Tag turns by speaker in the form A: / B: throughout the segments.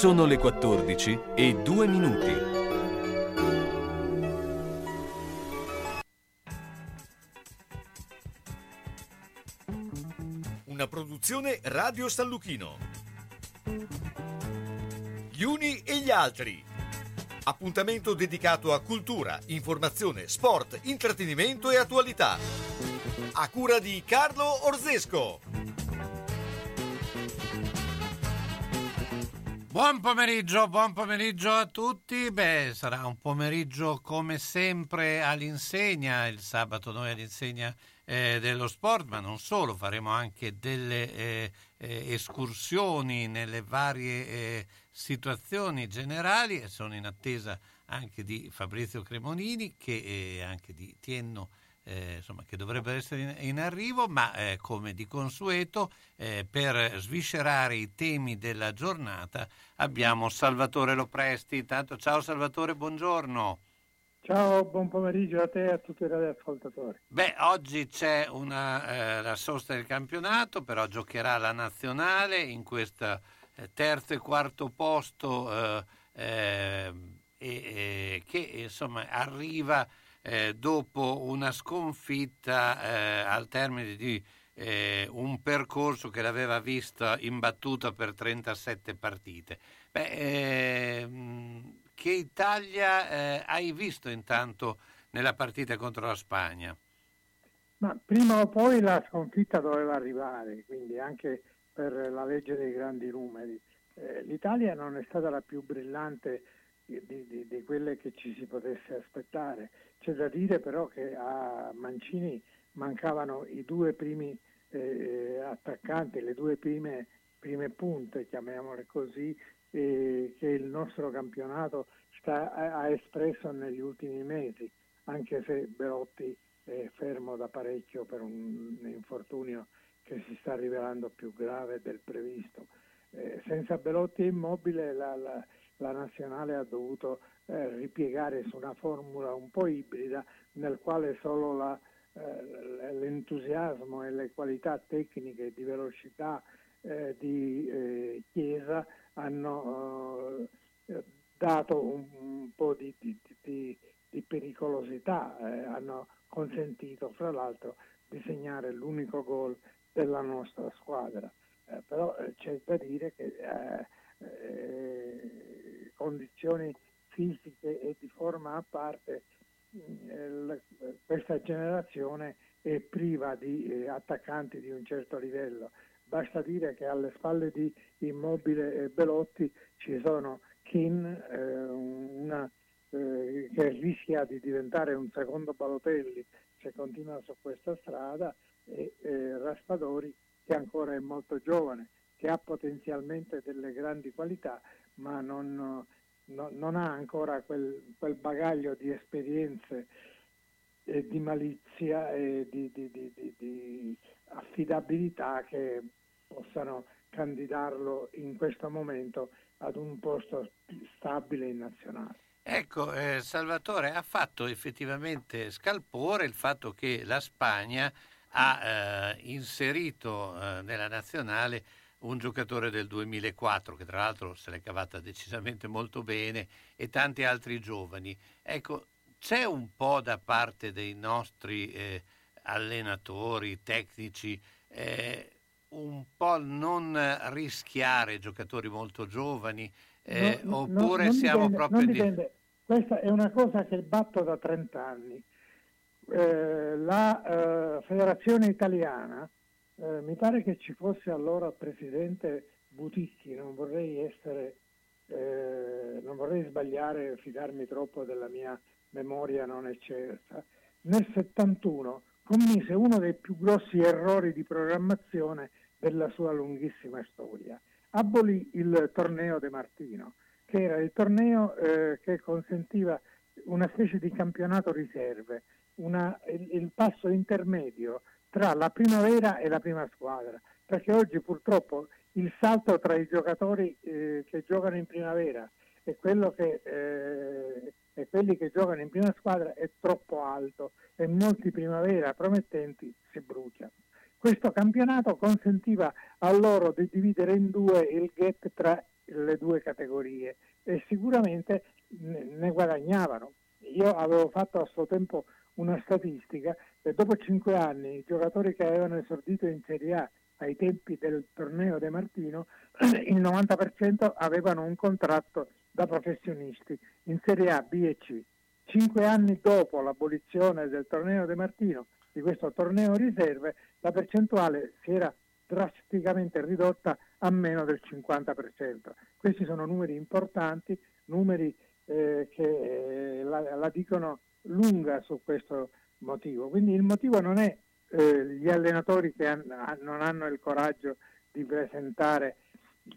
A: Sono le 14 e 2 minuti.
B: Una produzione Radio San Lucchino. Gli uni e gli altri. Appuntamento dedicato a cultura, informazione, sport, intrattenimento e attualità. A cura di Carlo Orzesco.
C: Buon pomeriggio, buon pomeriggio a tutti. Beh, sarà un pomeriggio come sempre all'insegna. Il sabato noi all'insegna eh, dello sport, ma non solo, faremo anche delle eh, eh, escursioni nelle varie eh, situazioni generali e sono in attesa anche di Fabrizio Cremonini che eh, anche di Tienno eh, insomma, che dovrebbero essere in, in arrivo, ma eh, come di consueto eh, per sviscerare i temi della giornata abbiamo Salvatore Lopresti. Intanto ciao Salvatore, buongiorno.
D: Ciao, buon pomeriggio a te e a tutti i radioascoltatori.
C: Beh, oggi c'è una, eh, la sosta del campionato, però giocherà la nazionale in questo eh, terzo e quarto posto eh, eh che insomma arriva eh, dopo una sconfitta eh, al termine di eh, un percorso che l'aveva vista imbattuta per 37 partite. Beh, ehm, che Italia eh, hai visto intanto nella partita contro la Spagna?
D: Ma prima o poi la sconfitta doveva arrivare, quindi anche per la legge dei grandi numeri. Eh, L'Italia non è stata la più brillante di, di, di, quelle che ci si potesse aspettare. C'è da dire però che a Mancini mancavano i due primi eh, attaccanti, le due prime, prime, punte, chiamiamole così, eh, che il nostro campionato sta, ha espresso negli ultimi mesi, anche se Belotti è fermo da parecchio per un infortunio che si sta rivelando più grave del previsto. Eh, senza Belotti immobile la, la la nazionale ha dovuto eh, ripiegare su una formula un po' ibrida nel quale solo la, eh, l'entusiasmo e le qualità tecniche di velocità eh, di eh, Chiesa hanno eh, dato un, un, po' di, di, di, di pericolosità, eh, hanno consentito fra l'altro di segnare l'unico gol della nostra squadra. però c'è da dire che eh, condizioni fisiche e di forma a parte, eh, questa generazione è priva di eh, attaccanti di un certo livello. Basta dire che alle spalle di Immobile e Belotti ci sono Kin, eh, eh, che rischia di diventare un secondo Balotelli se continua su questa strada, e Raspadori che ancora è molto giovane che ha potenzialmente delle grandi qualità, ma non, no, non ha ancora quel, quel, bagaglio di esperienze e di malizia e di, di, di, di affidabilità che possano candidarlo in questo momento ad un posto stabile in nazionale.
C: Ecco, eh, Salvatore, ha fatto effettivamente scalpore il fatto che la Spagna ha eh, inserito eh, nella nazionale un giocatore del 2004 che tra l'altro se l'è cavata decisamente molto bene e tanti altri giovani. Ecco, c'è un po' da parte dei nostri eh, allenatori, tecnici, eh, un po' non rischiare giocatori molto giovani eh, no, oppure
D: no,
C: siamo
D: dipende,
C: proprio...
D: Di... Questa è una cosa che batto da 30 anni. Eh, la eh, Federazione Italiana eh, mi pare che ci fosse allora presidente Buticchi, non vorrei essere, eh, non vorrei sbagliare fidarmi troppo della mia memoria non eccelsa. Nel 71 commise uno dei più grossi errori di programmazione della sua lunghissima storia. Abolì il torneo De Martino, che era il torneo eh, che consentiva una specie di campionato riserve, una, il, il passo intermedio tra la primavera e la prima squadra, perché oggi purtroppo il salto tra i giocatori eh, che giocano in primavera e, che, eh, e, quelli che giocano in prima squadra è troppo alto e molti primavera promettenti si bruciano. questo campionato consentiva a loro di dividere in due il gap tra le due categorie e sicuramente ne guadagnavano. Io avevo fatto a suo tempo una statistica e dopo cinque anni i giocatori che avevano esordito in Serie A ai tempi del torneo De Martino, il 90% avevano un contratto da professionisti in Serie A, B e C. Cinque anni dopo l'abolizione del torneo De Martino, di questo torneo riserve, la percentuale si era drasticamente ridotta a meno del 50%. Questi sono numeri importanti, numeri eh, che eh, la, la, dicono lunga su questo motivo. Quindi il motivo non è eh, gli allenatori che han, non hanno il coraggio di presentare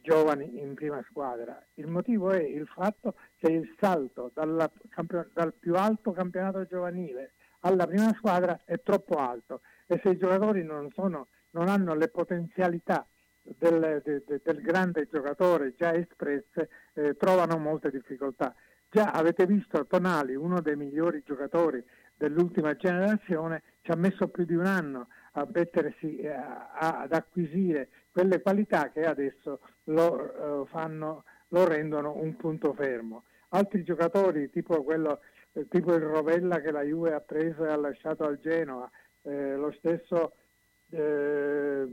D: giovani in prima squadra, il motivo è il fatto che il salto dalla, dal più alto campionato giovanile alla prima squadra è troppo alto e se i giocatori non, sono, non hanno le potenzialità del, de, de, del, grande giocatore già espresse, eh, trovano molte difficoltà. Già avete visto Tonali, uno dei migliori giocatori dell'ultima generazione, ci ha messo più di un anno a mettersi, eh, a, ad acquisire quelle qualità che adesso lo, uh, fanno, lo rendono un punto fermo. Altri giocatori, tipo, quello, eh, tipo il Rovella che la Juve ha preso e ha lasciato al Genoa, eh, lo stesso eh,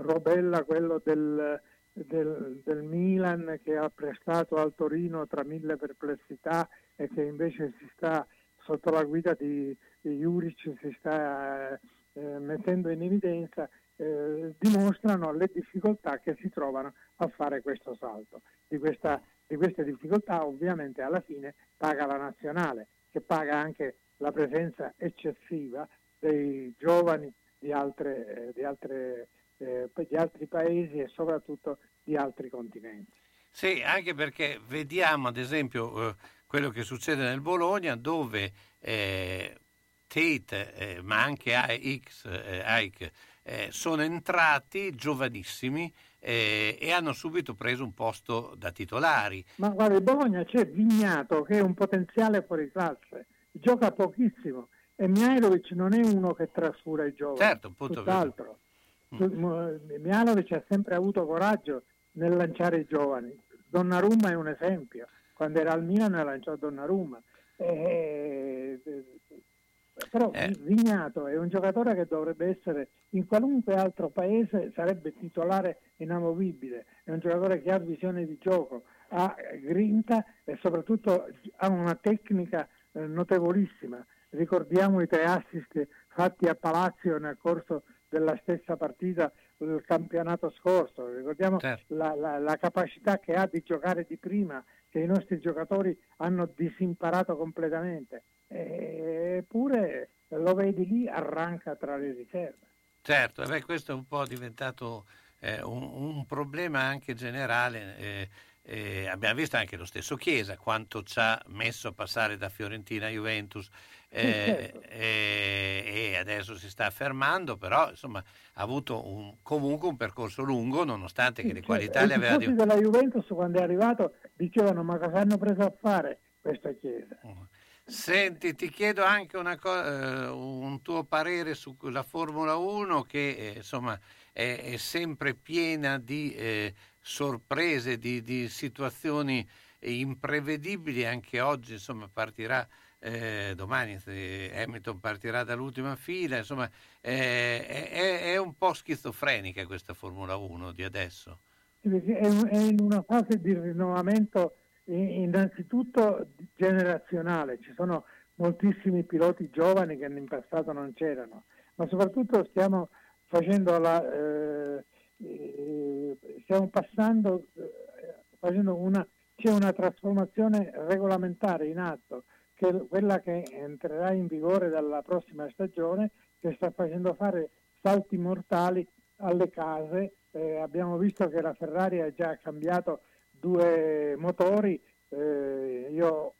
D: Robella, quello del, del, del, Milan che ha prestato al Torino tra mille perplessità e che invece si sta sotto la guida di, di Juric si sta eh, mettendo in evidenza eh, dimostrano le difficoltà che si trovano a fare questo salto. Di, questa, di queste difficoltà ovviamente alla fine paga la nazionale, che paga anche la presenza eccessiva dei giovani di, altre, di, altre, eh, di altri paesi e soprattutto di altri continenti.
C: Sì, anche perché vediamo ad esempio eh, quello che succede nel Bologna dove eh, Tate eh, ma anche Ike, eh, Ike eh, sono entrati giovanissimi eh, e hanno subito preso un posto da titolari.
D: Ma guarda, il Bologna c'è Vignato che è un potenziale fuori classe, gioca pochissimo e Mihailovic non è uno che trascura i giovani,
C: certo,
D: tutt'altro. Mm. Mihailovic ha sempre avuto coraggio nel lanciare i giovani. Donnarumma è un esempio, quando era al Milan lanciò Donnarumma. E, però eh. Vignato è un giocatore che dovrebbe essere in qualunque altro paese sarebbe titolare inamovibile, è un giocatore che ha visione di gioco, ha grinta e soprattutto ha una tecnica eh, notevolissima ricordiamo i tre assist fatti a Palazzo nel corso della stessa partita del campionato scorso, ricordiamo certo. la, la, la, capacità che ha di giocare di prima, che i nostri giocatori hanno disimparato completamente, eppure lo vedi lì arranca tra le riserve.
C: Certo, beh, questo è un po' diventato eh, un, un, problema anche generale. Eh, eh, abbiamo visto anche lo stesso Chiesa quanto ci ha messo a passare da Fiorentina a Juventus eh, certo. eh, e adesso si sta fermando, però insomma ha avuto un, comunque un percorso lungo nonostante che le qualità le aveva...
D: I della Juventus quando è arrivato dicevano ma cosa hanno preso a fare questa Chiesa?
C: Mm. Senti, ti chiedo anche co- eh, un tuo parere sulla Formula 1 che eh, insomma è, è, sempre piena di eh, sorprese, di, di, situazioni imprevedibili. Anche oggi insomma partirà eh, domani Hamilton partirà dall'ultima fila, insomma eh, è, è, un po' schizofrenica questa Formula 1 di adesso.
D: È in una fase di rinnovamento innanzitutto generazionale, ci sono moltissimi piloti giovani che in passato non c'erano, ma soprattutto stiamo facendo la, eh, eh stiamo passando, eh, facendo una, c'è una trasformazione regolamentare in atto che quella che entrerà in vigore dalla prossima stagione, che sta facendo fare salti mortali alle case. Eh, abbiamo visto che la Ferrari ha già cambiato due motori, eh, io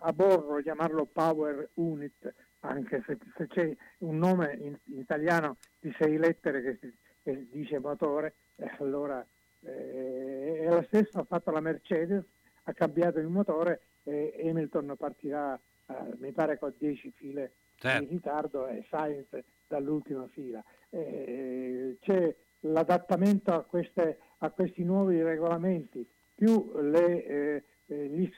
D: aborro chiamarlo Power Unit, anche se, se c'è un nome in, in, italiano di sei lettere che, si, che dice motore, eh, allora eh, lo stesso ha fatto la Mercedes, ha cambiato il motore e Hamilton partirà, eh, mi pare, con 10 file certo. di ritardo è Sainz dall'ultima fila. Eh, c'è l'adattamento a, queste, a, questi nuovi regolamenti più le, eh, eh gli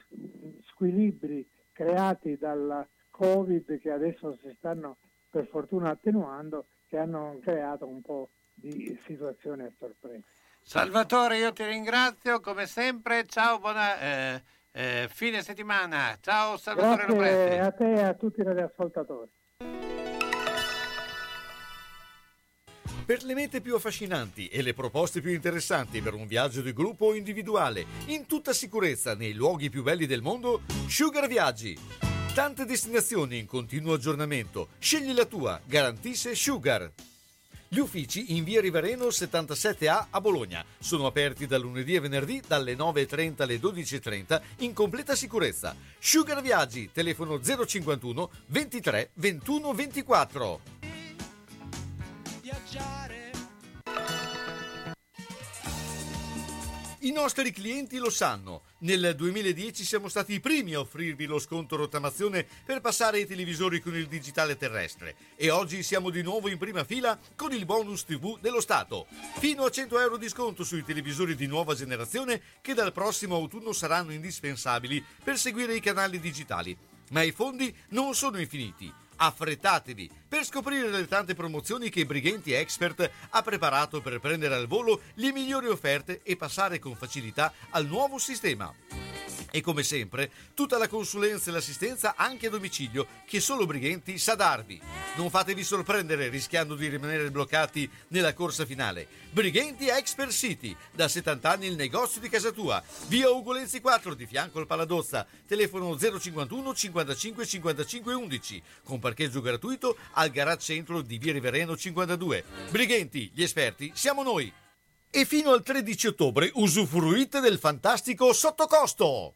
D: squilibri creati dal Covid che adesso si stanno per fortuna attenuando che hanno creato un po' di situazione a sorpresa.
C: Salvatore, io ti ringrazio come sempre, ciao, buona eh, eh, fine settimana, ciao Salvatore
D: Grazie Lopretti. a te e a tutti i radioascoltatori.
B: Per le mete più affascinanti e le proposte più interessanti per un viaggio di gruppo o individuale, in tutta sicurezza nei luoghi più belli del mondo, Sugar Viaggi. Tante destinazioni in continuo aggiornamento. Scegli la tua, garantisce Sugar. Gli uffici in via Rivareno 77A a Bologna sono aperti da lunedì e venerdì dalle 9.30 alle 12.30 in completa sicurezza. Sugar Viaggi, telefono 051 23 21 24. Viaggiare I nostri clienti lo sanno. Nel 2010 siamo stati i primi a offrirvi lo sconto rottamazione per passare ai televisori con il digitale terrestre e oggi siamo di nuovo in prima fila con il bonus TV dello Stato. Fino a 100 euro di sconto sui televisori di nuova generazione che dal prossimo autunno saranno indispensabili per seguire i canali digitali. Ma i fondi non sono infiniti Affrettatevi per scoprire le tante promozioni che Brighenti Expert ha preparato per prendere al volo le migliori offerte e passare con facilità al nuovo sistema. E come sempre, tutta la consulenza e l'assistenza anche a domicilio che solo Brighenti sa darvi. Non fatevi sorprendere rischiando di rimanere bloccati nella corsa finale. Brighenti Expert City, da 70 anni il negozio di casa tua. Via Ugolenzi 4 di fianco al Paladozza. Telefono 051 55 55 11 con parcheggio gratuito al garage centro di Via Rivereno 52. Brighenti, gli esperti, siamo noi. E fino al 13 ottobre usufruite del fantastico sottocosto.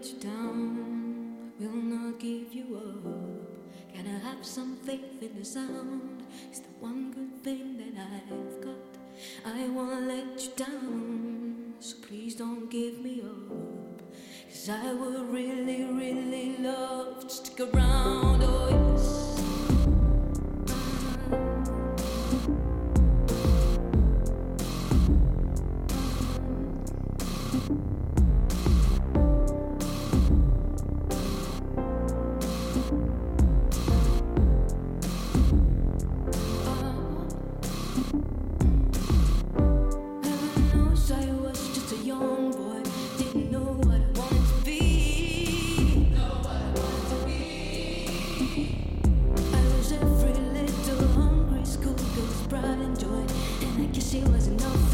E: Let you down, will not give you up. Can I have some faith in the sound? It's the one good thing that I've got. I won't let you down, so please don't give me up. Cause I would really, really love to stick around. Oh, she
C: was enough.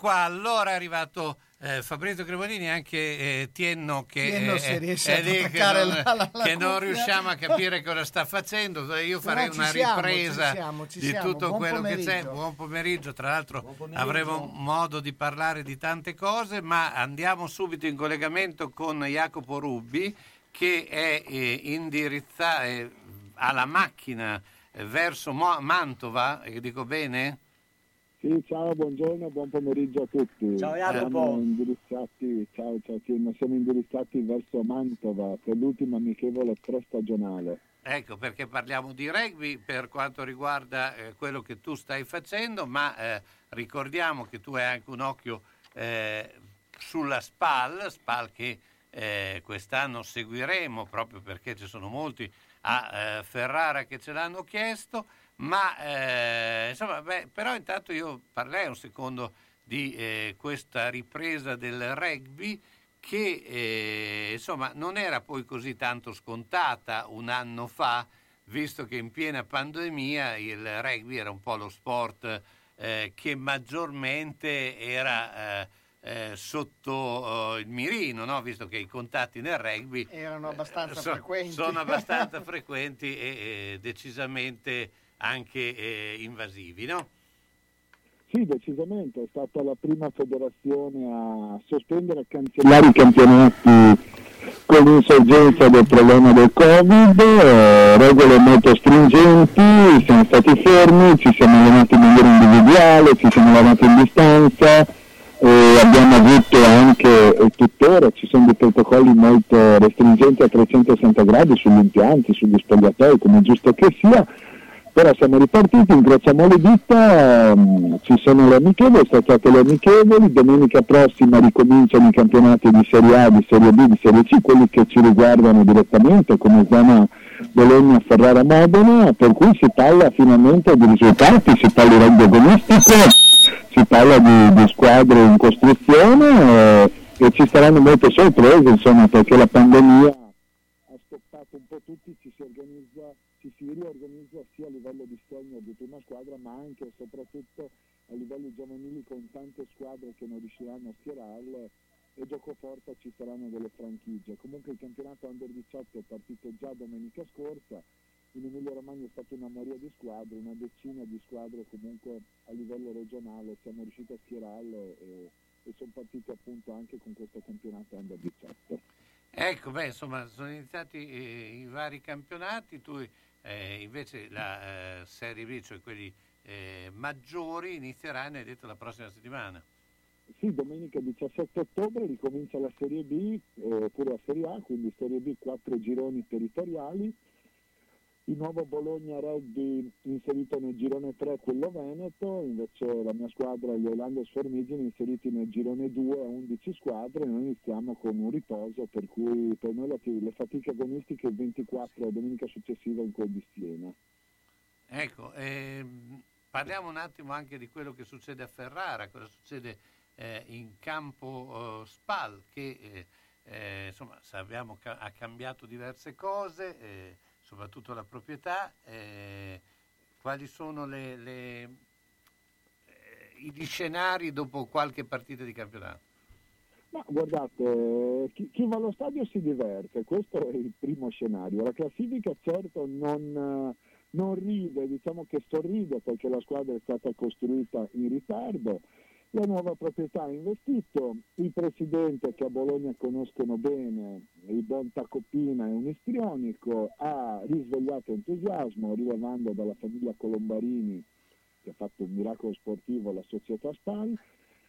C: Qua, allora è arrivato eh, Fabrizio Cremonini e anche eh, Tienno che,
F: Tienno
C: eh, è
F: a
C: lì che, non,
F: la- la- la
C: che non riusciamo a capire cosa sta facendo. Io farei una
F: siamo,
C: ripresa
F: ci siamo, ci
C: di tutto
F: Buon
C: quello che c'è.
F: pomeriggio.
C: Buon pomeriggio, tra l'altro
F: pomeriggio.
C: avremo modo di parlare di tante cose, ma andiamo subito in collegamento con Jacopo Rubbi che è eh, indirizzato eh, alla macchina eh, verso Mo- Mantova, eh, dico bene?
G: Sì, ciao, buongiorno, buon pomeriggio a tutti.
F: Ciao, Jacopo.
G: Siamo indirizzati, ciao, ciao, Tino, siamo indirizzati verso Mantova per l'ultima amichevole prestagionale.
C: Ecco, perché parliamo di rugby per quanto riguarda eh, quello che tu stai facendo, ma eh, ricordiamo che tu hai anche un occhio eh, sulla SPAL, SPAL che eh, quest'anno seguiremo proprio perché ci sono molti a eh, Ferrara che ce l'hanno chiesto, ma eh, insomma, beh, però intanto io parlerei un secondo di eh, questa ripresa del rugby che eh, insomma non era poi così tanto scontata un anno fa, visto che in piena pandemia il rugby era un po' lo sport eh, che maggiormente era eh, eh, sotto eh, il mirino, no? visto che i contatti nel rugby
F: Erano abbastanza
C: so-
F: frequenti.
C: sono abbastanza frequenti e decisamente anche eh, invasivi. No?
G: Sì, decisamente, è stata la prima federazione a sospendere e cancellare i campionati con l'insorgenza del problema del Covid, eh, regole molto stringenti, siamo stati fermi, ci siamo allenati in maniera individuale, ci siamo allenati in distanza, e abbiamo avuto anche, e tuttora ci sono dei protocolli molto restringenti a 360 gradi sugli impianti, sugli spogliatoi, come è giusto che sia, però siamo ripartiti, incrociamo le dita, ehm, ci sono le amichevoli, sono state le amichevoli, domenica prossima ricominciano i campionati di Serie A, di Serie B, di Serie C, quelli che ci riguardano direttamente come zona Bologna, Ferrara, Modena, per cui si parla finalmente di risultati, si parla di agonistico, si parla di, di squadre in costruzione eh, e ci saranno molte sorprese, insomma, perché la pandemia ha stoppato un po' tutti, si riorganizza sia a livello di segno di prima squadra, ma anche e soprattutto a livelli giovanili con tante squadre che non riusciranno a schierarle e gioco forza ci saranno delle franchigie. Comunque il campionato Under 18 è partito già domenica scorsa, in Emilia Romagna è stata una marea di squadre, una decina di squadre comunque a livello regionale, siamo riusciti a schierarle e, e sono partiti appunto anche con questo campionato Under 18.
C: Ecco, beh, insomma, sono iniziati eh, i vari campionati, tu eh, invece la eh, Serie B, cioè quelli eh, maggiori, inizieranno, hai detto, la prossima settimana.
G: Sì, domenica 17 ottobre ricomincia la Serie B, eh, pure la Serie A, quindi Serie B quattro gironi territoriali. Il nuovo Bologna Rugby inserito nel girone 3, quello Veneto, invece la mia squadra, gli Orlando Sformigini, inseriti nel girone 2 a 11 squadre. Noi iniziamo con un riposo, per cui per noi le fatiche agonistiche il 24 domenica successiva in quel di Siena.
C: Ecco, ehm, parliamo un attimo anche di quello che succede a Ferrara, cosa succede eh, in campo eh, Spal, che eh, eh, insomma che ha cambiato diverse cose, eh, soprattutto la proprietà. eh, quali sono le- le- eh, gli scenari dopo qualche partita di campionato?
G: Ma guardate, chi, chi va allo stadio si diverte, questo è il primo scenario. La classifica certo non, non ride, diciamo che sorride perché la squadra è stata costruita in ritardo. La nuova proprietà ha investito, il presidente che a Bologna conoscono bene, il buon Tacopina è un istrionico, ha risvegliato entusiasmo rilevando dalla famiglia Colombarini che ha fatto un miracolo sportivo la società Spal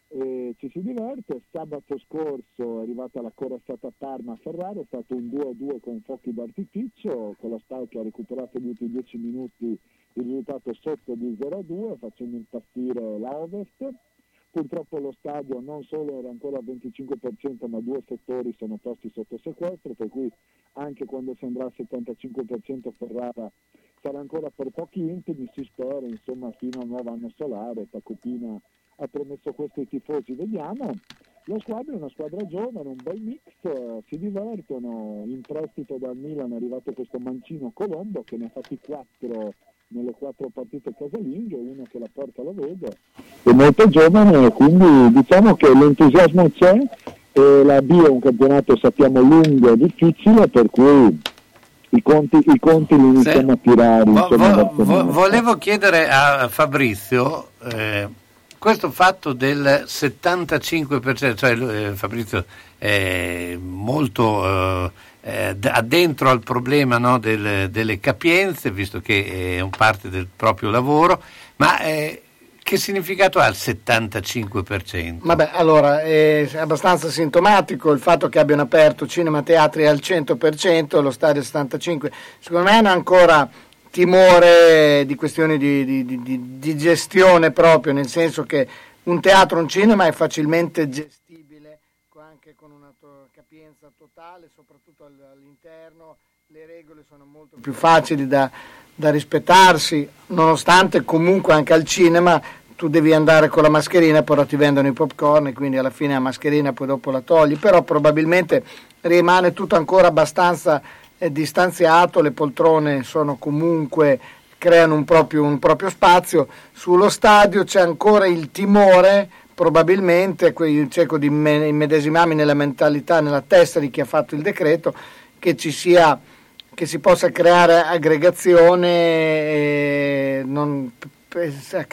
G: e ci si diverte. Sabato scorso è arrivata la corazzata Parma a Ferrara, è stato un 2-2 con fuochi d'artificio, con la Spal che ha recuperato gli ultimi 10 minuti il risultato sotto di 0-2 facendo impazzire la Ovest. Purtroppo lo stadio non solo era ancora al 25% ma due settori sono posti sotto sequestro, per cui anche quando si andrà al 75% Ferrara sarà ancora per pochi intimi, si spera insomma fino al nuovo anno solare, Tacopina ha promesso questo ai tifosi, vediamo. La squadra è una squadra giovane, un bel mix, si divertono, in prestito dal Milan è arrivato questo mancino Colombo che ne ha fatti quattro nelle quattro partite casalinghe, uno che la porta la vede, è molto giovane, quindi diciamo che l'entusiasmo c'è e la B è un campionato sappiamo lungo e difficile, per cui i conti, i conti li iniziamo a tirare. Vo,
C: vo, vo, volevo chiedere a Fabrizio eh, questo fatto del 75%, cioè eh, Fabrizio è molto eh, addentro al problema no, del, delle capienze, visto che è un parte del proprio lavoro, ma eh, che significato ha il 75%?
F: Vabbè, allora è abbastanza sintomatico il fatto che abbiano aperto cinema teatri al 100%, lo stadio 75%. Secondo me hanno ancora timore di questioni di, di, di, di gestione proprio, nel senso che un teatro, un cinema è facilmente gestibile anche con una to- totale, soprattutto all'interno le regole sono molto più facili da, da rispettarsi, nonostante comunque anche al cinema tu devi andare con la mascherina, però ti vendono i popcorn e quindi alla fine la mascherina poi dopo la togli, però probabilmente rimane tutto ancora abbastanza eh, distanziato, le poltrone sono comunque creano un proprio, un proprio spazio, sullo stadio c'è ancora il timore probabilmente, cerco di immedesimarmi nella mentalità, nella testa di chi ha fatto il decreto, che ci sia che si possa creare aggregazione e non,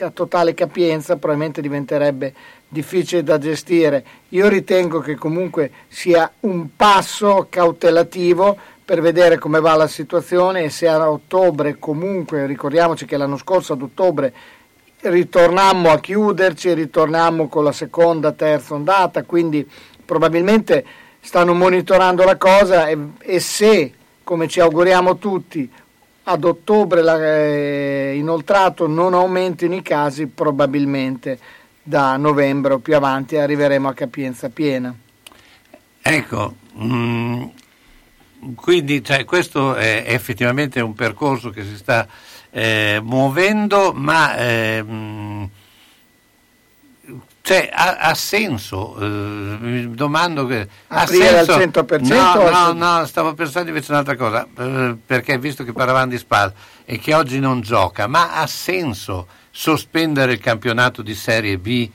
F: a totale capienza probabilmente diventerebbe difficile da gestire. Io ritengo che comunque sia un passo cautelativo per vedere come va la situazione e se a ottobre comunque, ricordiamoci che l'anno scorso ad ottobre ritornammo a chiuderci, ritornammo con la seconda, terza ondata, quindi probabilmente stanno monitorando la cosa e, e se, come ci auguriamo tutti, ad ottobre la, eh, inoltrato non aumentino i casi, probabilmente da novembre o più avanti arriveremo a capienza piena.
C: Ecco, mm, quindi cioè, questo è effettivamente un percorso che si sta eh, muovendo, ma eh, mm, cioè, ha, ha, senso, eh, mi domando che...
F: Ha Aprire senso? al 100%?
C: No, no, no, stavo pensando invece un'altra cosa, eh, perché visto che parlavamo di Spal e che oggi non gioca, ma ha senso sospendere il campionato di Serie B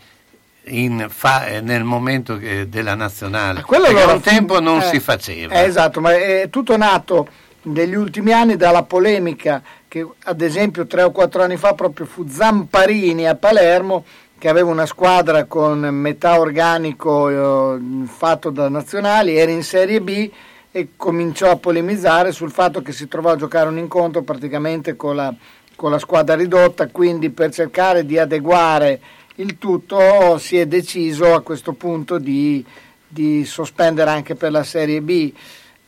C: fa, eh, nel momento che, della nazionale? Quello perché un tempo non eh, si faceva.
F: Eh, esatto, ma è tutto nato negli ultimi anni dalla polemica che ad esempio tre o quattro anni fa proprio fu Zamparini a Palermo che aveva una squadra con metà organico eh, fatto da nazionali, era in Serie B e cominciò a polemizzare sul fatto che si trovò a giocare un incontro praticamente con la, con la squadra ridotta, quindi per cercare di adeguare il tutto si è deciso a questo punto di, di sospendere anche per la Serie B.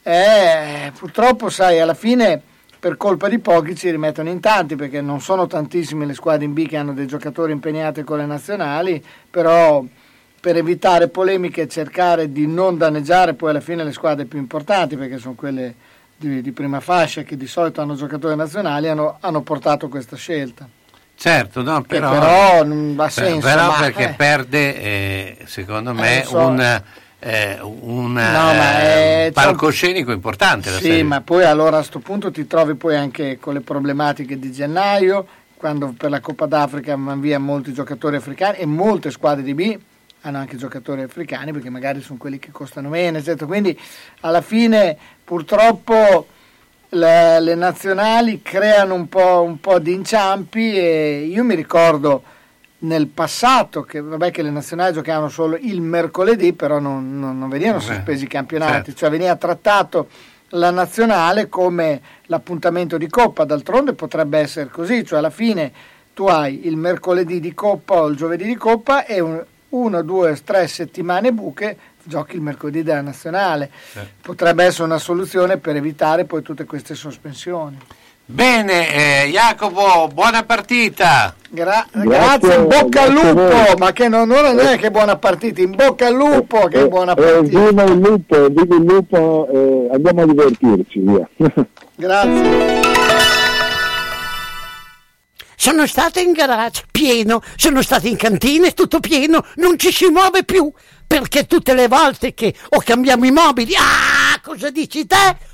F: Eh, purtroppo, sai, alla fine per colpa di pochi ci rimettono in tanti perché non sono tantissime le squadre in B che hanno dei giocatori impegnati con le nazionali, però per evitare polemiche e cercare di non danneggiare poi alla fine le squadre più importanti perché sono quelle di, di prima fascia che di solito hanno giocatori nazionali hanno, hanno portato questa scelta.
C: Certo, no, però,
F: però non va senso.
C: Però
F: ma,
C: perché
F: eh.
C: perde, eh, secondo me, eh, so. un eh, un no, eh, palcoscenico importante.
F: sì, serie. ma poi allora a questo punto ti trovi poi anche con le problematiche di gennaio, quando per la Coppa d'Africa vanno via molti giocatori africani e molte squadre di B hanno anche giocatori africani perché magari sono quelli che costano meno, eccetera. Quindi alla fine purtroppo le, le nazionali creano un po', un po' di inciampi e io mi ricordo nel passato, che vabbè che le nazionali giocavano solo il mercoledì, però non, non, non venivano sospesi i campionati, certo. cioè veniva trattato la nazionale come l'appuntamento di Coppa, d'altronde potrebbe essere così, cioè alla fine tu hai il mercoledì di Coppa o il giovedì di Coppa e un, uno, due, tre settimane buche giochi il mercoledì della nazionale. Certo. Potrebbe essere una soluzione per evitare poi tutte queste sospensioni.
C: Bene, eh, Jacopo, buona partita.
F: Gra- grazie, grazie, in bocca al lupo, ma che non, non, è che buona partita, in bocca al lupo, che eh, buona eh, partita.
G: Eh, viva il lupo, viva il lupo, eh, andiamo a divertirci, via.
F: grazie.
H: Sono stato in garage, pieno, sono stato in cantina, tutto pieno, non ci si muove più, perché tutte le volte che o cambiamo i mobili, ah, cosa dici te?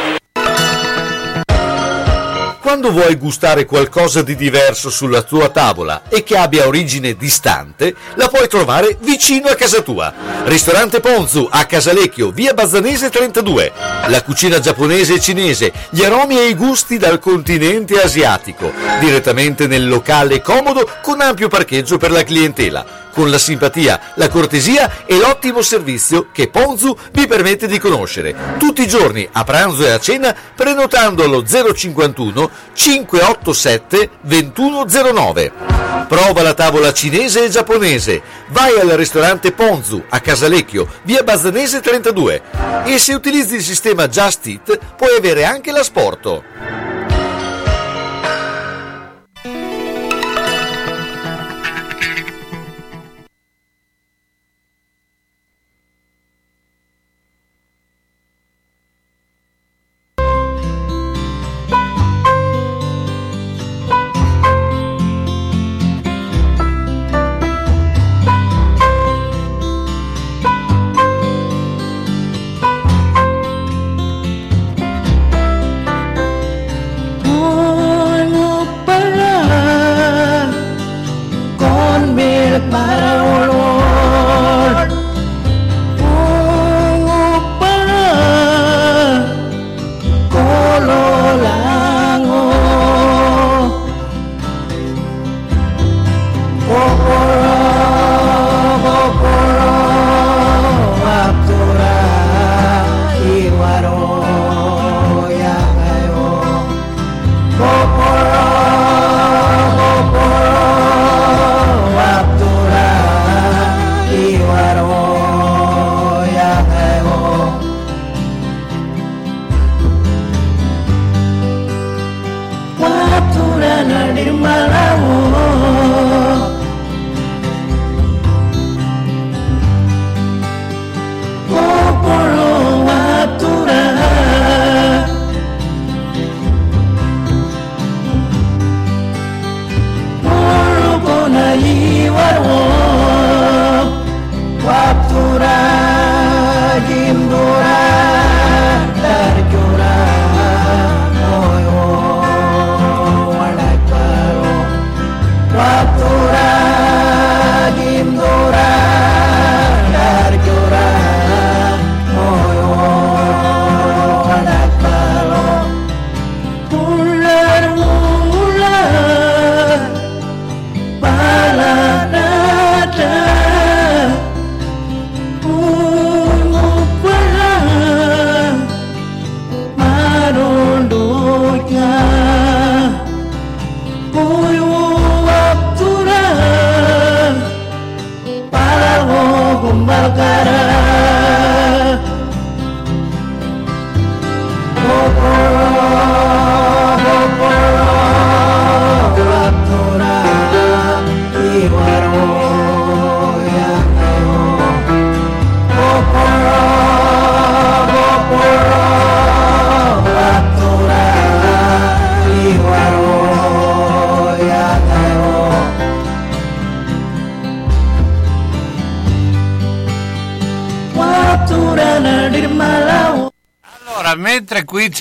B: Quando vuoi gustare qualcosa di diverso sulla tua tavola e che abbia origine distante, la puoi trovare vicino a casa tua. Ristorante Ponzu a Casalecchio, via Bazzanese 32. La cucina giapponese e cinese, gli aromi e i gusti dal continente asiatico. Direttamente nel locale comodo con ampio parcheggio per la clientela con la simpatia, la cortesia e l'ottimo servizio che Ponzu vi permette di conoscere. Tutti i giorni, a pranzo e a cena, prenotando allo 051 587 2109. Prova la tavola cinese e giapponese. Vai al ristorante Ponzu a Casalecchio, via Bazzanese 32. E se utilizzi il sistema Just Eat, puoi avere anche l'asporto.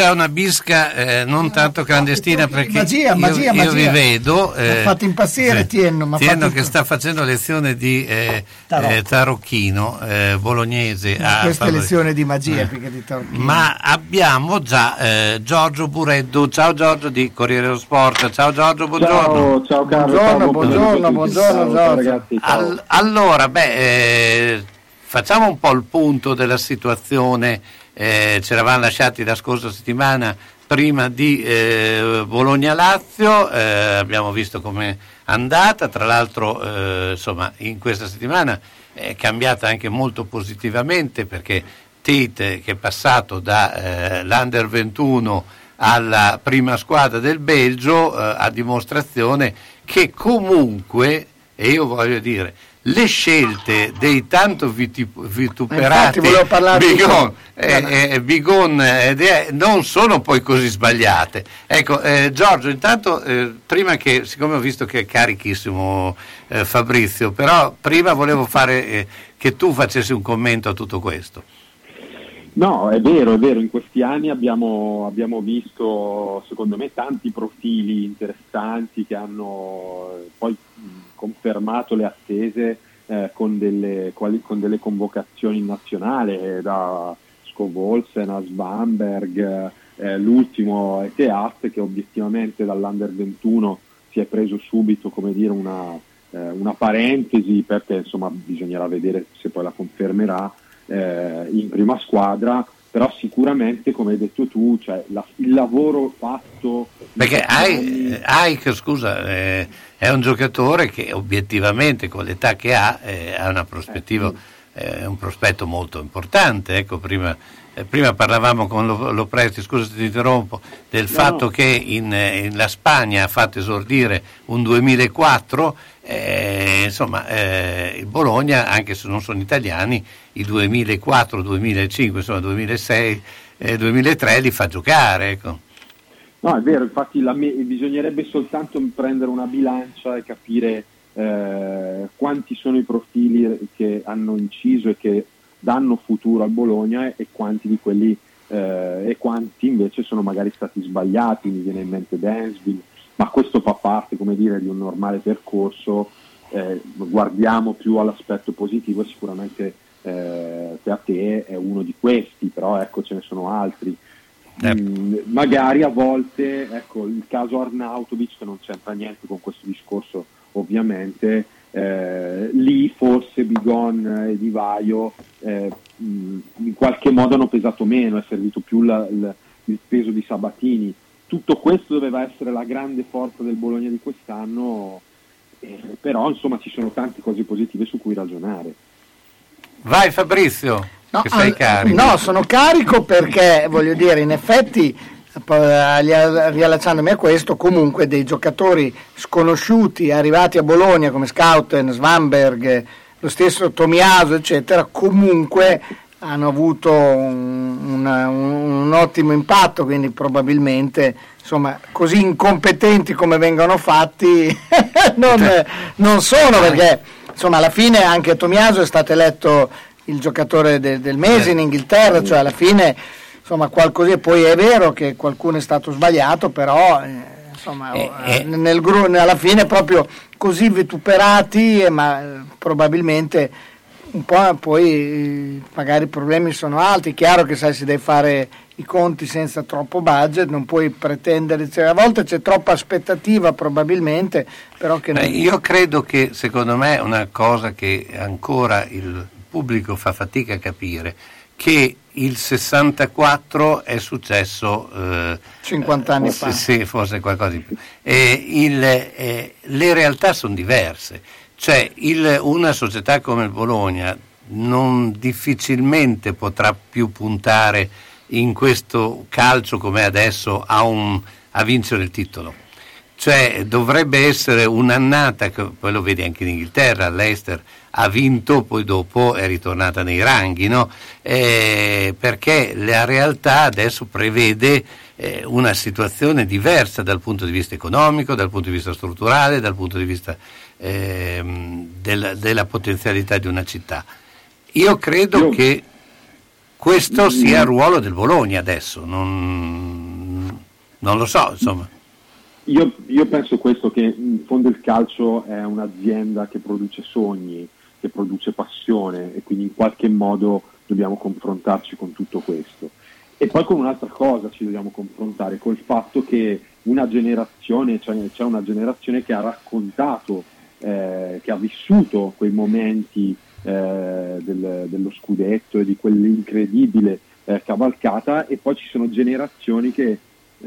C: C'è una bisca eh, non tanto clandestina perché
F: Magia,
C: io,
F: magia,
C: io
F: magia.
C: vi vedo...
F: Mi ha fatto impazzire Tienno, ha
C: Tienno
F: fatto-
C: che sta facendo lezione di eh,
F: Tarocco.
C: eh, tarocchino eh, bolognese. a
F: Questa è
C: Favre-
F: lezione di magia
C: Eh.
F: più che di tarocchino.
C: Ma abbiamo già eh, Giorgio Bureddu. Ciao Giorgio di Corriere dello Sport. Ciao Giorgio, buongiorno.
I: Ciao, ciao Carlo.
F: Buongiorno, buongiorno,
I: Ciao,
F: Giorgio.
I: ragazzi, ciao.
C: Al- allora, beh, eh, facciamo un po' il punto della situazione. Eh, ci eravamo lasciati la scorsa settimana prima di eh, Bologna-Lazio, eh, abbiamo visto com'è andata, tra l'altro eh, insomma, in questa settimana è cambiata anche molto positivamente perché Tate che è passato dall'Under 21 alla prima squadra del Belgio eh, a dimostrazione che comunque, e io voglio dire, le scelte dei tanto vituperati
F: Infatti volevo parlarti di
C: Bigon,
F: questo.
C: eh, eh, Bigon è- non sono poi così sbagliate. Ecco, eh, Giorgio, intanto, eh, prima che, siccome ho visto che è carichissimo eh, Fabrizio, però prima volevo fare eh, che tu facessi un commento a tutto questo.
I: No, è vero, è vero, in questi anni abbiamo, abbiamo visto, secondo me, tanti profili interessanti che hanno eh, poi confermato le attese eh, con, delle, quali- con delle convocazioni in nazionale, eh, da Scovolsen a Svanberg, eh, l'ultimo è Teat che obiettivamente dall'Under 21 si è preso subito dire, una, eh, una parentesi perché insomma bisognerà vedere se poi la confermerà eh, in prima squadra, però sicuramente come hai detto tu, cioè, la- il lavoro fatto...
C: Perché Aik, scusa, eh, è un giocatore che obiettivamente con l'età che ha eh, ha una prospettiva, eh, un prospetto molto importante. Ecco, prima, eh, prima parlavamo con Lo- Lopresti, scusa se ti interrompo, del fatto
I: no.
C: che in, eh, in la Spagna ha fatto esordire un 2004, eh, insomma eh, il Bologna, anche se non sono italiani, i 2004, 2005, insomma 2006, eh, 2003 li fa giocare. Ecco.
I: No, è vero, infatti la bisognerebbe soltanto prendere una bilancia e capire eh, quanti sono i profili che hanno inciso e che danno futuro al Bologna e, quanti di quelli eh, e quanti invece sono magari stati sbagliati, mi viene in mente Dansville, ma questo fa parte come dire, di un normale percorso, eh, guardiamo più all'aspetto positivo e sicuramente eh, te a te è uno di questi, però ecco ce ne sono altri.
C: Eh.
I: Mm, magari a volte, ecco, il caso Arnautovic che non c'entra niente con questo discorso ovviamente, eh, lì forse Bigon e Di Vaio eh, in qualche modo hanno pesato meno, è servito più la- il- il peso di Sabatini. Tutto questo doveva essere la grande forza del Bologna di quest'anno, eh, però insomma ci sono tante cose positive su cui ragionare.
C: Vai Fabrizio,
F: No,
C: che sei carico.
F: no, sono carico perché voglio dire, in effetti, riallacciandomi a questo, comunque dei giocatori sconosciuti arrivati a Bologna come Scouten, Svanberg, eh, lo stesso Tomiaso, eccetera, comunque hanno avuto un, un- un ottimo impatto, quindi probabilmente insomma, così incompetenti come vengono fatti non, non sono perché insomma alla fine anche Tomiaso è stato eletto il giocatore de- del mese in Inghilterra, cioè alla fine insomma qualcosa, poi è vero che qualcuno è stato sbagliato, però eh, insomma
C: Eh,
F: eh,
C: eh.
F: nel alla fine proprio così vituperati, ma probabilmente un po' poi magari i problemi sono altri, chiaro che sai si deve fare i conti senza troppo budget, non puoi pretendere, cioè, a volte c'è troppa aspettativa probabilmente, però che
C: Beh,
F: non...
C: io credo che secondo me è una cosa che ancora il pubblico fa fatica a capire, che il 64 è successo... eh,
F: 50 anni fa.
C: Sì, forse qualcosa di più. Eh, il- eh, le realtà sono diverse, cioè il- una società come il Bologna non difficilmente potrà più puntare in questo calcio come adesso a, un- a vincere il titolo. Cioè dovrebbe essere un'annata, poi lo vedi anche in Inghilterra, l'Eister ha vinto, poi dopo è ritornata nei ranghi, no? Eh, perché la realtà adesso prevede eh, una situazione diversa dal punto di vista economico, dal punto di vista strutturale, dal punto di vista ehm, della, della potenzialità di una città. Io credo
I: Io-
C: che... questo sia il ruolo del Bologna adesso, non, non lo so, insomma.
I: Io, io, penso questo, che in fondo il calcio è un'azienda che produce sogni, che produce passione e quindi in qualche modo dobbiamo confrontarci con tutto questo. E poi con un'altra cosa ci dobbiamo confrontare, col fatto che una generazione, cioè c'è una generazione che ha raccontato, eh, che ha vissuto quei momenti eh, del, dello scudetto e di quell'incredibile eh, cavalcata e poi ci sono generazioni che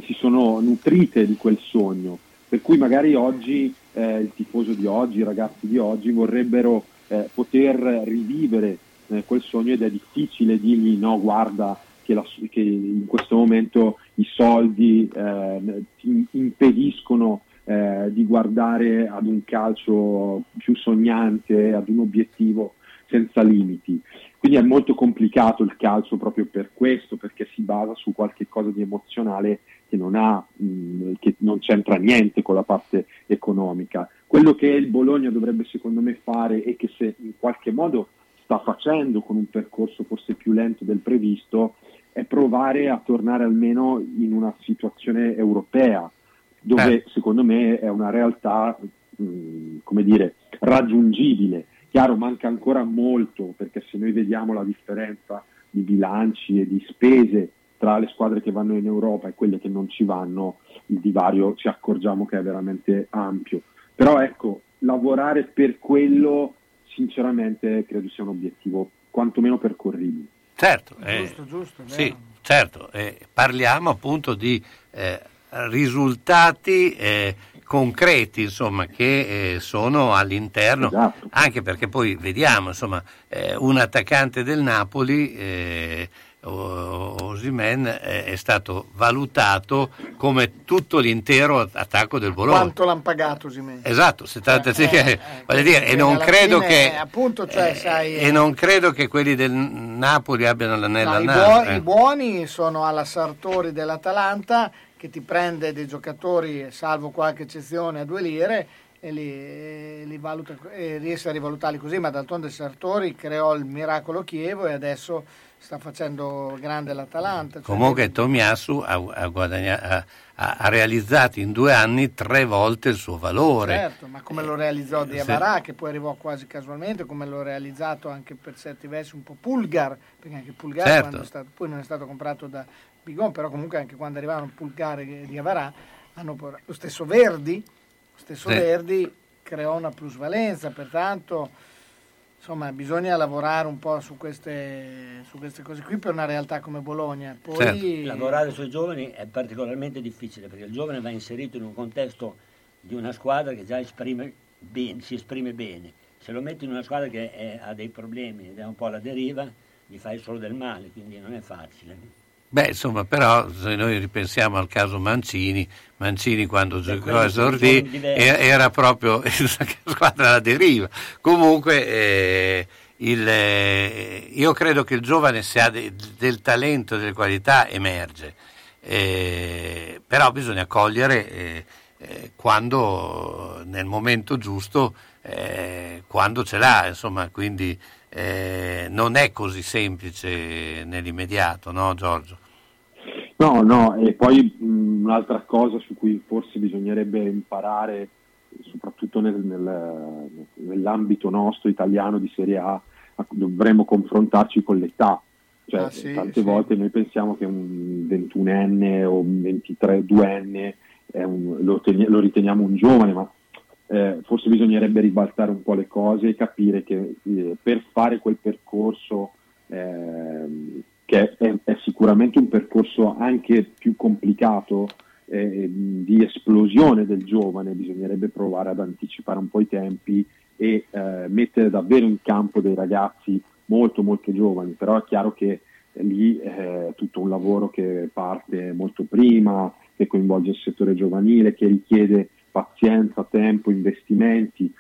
I: si sono nutrite di quel sogno, per cui magari oggi eh, il tifoso di oggi, i ragazzi di oggi vorrebbero eh, poter rivivere eh, quel sogno ed è difficile dirgli no guarda che, la, che in questo momento i soldi eh, ti impediscono di guardare ad un calcio più sognante, ad un obiettivo senza limiti. Quindi è molto complicato il calcio proprio per questo, perché si basa su qualche cosa di emozionale che non, ha, mh, che non c'entra niente con la parte economica. Quello che il Bologna dovrebbe secondo me fare e che se in qualche modo sta facendo con un percorso forse più lento del previsto è provare a tornare almeno in una situazione europea, dove eh. secondo me è una realtà mh, come dire, raggiungibile Chiaro, manca ancora molto perché se noi vediamo la differenza di bilanci e di spese tra le squadre che vanno in Europa e quelle che non ci vanno, il divario ci accorgiamo che è veramente ampio. Però ecco, lavorare per quello sinceramente credo sia un obiettivo quantomeno percorribile.
C: Certo, eh, giusto, giusto, sì, certo. Eh, parliamo appunto di eh, risultati eh, concreti insomma, che eh, sono all'interno, esatto. anche perché poi vediamo insomma, eh, un attaccante del Napoli, eh, Osimen, è stato valutato come tutto l'intero attacco del Bologna.
F: Quanto l'hanno pagato Osimen?
C: Esatto, 75, eh, eh, dire, e non credo che...
F: Appunto, cioè,
C: eh,
F: sai,
C: e non credo che quelli del Napoli abbiano l'anello
F: no,
C: al
F: naso. I, buoni sono alla Sartori dell'Atalanta che ti prende dei giocatori, salvo qualche eccezione, a due lire e li, li valuta, e riesce a rivalutarli così, ma d'altronde Sartori creò il miracolo Chievo e adesso sta facendo grande l'Atalanta.
C: Cioè Comunque Tomiasu ha, ha, ha, ha, realizzato in due anni tre volte il suo valore.
F: Certo, ma come lo realizzò Diavarà, che poi arrivò quasi casualmente, come l'ho realizzato anche per certi versi un po' Pulgar, perché anche Pulgar certo. stato, poi non è stato comprato da Bigon, però comunque anche quando arrivavano Pulgare di Avarà, hanno lo stesso Verdi, lo stesso sì. Verdi creò una plusvalenza, pertanto insomma bisogna lavorare un po' su queste, su queste cose qui per una realtà come Bologna. Poi...
J: Certo. Lavorare sui giovani è particolarmente difficile perché il giovane va inserito in un contesto di una squadra che già esprime ben, si esprime bene. Se lo metti in una squadra che è, ha dei problemi ed è un po' alla deriva, gli fai solo del male, quindi non è facile.
C: Beh, insomma, però se noi ripensiamo al caso Mancini, Mancini quando giocò a Sordi era proprio la squadra alla deriva. Comunque eh, il, eh, io credo che il giovane se ha de, del talento, delle qualità, emerge. Eh, però bisogna cogliere eh, eh, quando nel momento giusto, eh, quando ce l'ha, insomma, quindi non è così semplice nell'immediato, no Giorgio?
I: No, no, e poi mh, un'altra cosa su cui forse bisognerebbe imparare, soprattutto nel, nel, nell'ambito nostro italiano di Serie A, dovremmo confrontarci con l'età. Cioè, ah, sì, tante sì. volte noi pensiamo che un 21enne o un 22enne un, lo, teni- lo, riteniamo un giovane, ma eh, forse bisognerebbe ribaltare un po' le cose e capire che eh, per fare quel percorso eh, che è, è, sicuramente un percorso anche più complicato eh, di esplosione del giovane, bisognerebbe provare ad anticipare un po' i tempi e eh, mettere davvero in campo dei ragazzi molto molto giovani, però è chiaro che lì è tutto un lavoro che parte molto prima, che coinvolge il settore giovanile, che richiede pazienza, tempo, investimenti.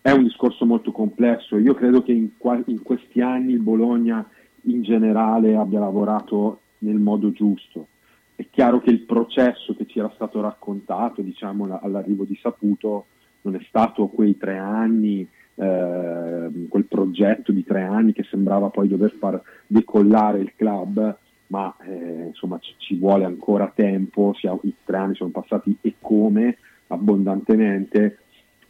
I: È un discorso molto complesso. Io credo che in, in questi anni il Bologna in generale abbia lavorato nel modo giusto. È chiaro che il processo che ci era stato raccontato diciamo, all'arrivo di Saputo non è stato quei tre anni eh, quel progetto di tre anni che sembrava poi dover far decollare il club, ma eh, insomma ci, ci, vuole ancora tempo, ha, i tre anni sono passati e come abbondantemente,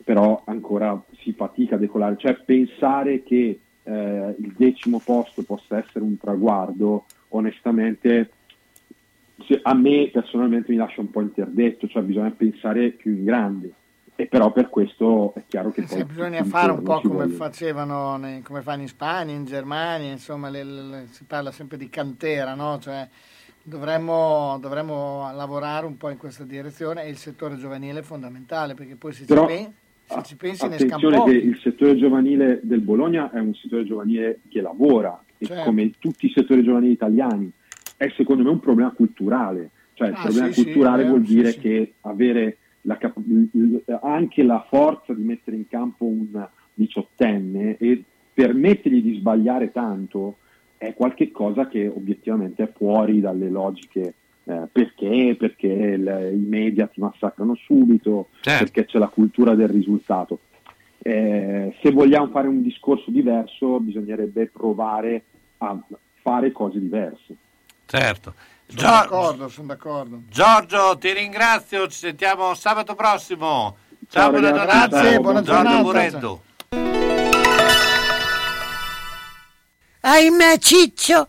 I: però ancora si fatica a decollare, cioè pensare che eh, il decimo posto possa essere un traguardo, onestamente a me personalmente mi lascia un po' interdetto, cioè bisogna pensare più in grande e però per questo è chiaro che poi
F: bisogna fare un po' come facevano nei, come fanno in Spagna, in Germania, insomma le, le, si parla sempre di cantera, no? cioè, dovremmo, dovremmo, lavorare un po' in questa direzione e il settore giovanile è fondamentale perché poi se, però, ci, se ci pensi ne
I: Attenzione che il settore giovanile del Bologna è un settore giovanile che lavora certo. e come tutti i settori giovanili italiani. È secondo me un problema culturale, cioè il ah, problema sì, culturale sì, vuol dire sì, che avere la, anche la forza di mettere in campo un diciottenne e permettergli di sbagliare tanto è qualcosa che obiettivamente è fuori dalle logiche eh, perché? Perché il, i media ti massacrano subito, certo. perché c'è la cultura del risultato. Eh, se vogliamo fare un discorso diverso bisognerebbe provare a fare cose diverse.
C: Certo.
F: Sono Gior- d'accordo, sono d'accordo.
C: Giorgio, ti ringrazio, ci sentiamo sabato prossimo. Ciao,
F: Ciao buona giornata. Grazie, buona
C: Giorgio Mureddu.
H: Ahimè Ciccio,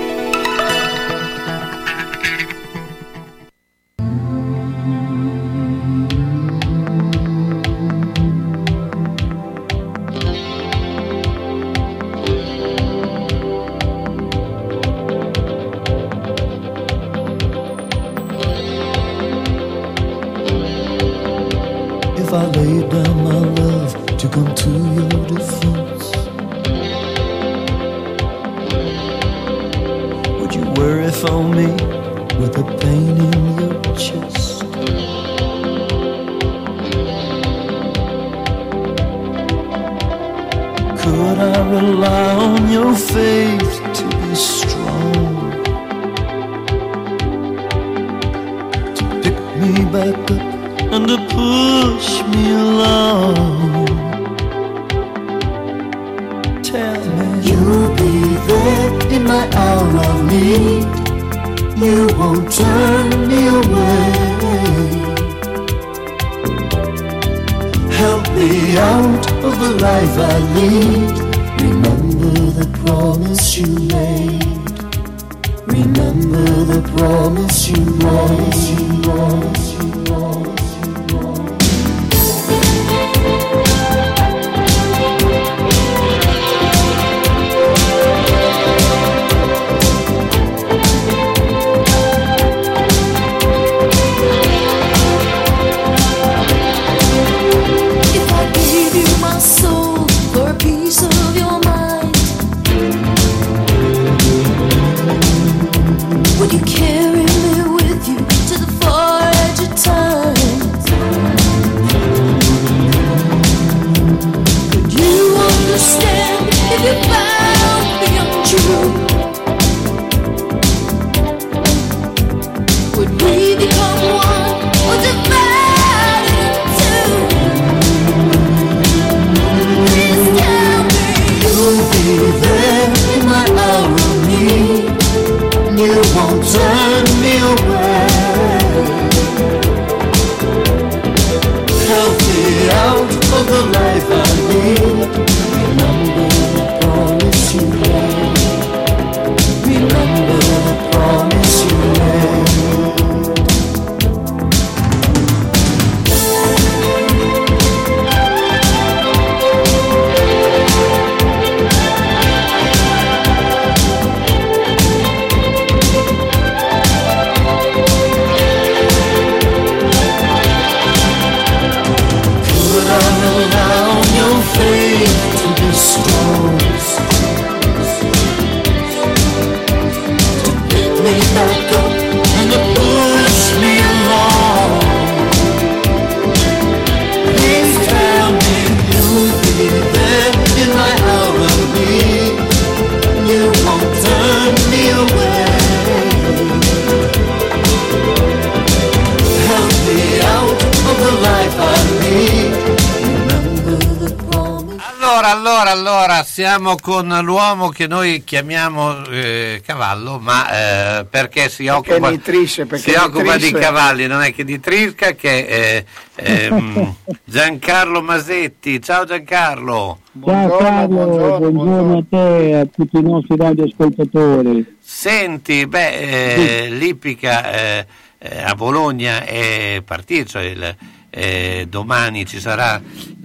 C: Con l'uomo che noi chiamiamo eh, cavallo, ma eh, perché si occupa,
F: nitrisce, perché
C: si occupa di cavalli, non è che di trisca, che è ehm, Giancarlo Masetti. Ciao Giancarlo.
K: Ciao Carlo, buongiorno, a te e a tutti i nostri radioascoltatori.
C: Senti, beh, eh, l'Ippica eh, eh, a Bologna è partito, cioè il- eh, domani ci sarà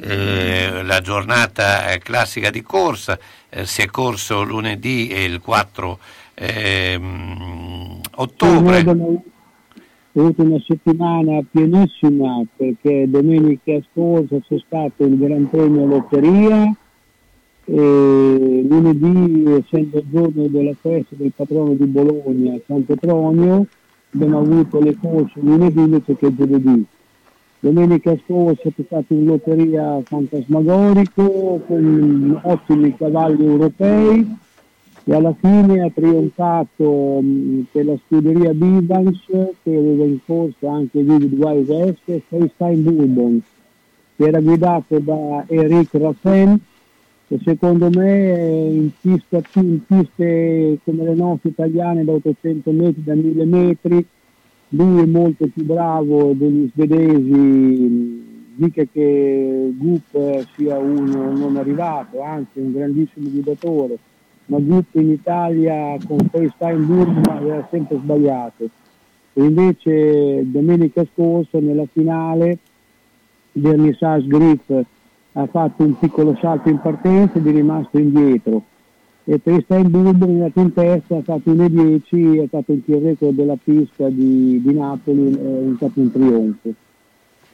C: eh, la giornata eh, classica di corsa, eh, si è corso lunedì e il 4 ehm, ottobre.
K: Abbiamo avuto una settimana pienissima perché domenica scorsa c'è stato il Gran Premio Lotteria e lunedì, essendo il giorno della festa del patrono di Bologna, San Petronio, abbiamo avuto le corse lunedì invece che giovedì. Domenica scorsa c'è stato in lotteria fantasmagorico con ottimi cavalli europei e alla fine ha trionfato mh, per la scuderia Bivans che aveva in corsa anche Vivid Wild West e FaceTime Bourbon che era guidato da Eric Raffel che secondo me in, pista, in piste come le nostre italiane da 800 metri, da 1000 metri lui è molto più bravo degli svedesi, mh, mica che Gup sia uno non arrivato, anzi un grandissimo guidatore, ma Gup in Italia con Burma aveva sempre sbagliato. E invece domenica scorsa nella finale Vernissage Griff ha fatto un piccolo salto in partenza ed è rimasto indietro e Bourbon è andato in testa, ha fatto 1.10, ha fatto il record della pista di, di Napoli, è stato un trionfo.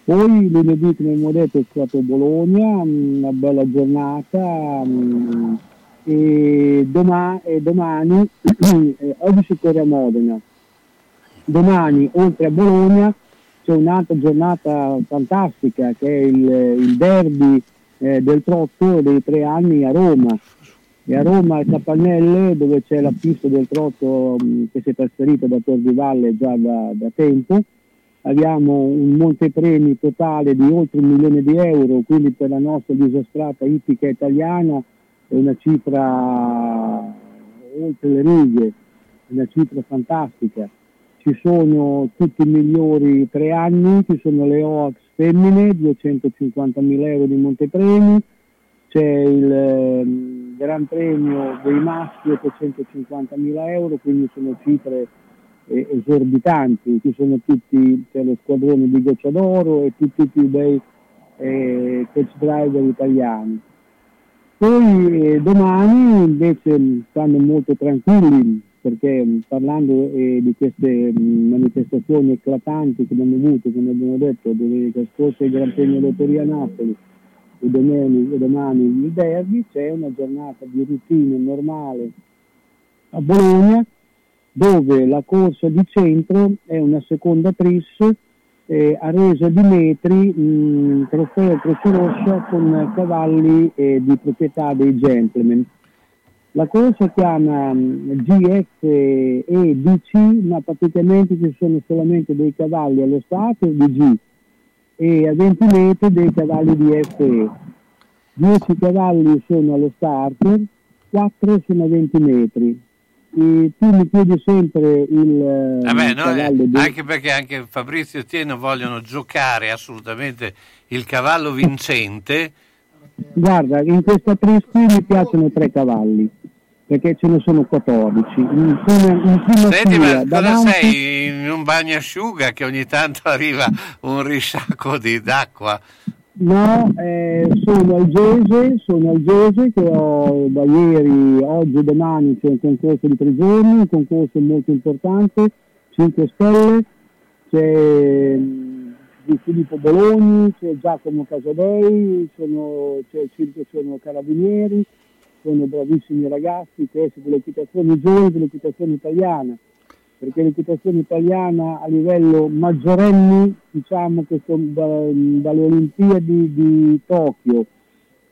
K: Poi lunedì, come abbiamo detto, è stato Bologna, una bella giornata mh, e, doma- e domani, eh, oggi si corre a Modena, domani oltre a Bologna c'è un'altra giornata fantastica che è il, il derby eh, del trotto dei tre anni a Roma. E a Roma a Capannelle dove c'è la pista del trotto che si è trasferita da Tor di Valle già da, da tempo. Abbiamo un montepremi totale di oltre un milione di euro, quindi per la nostra disastrata ippica italiana è una cifra oltre le righe, una cifra fantastica ci sono tutti i migliori tre anni, ci sono le OAX femmine, 250.000 euro di montepremi, c'è il ehm, Gran Premio dei maschi, 850.000 euro, quindi sono cifre eh, esorbitanti, ci sono tutti, c'è lo squadrone di Gocciadoro e tutti i più bei eh, coach driver italiani. Poi eh, domani invece stanno molto tranquilli perché mh, parlando eh, di queste mh, manifestazioni eclatanti che abbiamo avuto, come abbiamo detto, domenica scorsa il Gran Premio Lotteria Napoli e domani, e domani il derby, c'è una giornata di routine normale a Bologna dove la corsa di centro è una seconda tris eh, a resa di metri, mh, trofeo Croce Rossa con cavalli eh, di proprietà dei gentleman. La corsa chiama mh, GF e DC, ma praticamente ci sono solamente dei cavalli allo stato di G e a 20 metri dei cavalli di FE. 10 cavalli sono allo starter, 4 sono a 20 metri. E tu mi chiedi sempre il, eh,
C: Vabbè,
K: il
C: no,
K: cavallo
C: eh,
K: di-
C: anche perché anche Fabrizio e Tieno vogliono giocare assolutamente il cavallo vincente.
K: Guarda, in questa tris qui mi piacciono tre cavalli, perché ce ne sono 14. In prima, in prima
C: Senti, ma
K: fila,
C: cosa
K: davanti,
C: sei in un bagnasciuga che ogni tanto arriva un risciacquo di, d'acqua?
K: No, eh, sono al Gese, sono al Gese che ho da ieri, oggi e domani c'è un concorso di tre giorni, un concorso molto importante, 5 stelle, c'è mh, di Filippo Bologni, c'è Giacomo Casadei, sono, c'è Circo sono Carabinieri, sono bravissimi ragazzi, questi dell'equitazione giovane dell'equitazione italiana perché l'equitazione italiana a livello maggiorenni, diciamo che sono da- dalle Olimpiadi di Tokyo,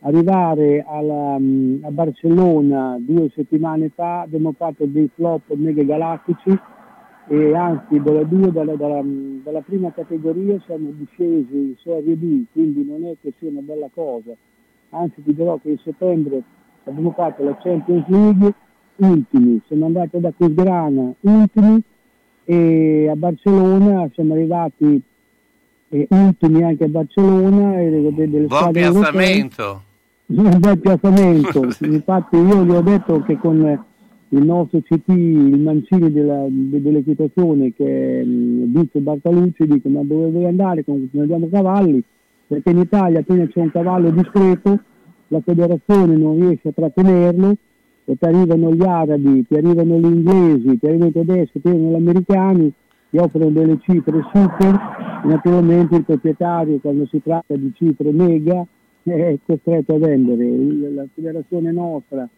K: arrivare alla, mm, a Barcellona due settimane fa abbiamo fatto dei flop mega galattici e anzi dalla, due- dalla- dalla- dalla prima categoria siamo discesi in Serie B, quindi non è che sia una bella cosa, anzi ti dirò che in settembre abbiamo fatto la Champions League ultimi, siamo andati da Cusgrana ultimi e a Barcellona siamo arrivati eh, ultimi anche a Barcellona e delle, delle
C: Buon piazzamento.
K: Un bel piazzamento, infatti io gli ho detto che con il nostro CT, il Mancini della- de- dell'equitazione che è mm, Vizio Bartalucci, dico ma dove vuoi andare non abbiamo cavalli? Perché in Italia appena c'è un cavallo discreto la federazione non riesce a trattenerlo e ti arrivano gli arabi, ti arrivano gli inglesi, ti arrivano i tedeschi, ti arrivano gli americani, ti offrono delle cifre super, naturalmente il proprietario quando si tratta di cifre mega è costretto a vendere, la federazione nostra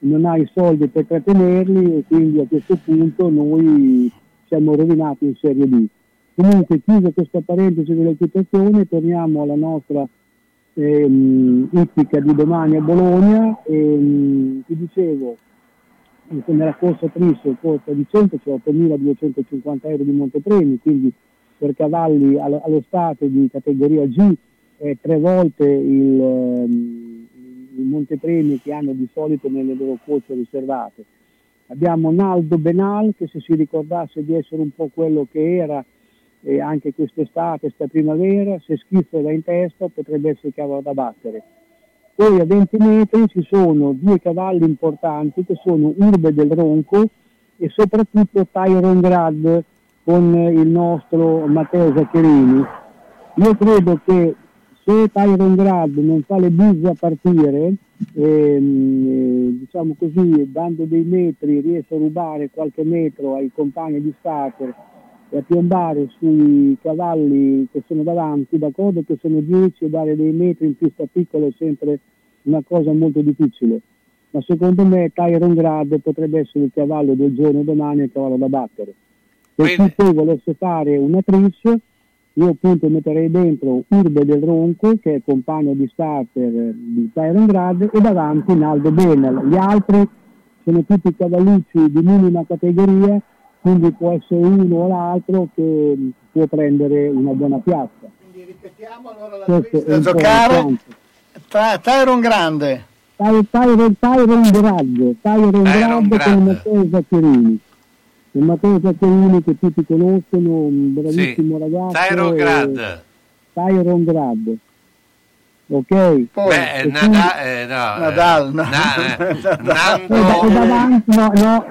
K: non ha i soldi per trattenerli e quindi a questo punto noi siamo rovinati in Serie B. Comunque chiusa questa parentesi dell'equitazione torniamo alla nostra ehm, ippica di domani a Bologna e mh, ti dicevo eh, nella corsa Tris corsa di 100 c'è 8.250 euro di montepremi quindi per cavalli allo, allo stato di categoria G è tre volte il, ehm, i montepremi che hanno di solito nelle loro corse riservate. Abbiamo Naldo Benal che se si ricordasse di essere un po' quello che era e anche quest'estate, sta primavera, se schizza da in testa potrebbe essere il cavallo da battere. Poi a 20 metri ci sono due cavalli importanti che sono Urbe del Ronco e soprattutto Tyron Grad con il nostro Matteo Zaccherini. Io credo che se Tyron Grad non fa le buse a partire, ehm, eh, diciamo così, dando dei metri riesce a rubare qualche metro ai compagni di starter e a piombare sui cavalli che sono davanti, d'accordo che sono 10 e dare dei metri in pista piccola è sempre una cosa molto difficile. Ma secondo me Tyron Grad potrebbe essere il cavallo del giorno domani, il cavallo da battere. Per chi poi volesse fare una tris, io appunto metterei dentro Urbe del Ronco, che è compagno di starter eh, di Tyron Grad, e davanti Naldo Benal. Gli altri sono tutti cavallucci di minima categoria, quindi può essere uno o l'altro che mh, può prendere una buona piazza. Questo è
F: Da
K: un po'
F: giocare
K: il quanto.
F: Ty- Tyron Grande.
K: Ty- Tyron Tyron Grad, Tyron Grad. con Matteo Zaccherini. Il Matteo Zaccherini che tutti conoscono, un bravissimo ragazzo.
C: Tyron
K: e-
C: Grad.
K: Tyron Grad. Ok?
C: Beh,
K: E
C: Nada- eh, no,
F: Nadal,
C: eh,
F: no.
C: Na- eh,
K: E da-
C: Nando-
K: davanti, no, no,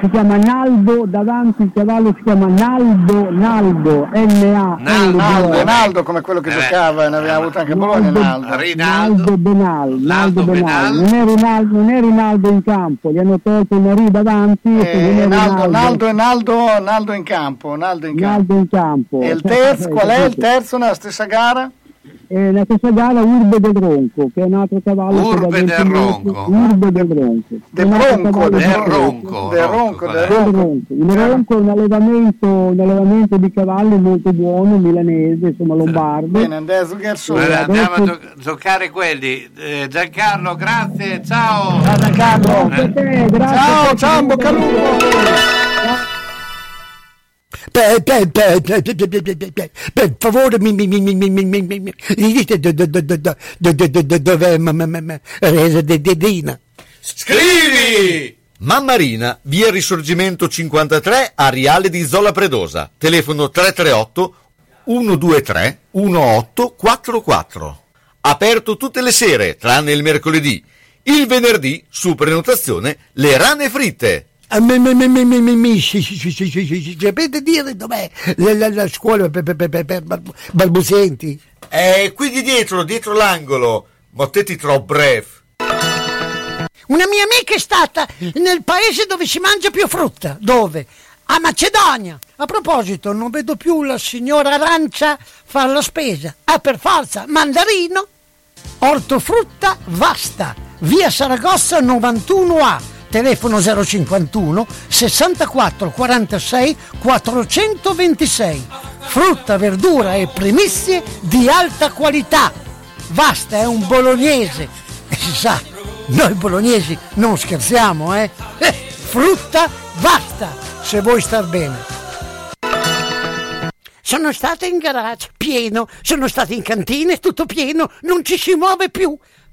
K: si chiama Naldo, davanti il cavallo si chiama Naldo, Naldo, N-A,
F: Naldo, Naldo come quello che giocava, ne abbiamo avuto anche a Bologna, Naldo.
K: Naldo Benal, Naldo Benal. Non, è Rinaldo, non è Rinaldo in campo, gli hanno tolto una R davanti e
F: Eh, Naldo,
K: Rinaldo.
F: Naldo, e Naldo, Naldo in campo, Naldo in campo.
K: Naldo in campo.
F: E il terzo, qual è il terzo nella stessa gara?
K: E nella stessa gara Urbe del Ronco, che è un altro cavallo
F: Urbe
K: 20
F: del Ronco.
K: Urbe del Ronco.
F: Del
K: altro
F: Ronco, del. Ronco, del Ronco, del Ronco.
K: Ronco. Il Ronco è un allevamento, un allevamento di cavalli molto buono, milanese, insomma lombardo.
F: Bene, adesso
C: Guarda, andiamo a gio- giocare quelli. Eh, Giancarlo, grazie, ciao.
F: Ciao Giancarlo. Ciao, ciao, in bocca al lupo.
H: Per, per, per, per favore mi, mi, mi, mi, mi, mi, mi, mi dite dove è Dina.
B: Scrivi! Mammarina, via Risorgimento 53, Ariale di Zola Predosa. Telefono 338 123 1844. Aperto tutte le sere, tranne il mercoledì. Il venerdì, su prenotazione, le rane fritte.
H: Ah, sapete dire dov'è la, la, la scuola per, per, per, per, per bal- balbuzienti?
B: È qui di dietro, dietro l'angolo. Ma te ti trovo breve.
H: Una mia amica è stata nel paese dove si mangia più frutta. Dove? A Macedonia. A proposito, non vedo più la signora Arancia fare la spesa. Ah, per forza, mandarino. Ortofrutta Vasta, via Saragossa 91A, telefono 051 64 46 426. Frutta, verdura e primizie di alta qualità. Vasta è un bolognese. E si sa, noi bolognesi non scherziamo, eh? Eh, frutta Vasta, se vuoi star bene. Sono stata in garage, pieno, sono stata in cantina, tutto pieno, non ci si muove più,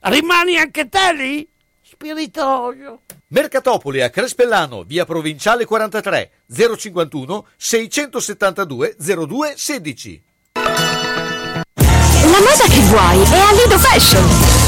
H: rimani anche te lì? Spiritoso.
B: Mercatopoli a Crespellano, via Provinciale 43, 051 672 02 16.
L: La moda che vuoi è a Lido Fashion.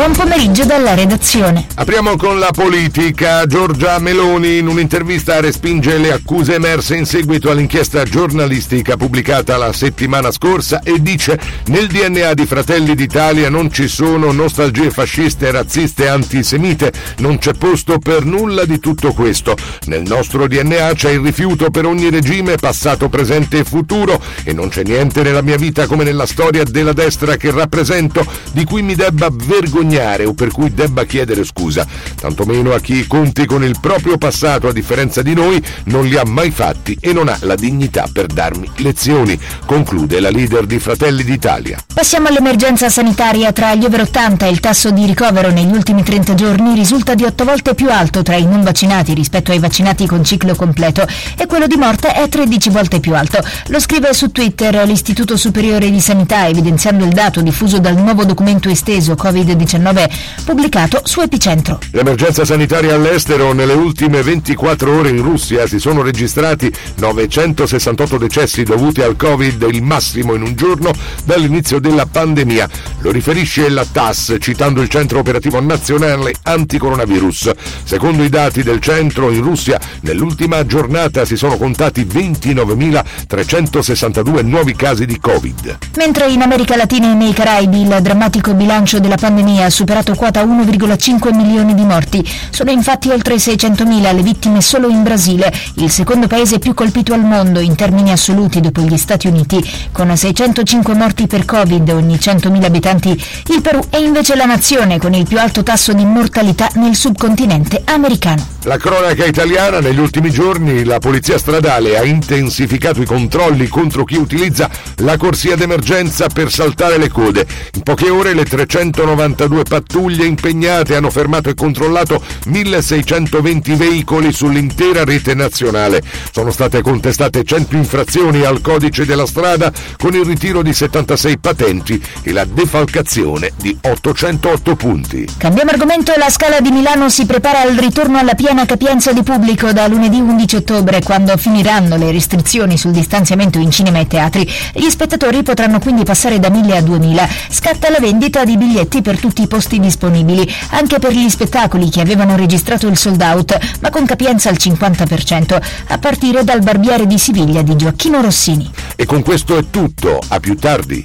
M: Buon pomeriggio dalla redazione.
N: Apriamo con la politica. Giorgia Meloni in un'intervista respinge le accuse emerse in seguito all'inchiesta giornalistica pubblicata la settimana scorsa e dice nel DNA di Fratelli d'Italia non ci sono nostalgie fasciste, razziste antisemite, non c'è posto per nulla di tutto questo. Nel nostro DNA c'è il rifiuto per ogni regime, passato, presente e futuro e non c'è niente nella mia vita come nella storia della destra che rappresento di cui mi debba vergognare o per cui debba chiedere scusa, tantomeno a chi conti con il proprio passato a differenza di noi non li ha mai fatti e non ha la dignità per darmi lezioni, conclude la leader di Fratelli d'Italia.
M: Passiamo all'emergenza sanitaria. Tra gli over 80 il tasso di ricovero negli ultimi 30 giorni risulta di 8 volte più alto tra i non vaccinati rispetto ai vaccinati con ciclo completo e quello di morte è 13 volte più alto. Lo scrive su Twitter l'Istituto Superiore di Sanità evidenziando il dato diffuso dal nuovo documento esteso Covid-19 pubblicato su Epicentro.
N: L'emergenza sanitaria all'estero nelle ultime 24 ore in Russia si sono registrati 968 decessi dovuti al Covid, il massimo in un giorno dall'inizio della pandemia. Lo riferisce la TAS citando il Centro Operativo Nazionale Anticoronavirus. Secondo i dati del centro in Russia nell'ultima giornata si sono contati 29.362 nuovi casi di Covid.
M: Mentre in America Latina e nei Caraibi il drammatico bilancio della pandemia ha superato quota 1,5 milioni di morti. Sono infatti oltre 600.000 le vittime solo in Brasile, il secondo paese più colpito al mondo in termini assoluti dopo gli Stati Uniti, con 605 morti per Covid ogni 100.000 abitanti. Il Perù è invece la nazione con il più alto tasso di mortalità nel subcontinente americano.
N: La cronaca italiana negli ultimi giorni la polizia stradale ha intensificato i controlli contro chi utilizza la corsia d'emergenza per saltare le code. In poche ore le 392 pattuglie impegnate hanno fermato e controllato 1620 veicoli sull'intera rete nazionale. Sono state contestate 100 infrazioni al codice della strada con il ritiro di 76 patenti e la defalcazione di 808 punti.
M: Cambiamo argomento, la Scala di Milano si prepara al ritorno alla piena capienza di pubblico da lunedì 11 ottobre, quando finiranno le restrizioni sul distanziamento in cinema e teatri. Gli spettatori potranno quindi passare da 1000 a 2000. Scatta la vendita di biglietti per tutti i posti disponibili, anche per gli spettacoli che avevano registrato il sold out, ma con capienza al 50%, a partire dal Barbiere di Siviglia di Gioacchino Rossini.
N: E con questo è tutto, a più tardi.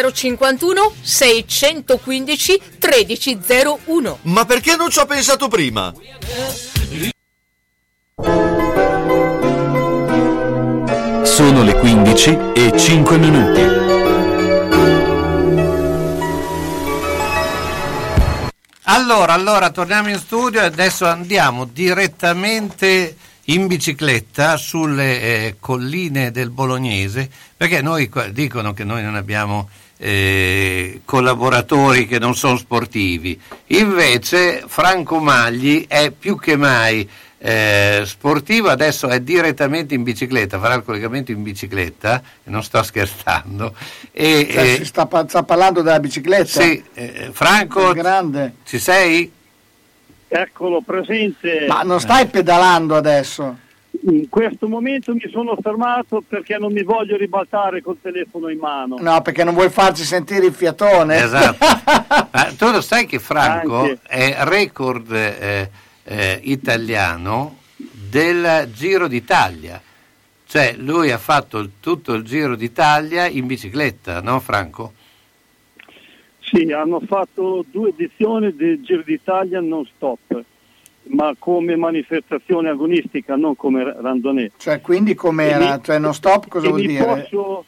E: 051 615 1301.
B: Ma perché non ci ho pensato prima?
O: Sono le 15 e 5 minuti.
C: Allora, allora, torniamo in studio e adesso andiamo direttamente in bicicletta sulle eh, colline del Bolognese, perché noi dicono che noi non abbiamo eh, collaboratori che non sono sportivi. Invece Franco Magli è più che mai eh, sportivo, adesso è direttamente in bicicletta, farà il collegamento in bicicletta, non sto scherzando. E,
F: Cioè,
C: eh,
F: si sta, sta parlando della bicicletta?
C: sì, eh, Franco,
F: Grande.
C: ci sei?
P: Eccolo presente.
F: Ma non stai pedalando adesso?
P: In questo momento mi sono fermato perché non mi voglio ribaltare col telefono in mano.
F: No, perché non vuoi farci sentire il fiatone.
C: Esatto. Ma tu lo sai che Franco
P: Anche.
C: è record eh, eh, italiano del Giro d'Italia. Cioè lui ha fatto il- tutto il Giro d'Italia in bicicletta, no Franco?
P: Sì, hanno fatto due edizioni del Giro d'Italia non stop, ma come manifestazione agonistica, non come ra- randonnée.
F: Cioè, quindi com'era? Cioè, non stop cosa vuol
P: mi
F: dire?
P: Posso,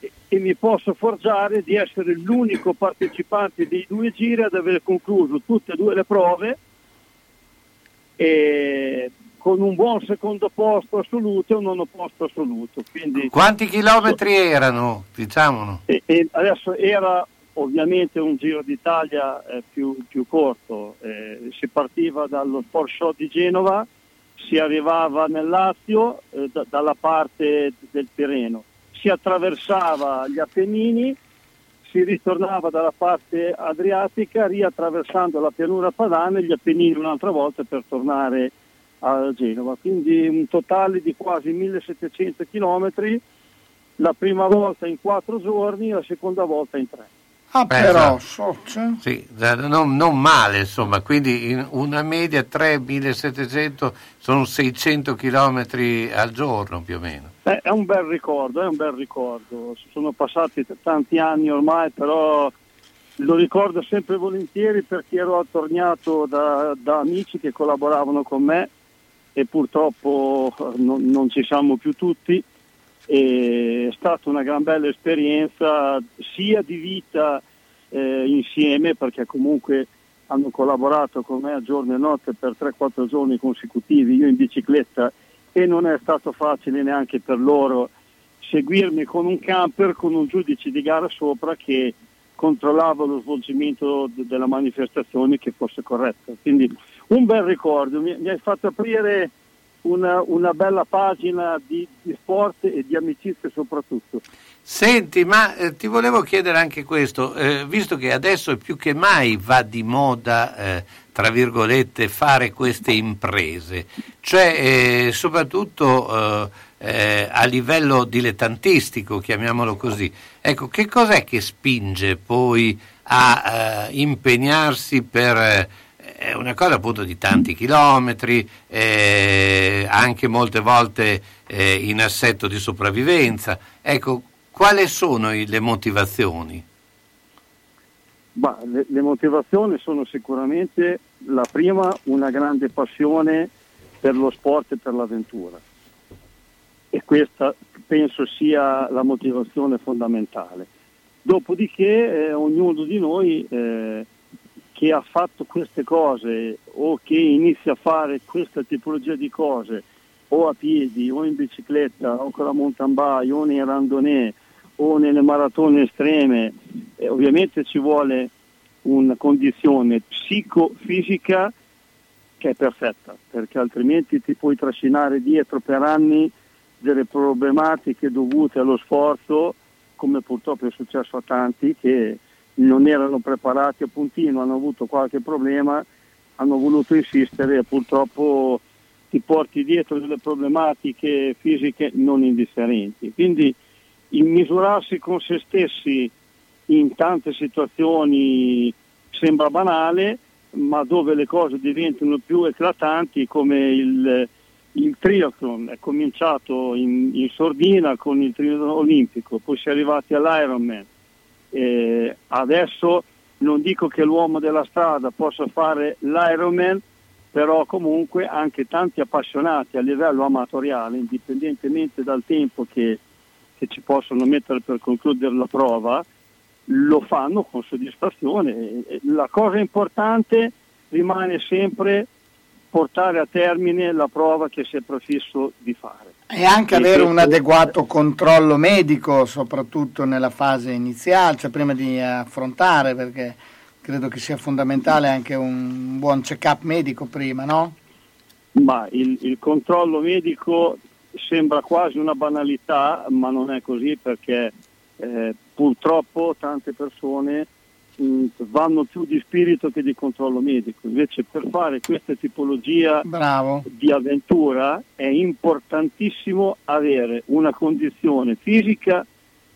P: e- e mi posso forgiare di essere l'unico partecipante dei due giri ad aver concluso tutte e due le prove e con un buon secondo posto assoluto e un nono posto assoluto. Quindi,
C: Quanti chilometri erano? Diciamolo.
P: e- e adesso era ovviamente un Giro d'Italia eh, più, più corto, eh, si partiva dallo Sport Show di Genova, si arrivava nel Lazio eh, da- dalla parte del Tirreno, si attraversava gli Appennini, si ritornava dalla parte adriatica riattraversando la pianura padana e gli Appennini un'altra volta per tornare a Genova, quindi un totale di quasi 1700 chilometri, la prima volta in quattro giorni, la seconda volta in tre.
F: Ah,
C: Beh,
F: però,
C: esatto.
F: so- cioè,
C: Sì, già, non, non male, insomma, quindi in una media 3.700 sono 600 chilometri al giorno più o meno.
P: Eh, è un bel ricordo, è un bel ricordo. Sono passati tanti anni ormai, però lo ricordo sempre volentieri perché ero attorniato da, da amici che collaboravano con me e purtroppo eh, non, non ci siamo più tutti. È stata una gran bella esperienza sia di vita eh, insieme perché comunque hanno collaborato con me a giorno e notte per 3-4 giorni consecutivi, io in bicicletta e non è stato facile neanche per loro seguirmi con un camper con un giudice di gara sopra che controllava lo svolgimento de- della manifestazione che fosse corretto. Quindi un bel ricordo, mi, mi hai fatto aprire una, una bella pagina di, di sport e di amicizia soprattutto.
C: Senti, ma eh, ti volevo chiedere anche questo, eh, visto che adesso più che mai va di moda, eh, tra virgolette, fare queste imprese, cioè eh, soprattutto eh, eh, a livello dilettantistico, chiamiamolo così. Ecco, che cos'è che spinge poi a impegnarsi per è una cosa appunto di tanti chilometri, eh, anche molte volte eh, in assetto di sopravvivenza. Ecco, quali sono le motivazioni?
P: Bah, le, le motivazioni sono sicuramente la prima una grande passione per lo sport e per l'avventura e questa penso sia la motivazione fondamentale. Dopodiché eh, ognuno di noi eh, che ha fatto queste cose o che inizia a fare questa tipologia di cose o a piedi o in bicicletta o con la mountain bike o nei randonnée o nelle maratone estreme, eh, ovviamente ci vuole una condizione psicofisica che è perfetta, perché altrimenti ti puoi trascinare dietro per anni delle problematiche dovute allo sforzo, come purtroppo è successo a tanti che non erano preparati a puntino, hanno avuto qualche problema, hanno voluto insistere e purtroppo ti porti dietro delle problematiche fisiche non indifferenti. Quindi il misurarsi con se stessi in tante situazioni sembra banale, ma dove le cose diventano più eclatanti come il, il triathlon è cominciato in, in sordina con il triathlon olimpico, poi si è arrivati all'Ironman, eh, adesso non dico che l'uomo della strada possa fare l'Ironman, però comunque anche tanti appassionati a livello amatoriale, indipendentemente dal tempo che, che ci possono mettere per concludere la prova, lo fanno con soddisfazione. La cosa importante rimane sempre portare a termine la prova che si è prefisso di fare.
F: E anche avere un adeguato controllo medico, soprattutto nella fase iniziale, cioè prima di affrontare, perché credo che sia fondamentale anche un buon check-up medico prima, no?
P: Ma il, il controllo medico sembra quasi una banalità, ma non è così perché eh, purtroppo tante persone vanno più di spirito che di controllo medico. Invece per fare questa tipologia
F: Bravo.
P: di avventura è importantissimo avere una condizione fisica,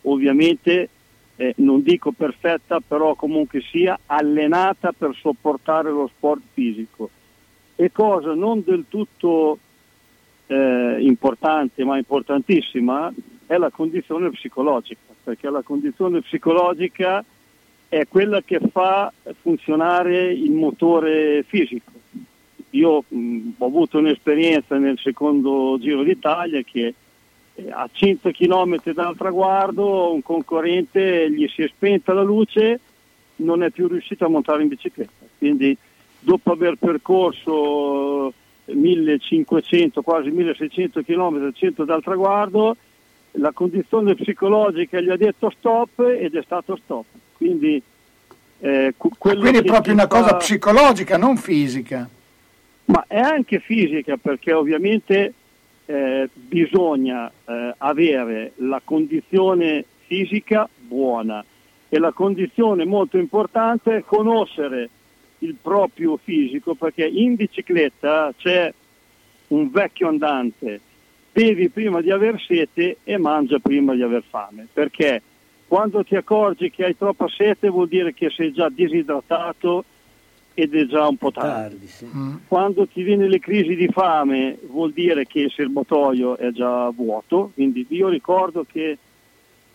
P: ovviamente eh, non dico perfetta, però comunque sia allenata per sopportare lo sport fisico. E cosa non del tutto eh, importante, ma importantissima, è la condizione psicologica, perché la condizione psicologica è quella che fa funzionare il motore fisico. Io mh, ho avuto un'esperienza nel secondo Giro d'Italia che eh, a 100 km dal traguardo un concorrente gli si è spenta la luce, non è più riuscito a montare in bicicletta. Quindi dopo aver percorso 1500, quasi 1600 km al centro dal traguardo, la condizione psicologica gli ha detto stop ed è stato stop. Quindi,
F: eh, quindi è proprio una cosa psicologica, non fisica.
P: Ma è anche fisica perché ovviamente eh, bisogna eh, avere la condizione fisica buona e la condizione molto importante è conoscere il proprio fisico perché in bicicletta c'è un vecchio andante, bevi prima di aver sete e mangia prima di aver fame perché quando ti accorgi che hai troppa sete vuol dire che sei già disidratato ed è già un po' tardi. tardi sì. mm. Quando ti viene le crisi di fame vuol dire che il serbatoio è già vuoto, quindi io ricordo che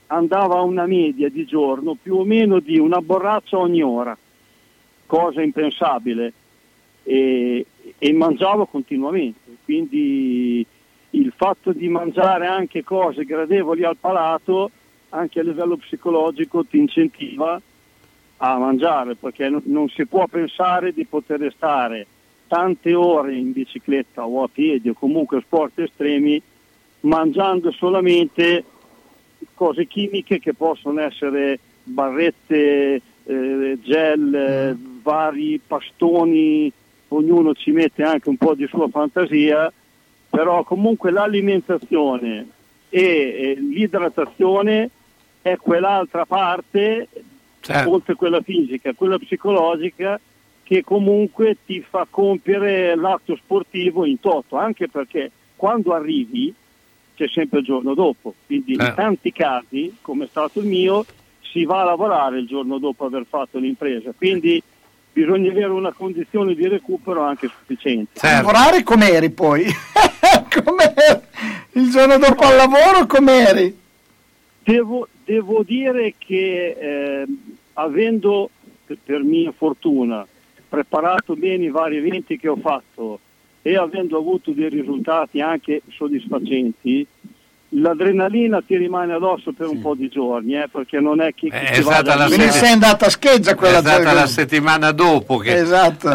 P: andava a una media di giorno più o meno di una borraccia ogni ora, cosa impensabile, e, e mangiavo continuamente, quindi il fatto di mangiare anche cose gradevoli al palato anche a livello psicologico ti incentiva a mangiare perché non si può pensare di poter stare tante ore in bicicletta o a piedi o comunque sport estremi mangiando solamente cose chimiche che possono essere barrette, eh, gel, eh, vari pastoni, ognuno ci mette anche un po' di sua fantasia però comunque l'alimentazione e, l'idratazione è quell'altra parte,
C: Certo.
P: oltre quella fisica, quella psicologica, che comunque ti fa compiere l'atto sportivo in toto, anche perché quando arrivi c'è sempre il giorno dopo, quindi
C: Eh.
P: in tanti casi, come è stato il mio, si va a lavorare il giorno dopo aver fatto l'impresa, quindi bisogna avere una condizione di recupero anche sufficiente.
F: Lavorare com'eri poi? com'eri? Il giorno dopo al lavoro com'eri?
P: Devo, devo dire che eh, avendo, per- per mia fortuna, preparato bene i vari eventi che ho fatto e avendo avuto dei risultati anche soddisfacenti, l'adrenalina ti rimane addosso per un po' di giorni, eh, perché non è che, che
C: È stata la.
F: Quindi sei andata a scheggia
C: È
F: quella
C: stata
F: zona.
C: la settimana dopo che...
F: Esatto.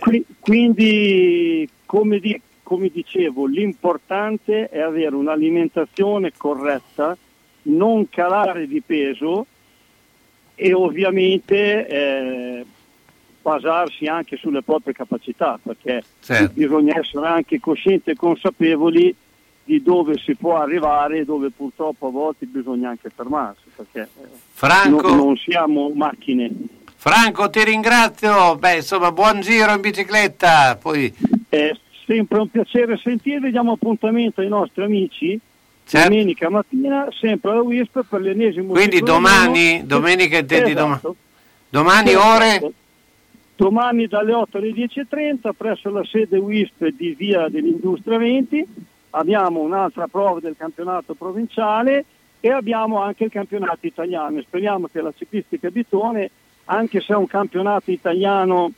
P: Qui- quindi, come, di- come dicevo, l'importante è avere un'alimentazione corretta, non calare di peso e ovviamente eh, basarsi anche sulle proprie capacità, perché
C: Certo.
P: bisogna essere anche coscienti e consapevoli di dove si può arrivare e dove purtroppo a volte bisogna anche fermarsi, perché eh,
C: Franco?
P: non- non siamo macchine.
C: Franco, ti ringrazio. Beh, insomma, buon giro in bicicletta. Poi
P: È sempre un piacere sentirvi, diamo appuntamento ai nostri amici
C: Certo.
P: domenica mattina, sempre alla WISP per l'ennesimo
C: Quindi domani- domenica intendi
P: Esatto.
C: domani
P: Perfetto.
C: ore?
P: Domani dalle 8 alle 10.30 presso la sede WISP di Via dell'Industria 20 abbiamo un'altra prova del campionato provinciale e abbiamo anche il campionato italiano. Speriamo che la ciclistica Bitone, anche se è un campionato italiano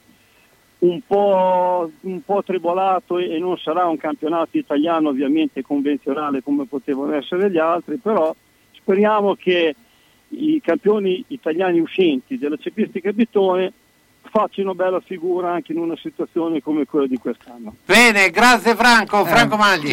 P: un po', un po' tribolato e non sarà un campionato italiano ovviamente convenzionale come potevano essere gli altri, però speriamo che i campioni italiani uscenti della ciclistica Bitone facciano bella figura anche in una situazione come quella di quest'anno.
C: Bene, grazie Franco. Franco Magli.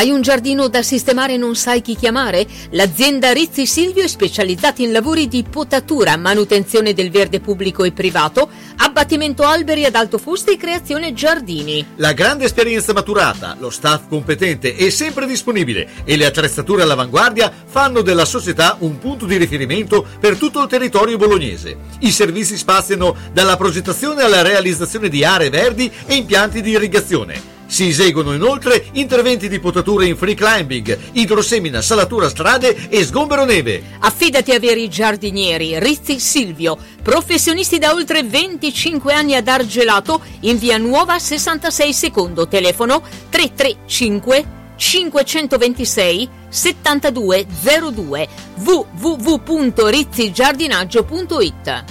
E: Hai un giardino da sistemare e non sai chi chiamare? L'azienda Rizzi Silvio è specializzata in lavori di potatura, manutenzione del verde pubblico e privato, abbattimento alberi ad alto fusto e creazione giardini.
B: La grande esperienza maturata, lo staff competente e sempre disponibile e le attrezzature all'avanguardia fanno della società un punto di riferimento per tutto il territorio bolognese. I servizi spaziano dalla progettazione alla realizzazione di aree verdi e impianti di irrigazione. Si eseguono inoltre interventi di potatura in free climbing, idrosemina, salatura strade e sgombero neve.
E: Affidati a veri giardinieri, Rizzi Silvio, professionisti da oltre 25 anni ad Argelato, in via Nuova 66 secondo, telefono 335 526 7202 www.rizzigiardinaggio.it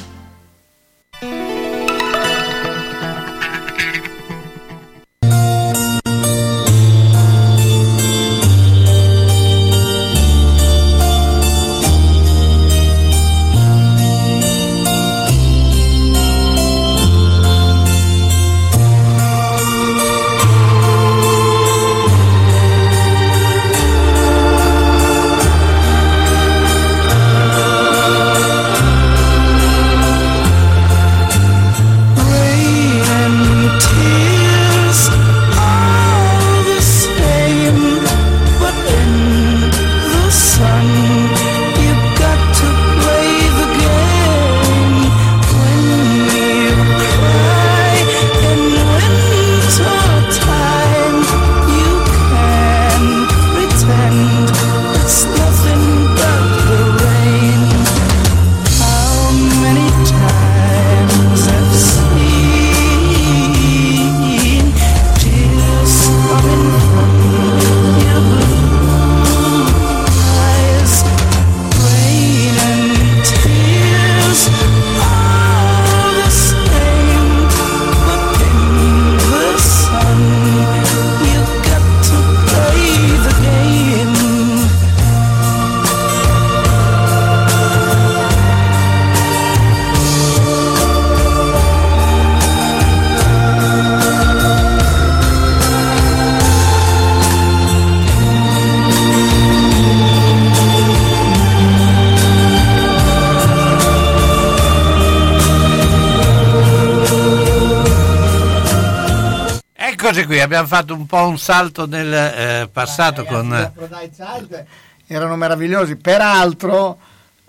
C: qui, abbiamo fatto un po' un salto nel eh, passato con...
F: Aphrodite Child erano meravigliosi. Peraltro,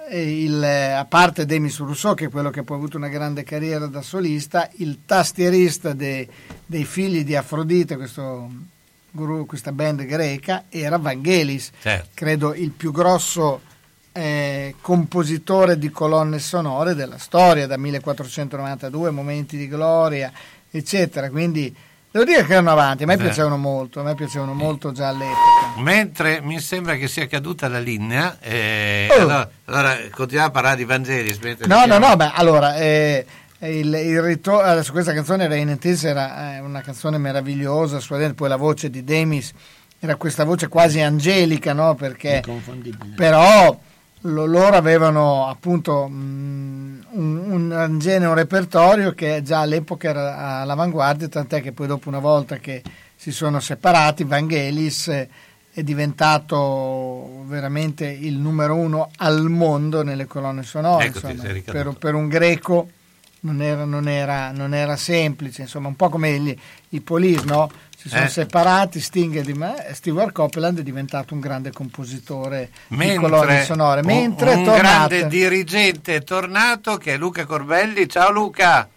F: eh, il, eh, a parte Demis Rousseau, che è quello che poi ha avuto una grande carriera da solista, il tastierista de- dei figli di Afrodite, questo guru, questa band greca, era Vangelis,
C: Certo.
F: credo il più grosso eh, compositore di colonne sonore della storia, da 1492, Momenti di Gloria, eccetera. Quindi devo dire che erano avanti, a me
C: Sì.
F: piacevano molto, a me piacevano molto già all'epoca.
C: Mentre mi sembra che sia caduta la linea, eh,
F: Oh.
C: allora, allora continuiamo a parlare di Vangeli.
F: No, no,
C: diciamo-
F: no, beh, allora, eh, il, il ritorno, adesso questa canzone Rain and Tears era eh, una canzone meravigliosa, suadente, poi la voce di Demis era questa voce quasi angelica, no? Perché,
J: Inconfondibile.
F: però loro avevano appunto mh, un, un genere, un repertorio che già all'epoca era all'avanguardia, tant'è che poi dopo una volta che si sono separati, Vangelis è diventato veramente il numero uno al mondo nelle colonne sonore.
C: Ecco, ti
F: insomma. per, per un greco non era, non era- non era semplice, insomma, un po' come gli, i Police, no? Si sono
C: Eh.
F: separati, Sting e di me, Stewart Copeland è diventato un grande compositore di colonne
C: Mentre
F: sonore.
C: un-
F: Mentre
C: un,
F: tornato-
C: grande dirigente è tornato che è Luca Corbelli. Ciao Luca.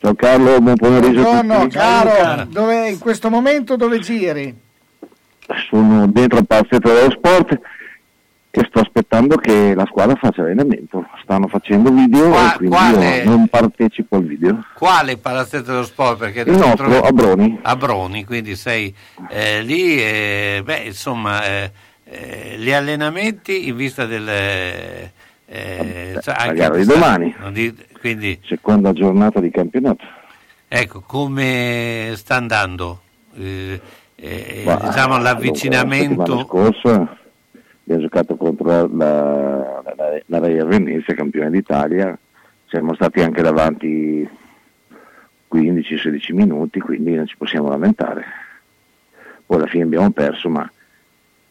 Q: Ciao Carlo, buon pomeriggio a
F: Buongiorno
Q: tutti.
F: caro, dove, in questo momento dove giri?
Q: Sono dentro al palazzetto dello sport e sto aspettando che la squadra faccia allenamento. Stanno facendo video
C: Qua-
Q: e quindi
C: quale?
Q: io non partecipo al video.
C: Quale palazzetto dello sport? Perché
Q: Il nostro,
C: trovi-
Q: a Broni.
C: A Broni, quindi sei eh, lì e beh, insomma, eh, eh, gli allenamenti in vista del... eh, eh, cioè,
Q: la gara di domani.
C: di- quindi,
Q: Seconda giornata di campionato.
C: ecco, come sta andando? Eh, eh, diciamo l'avvicinamento...
Q: La abbiamo giocato contro la, la, la, la Real Venezia, campione d'Italia. Siamo stati anche davanti 15-16 minuti, quindi non ci possiamo lamentare. Poi alla fine abbiamo perso, ma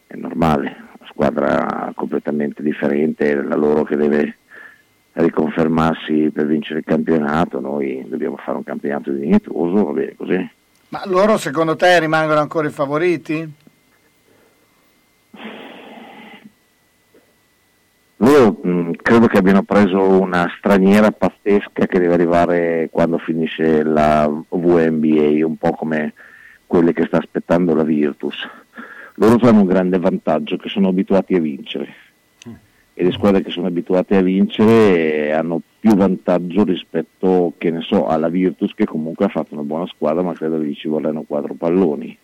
Q: è normale, una squadra completamente differente, la loro che deve riconfermarsi per vincere il campionato, noi dobbiamo fare un campionato dignitoso, va bene così.
F: Ma loro secondo te rimangono ancora i favoriti?
Q: Loro mh, credo che abbiano preso una straniera pazzesca che deve arrivare quando finisce la VNBA, un po' come quelle che sta aspettando la Virtus. Loro hanno un grande vantaggio che sono abituati a vincere e le squadre che sono abituate a vincere eh, hanno più vantaggio rispetto, che ne so, alla Virtus che comunque ha fatto una buona squadra ma credo che gli ci vorranno quattro palloni.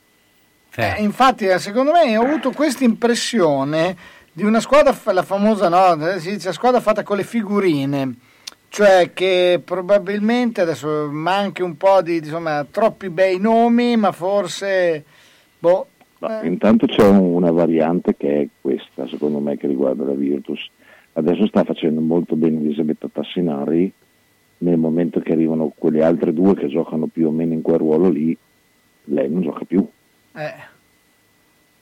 F: Eh, infatti, eh, secondo me ho avuto questa impressione di una squadra, la famosa, no, eh, si dice squadra fatta con le figurine, cioè che probabilmente adesso manchi un po' di, insomma, troppi bei nomi, ma forse, boh,
Q: No, Intanto c'è una variante che è questa, secondo me, che riguarda la Virtus. Adesso sta facendo molto bene Elisabetta Tassinari, nel momento che arrivano quelle altre due che giocano più o meno in quel ruolo lì, lei non gioca più.
F: eh,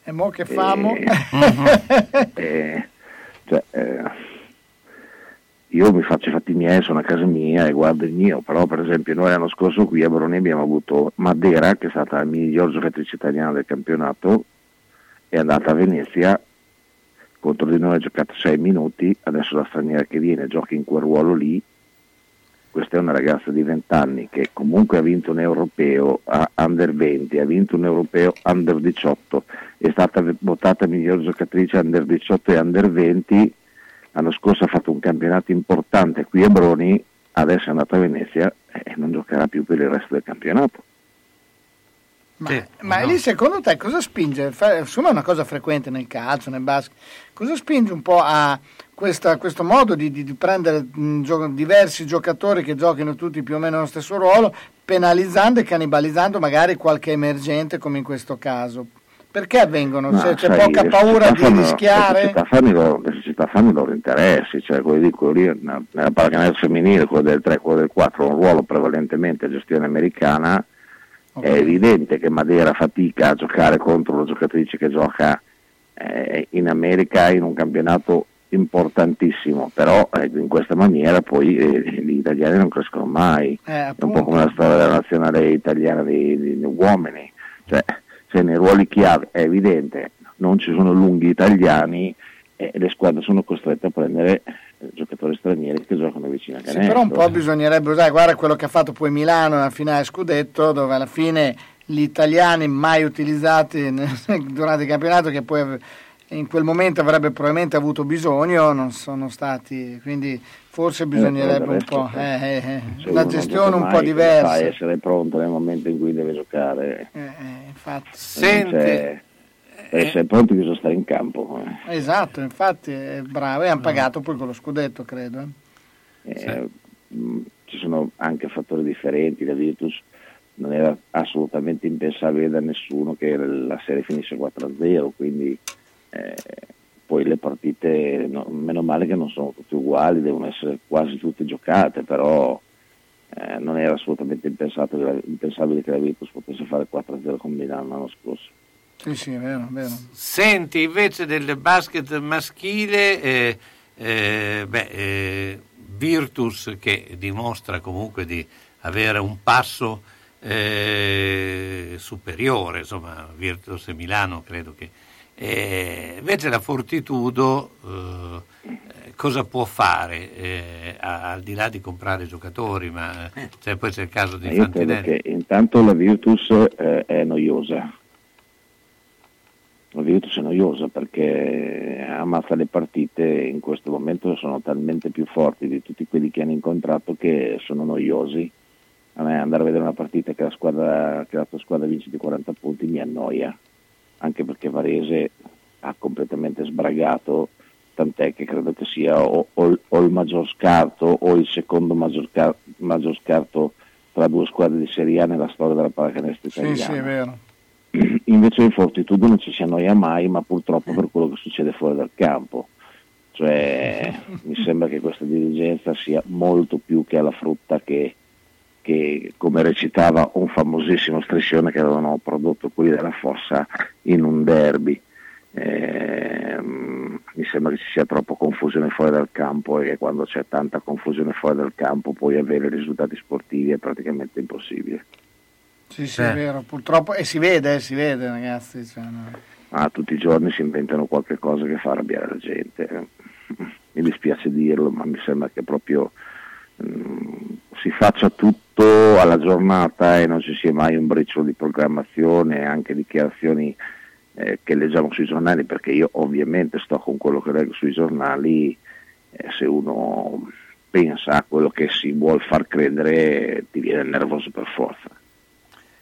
F: e mo che famo?
Q: Eh, cioè, eh, io mi faccio i fatti miei, sono a casa mia e guardo il mio, però per esempio noi l'anno scorso qui a Baroni abbiamo avuto Maddera, che è stata la miglior giocatrice italiana del campionato, è andata a Venezia, contro di noi ha giocato 6 minuti, adesso la straniera che viene gioca in quel ruolo lì, questa è una ragazza di 20 anni che comunque ha vinto un europeo a under 20, ha vinto un europeo under 18, è stata votata miglior giocatrice under 18 e under 20, l'anno scorso ha fatto un campionato importante qui a Broni, adesso è andata a Venezia e non giocherà più per il resto del campionato.
F: Ma, ma lì secondo te cosa spinge? Fa- Insomma è una cosa frequente nel calcio, nel basket. Cosa spinge un po' a questa- questo modo di, di- di prendere mh, gio- diversi giocatori che giochino tutti più o meno nello stesso ruolo, penalizzando e cannibalizzando magari qualche emergente come in questo caso? Perché avvengono?
Q: Ma,
F: C'è, c'è
Q: sai,
F: poca
Q: le
F: paura di
Q: fanno- Le
F: rischiare?
Q: società fanno le società fanno i loro interessi, cioè quello lì, quello lì nella, nella pallacanestro femminile, quello del 3, quello del 4, un ruolo prevalentemente a gestione americana, è evidente che Madeira fatica a giocare contro una giocatrice che gioca eh, in America in un campionato importantissimo, però eh, in questa maniera poi eh, gli italiani non crescono mai,
F: Eh,
Q: è un po' come la storia della nazionale italiana dei, degli uomini, Cioè, se nei ruoli chiave è evidente, non ci sono lunghi italiani e le squadre sono costrette a prendere eh, giocatori stranieri che giocano vicino a
F: Sì,
Q: canestro.
F: però un po' bisognerebbe usare, guarda quello che ha fatto poi Milano nella finale scudetto, dove alla fine gli italiani mai utilizzati durante il campionato, che poi in quel momento avrebbe probabilmente avuto bisogno, non sono stati, quindi forse bisognerebbe un po' eh, eh, eh,
Q: Se
F: una
Q: uno non
F: gestione un po'
Q: come
F: diversa.
Q: A essere pronto nel momento in cui deve giocare.
F: Eh, infatti.
Q: Non c'è- Per essere pronti bisogna stare in campo. eh.
F: Esatto, infatti è bravo e hanno pagato poi con lo scudetto, credo. eh.
Q: Eh, mh, ci sono anche fattori differenti, la Virtus non era assolutamente impensabile da nessuno che la serie finisse 4-0, quindi eh, poi le partite, no, meno male che non sono tutte uguali, devono essere quasi tutte giocate, però eh, non era assolutamente impensabile che la Virtus potesse fare 4-0 con Milano l'anno scorso.
F: Sì, sì, è vero, è vero.
C: Senti, invece del basket maschile, eh, eh, beh, eh, Virtus che dimostra comunque di avere un passo eh, superiore, insomma, Virtus e Milano credo che... eh, invece la Fortitudo eh, cosa può fare eh, al di là di comprare giocatori, ma eh, cioè, poi c'è il caso di Fantinelli.
Q: intanto la Virtus eh, è noiosa. La Virtus è noiosa perché ammazza le partite in questo momento sono talmente più forti di tutti quelli che hanno incontrato che sono noiosi. A me andare a vedere una partita che la, squadra, che la tua squadra vince di 40 punti mi annoia, anche perché Varese ha completamente sbragato, tant'è che credo che sia o, o- o il maggior scarto o il secondo maggior, car- maggior scarto tra due squadre di Serie A nella storia della pallacanestro
F: Sì,
Q: italiana.
F: sì, è vero.
Q: Invece in Fortitudo non ci si annoia mai, ma purtroppo per quello che succede fuori dal campo. Cioè, mi sembra che questa dirigenza sia molto più che alla frutta che, che come recitava un famosissimo striscione che avevano prodotto quelli della Fossa in un derby. Ehm, mi sembra che ci sia troppo confusione fuori dal campo e che quando c'è tanta confusione fuori dal campo poi avere risultati sportivi è praticamente impossibile.
F: Sì, sì,
Q: Eh.
F: è vero, purtroppo, e si vede, eh, si vede ragazzi. cioè, no.
Q: Ah, tutti i giorni si inventano qualche cosa che fa arrabbiare la gente. Mi dispiace dirlo, ma mi sembra che proprio mm, si faccia tutto alla giornata e non ci sia mai un briciolo di programmazione e anche dichiarazioni eh, che leggiamo sui giornali, perché io ovviamente sto con quello che leggo sui giornali, eh, se uno pensa a quello che si vuol far credere ti viene nervoso per forza.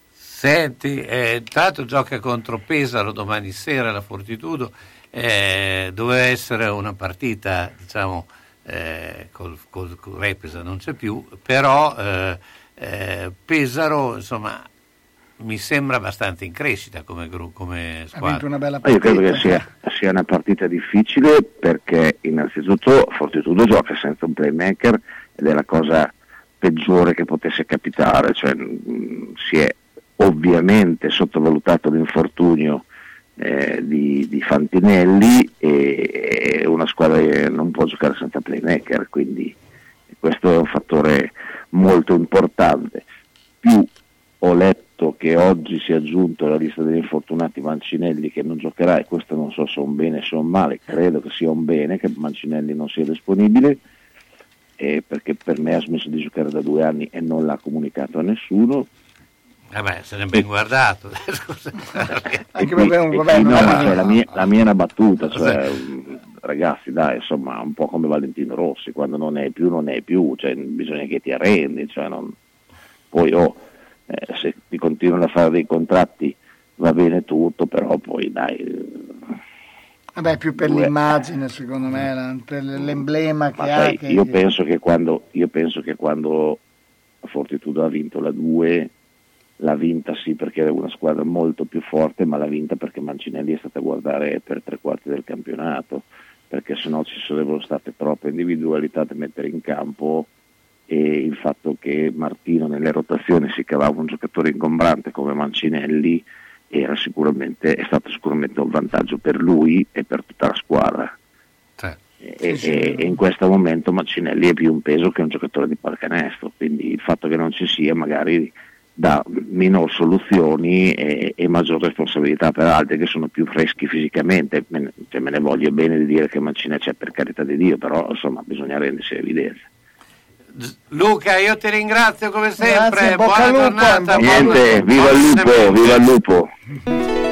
C: Senti, eh, l'altro gioca contro Pesaro domani sera la Fortitudo, eh, doveva essere una partita, diciamo, eh, col, col, col Repesa non c'è più, però eh, eh, Pesaro, insomma, mi sembra abbastanza in crescita come, gru- come
F: Ha
C: squadra.
F: vinto una bella
Q: Ma Io
F: partita.
Q: credo che sia, sia una partita difficile perché innanzitutto Fortitudo gioca senza un playmaker ed è la cosa peggiore che potesse capitare, cioè, mh, si è ovviamente sottovalutato l'infortunio eh, di, di Fantinelli e, e una squadra che non può giocare senza playmaker, quindi questo è un fattore molto importante. Più ho letto che oggi si è aggiunto alla lista degli infortunati Mancinelli che non giocherà e questo non so se è un bene o se è un male, credo che sia un bene che Mancinelli non sia disponibile eh, perché per me ha smesso di giocare da due anni e non l'ha comunicato a nessuno.
C: Vabbè, se ne è ben guardato. Scusa.
Q: E qui- e qui no, cioè, la, mia, la mia è una battuta, cioè, ragazzi dai, insomma, un po' come Valentino Rossi, quando non è più non è più, cioè, bisogna che ti arrendi, cioè, non- poi oh, eh, se ti continuano a fare dei contratti va bene tutto, però poi dai, eh,
F: Vabbè, più per
Q: Due.
F: l'immagine, secondo me, la- per l'emblema che
Q: ma
F: ha.
Q: sai,
F: che-
Q: io, penso che quando, io penso che quando Fortitudo ha vinto la 2 l'ha vinta sì perché era una squadra molto più forte, ma l'ha vinta perché Mancinelli è stata a guardare per tre quarti del campionato, perché sennò ci sarebbero state troppe individualità da mettere in campo e il fatto che Martino nelle rotazioni si cavava un giocatore ingombrante come Mancinelli era sicuramente, è stato sicuramente un vantaggio per lui e per tutta la squadra. E, e- e in questo momento Mancinelli è più un peso che un giocatore di pallacanestro, quindi il fatto che non ci sia magari dà minor soluzioni e, e, maggior responsabilità per altri che sono più freschi fisicamente. Me ne, cioè me ne voglio bene di dire che Mancina c'è per carità di Dio, però insomma bisogna rendersi evidenza.
C: Luca, io ti ringrazio come sempre,
F: Grazie,
C: buona
F: al lupo,
C: giornata.
Q: Niente,
C: buona-
Q: viva il lupo, viva il lupo!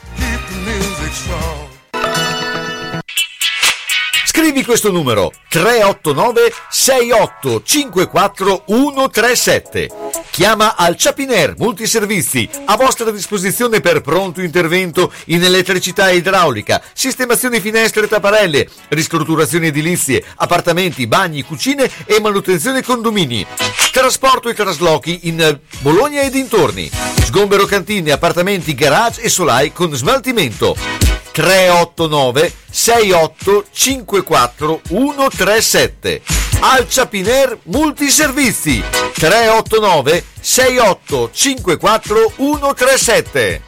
B: Scrivi questo numero 389 6854 137. Chiama al Ciapiner Multiservizi a vostra disposizione per pronto intervento in elettricità e idraulica, sistemazioni finestre e tapparelle, ristrutturazioni edilizie, appartamenti, bagni, cucine e manutenzione condomini. Trasporto e traslochi in Bologna e dintorni. Sgombero cantine, appartamenti, garage e solai con smaltimento. 389 6854 137 Alcia Piner Multiservizi 389 6854 137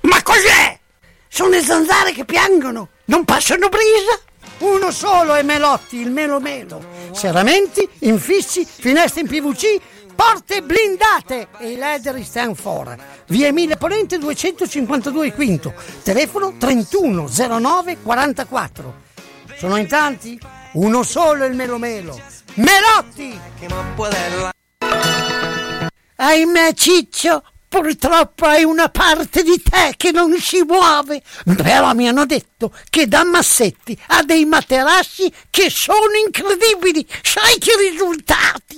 H: Ma cos'è? Sono le zanzare che piangono, non passano brisa. Uno solo è Melotti, il Melo Melo. Serramenti, infissi, finestre in PVC, porte blindate e i leder stand for. Via Emilia Ponente 252 Quinto, telefono 3109 44. Sono in tanti? Uno solo il Melo Melo. Melotti! Ahimè Ciccio, purtroppo hai una parte di te che non si muove. Però mi hanno detto che da Massetti ha dei materassi che sono incredibili. Sai che risultati?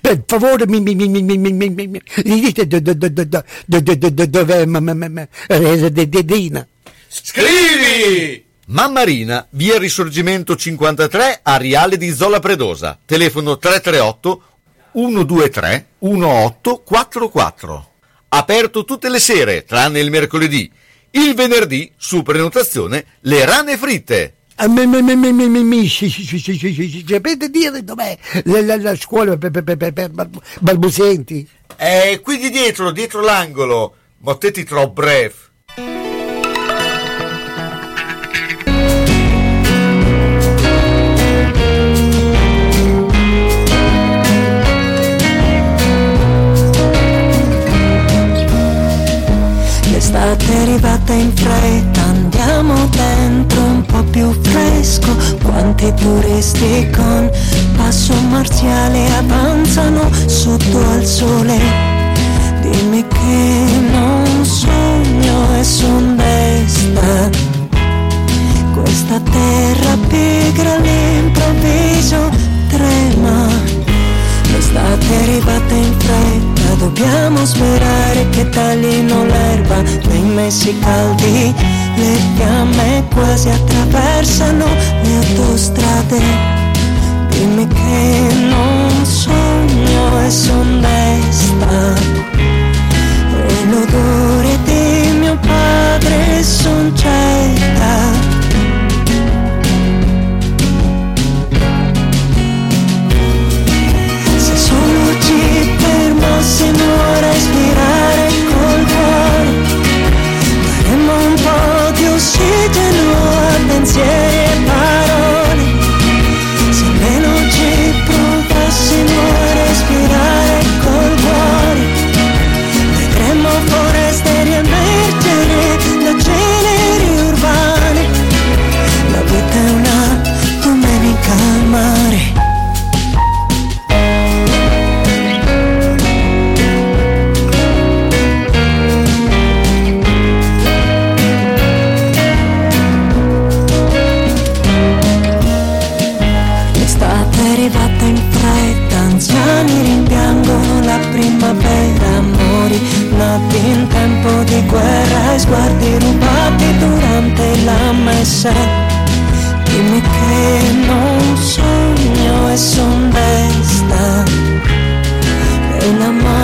H: Per favore mi, mi, mi, mi, mi, mi, mi, mi, mi dite do- do- do- do- do- do- do- do- do- dov'è ma- ma- ma- ma- Resa de- Dedina?
B: Scrivi! Mammarina, via Risorgimento 53, Ariale di Zola Predosa. Telefono 338 123 1844. Aperto tutte le sere, tranne il mercoledì. Il venerdì, su prenotazione, le rane fritte.
H: Sapete dire dov'è la, scuola per, balbuzienti?
B: È qui di dietro, dietro l'angolo. Mottetti troppo breve.
R: L'estate è arrivata in fretta dentro un po' più fresco. Quanti turisti con passo marziale avanzano sotto al sole. Dimmi che non sogno e son desta. Questa terra pigra all'improvviso trema. L'estate è arrivata in fretta, dobbiamo sperare che taglino l'erba nei mesi caldi. Le fiamme quasi attraversano le autostrade. Dimmi che non sogno e son desta. E l'odore di mio padre son certa. potessimo respirare col cuore, faremmo un po' di ossigeno a pensieri. Di guerra e sguardi rubati durante la messa. Dimmi che non sogno e son desta e mano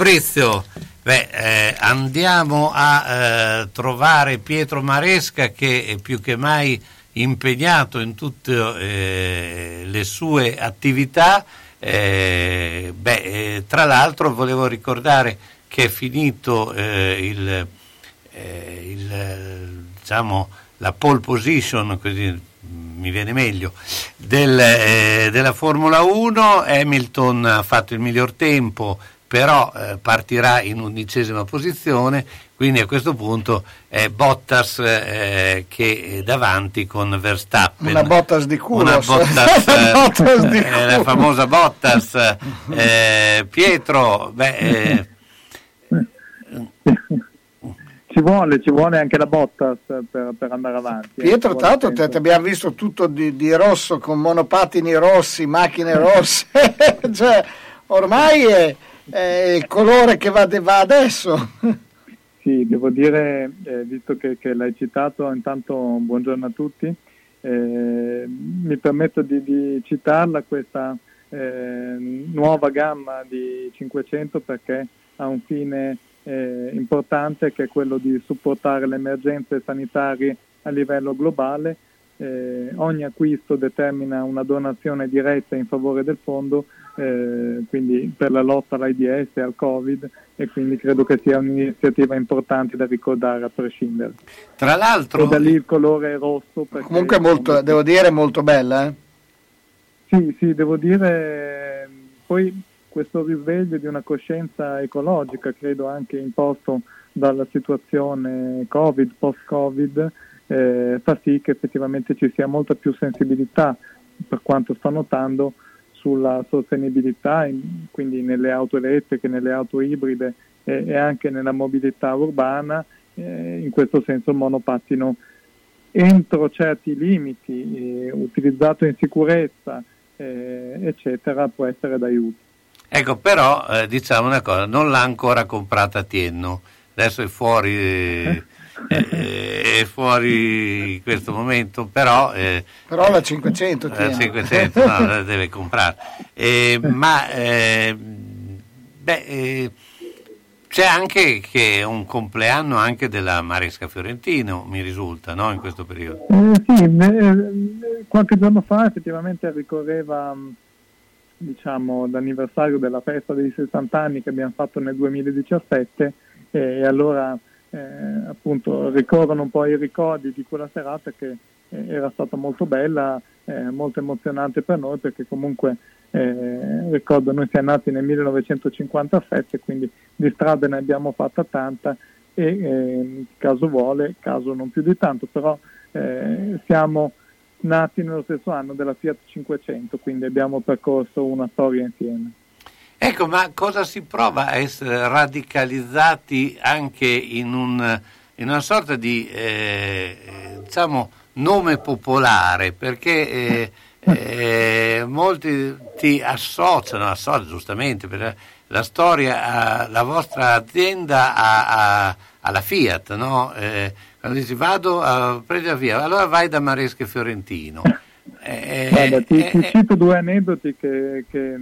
C: Fabrizio, beh, eh, andiamo a eh, trovare Pietro Maresca che è più che mai impegnato in tutte eh, le sue attività. Eh, beh, eh, tra l'altro volevo ricordare che è finito eh, il, il, diciamo, la pole position, così mi viene meglio, del, eh, della Formula 1. Hamilton ha fatto il miglior tempo, però eh, partirà in undicesima posizione, quindi a questo punto è Bottas eh, che è davanti con Verstappen.
F: Una Bottas di culo.
C: Una Bottas,
F: Bottas di
C: eh, la
F: culo.
C: famosa Bottas. Eh, Pietro, beh, eh,
S: Ci vuole, ci vuole anche la Bottas per, per andare avanti. eh,
F: Pietro, tra l'altro, te abbiamo visto tutto di, di rosso con monopattini rossi, macchine rosse, cioè ormai è, è il colore che va, va adesso.
S: Sì, devo dire, eh, visto che, che l'hai citato, intanto buongiorno a tutti, eh, mi permetto di, di citarla questa eh, nuova gamma di 500 perché ha un fine eh, importante che è quello di supportare le emergenze sanitarie a livello globale. Eh, ogni acquisto determina una donazione diretta in favore del fondo, eh, quindi per la lotta all'AIDS e al Covid e quindi credo che sia un'iniziativa importante da ricordare a prescindere.
C: tra l'altro...
S: E da lì il colore rosso. perché-
F: Comunque molto, devo dire, molto bella. Eh?
S: Sì, sì, devo dire, poi questo risveglio di una coscienza ecologica, credo anche imposto dalla situazione Covid, post-Covid, eh, fa sì che effettivamente ci sia molta più sensibilità, per quanto sto notando, sulla sostenibilità, in- quindi nelle auto elettriche, nelle auto ibride e, e anche nella mobilità urbana, eh, in questo senso il monopattino entro certi limiti, eh, utilizzato in sicurezza, eh, eccetera, può essere d'aiuto.
C: Ecco, però eh, diciamo una cosa, non l'ha ancora comprata Tienno, adesso è fuori, eh, eh, è fuori in questo momento, però... eh,
F: Però la 500
C: la
F: tiene.
C: 500 no, la deve comprare. Eh, ma eh, beh, eh, c'è anche che è un compleanno anche della Maresca Fiorentino, mi risulta, no, in questo periodo.
S: Eh, sì, eh, qualche giorno fa effettivamente ricorreva mh, diciamo, l'anniversario della festa dei 60 anni che abbiamo fatto nel 2017 e allora eh, appunto ricorrono un po' i ricordi di quella serata che eh, era stata molto bella, eh, molto emozionante per noi perché comunque eh, ricordo noi siamo nati nel 1957 quindi di strada ne abbiamo fatta tanta e eh, caso vuole, caso non più di tanto, però eh, siamo nati nello stesso anno della Fiat 500, quindi abbiamo percorso una storia insieme.
C: Ecco, ma cosa si prova a essere radicalizzati anche in, un, in una sorta di, eh, eh, diciamo, nome popolare? Perché eh, eh, molti ti associano, associano giustamente, per la storia, la vostra azienda a, a, alla Fiat, no? Eh, quando dici vado a prendere via, allora vai da Maresca e Fiorentino.
S: Guarda, ti, ti
C: eh,
S: cito due aneddoti che, che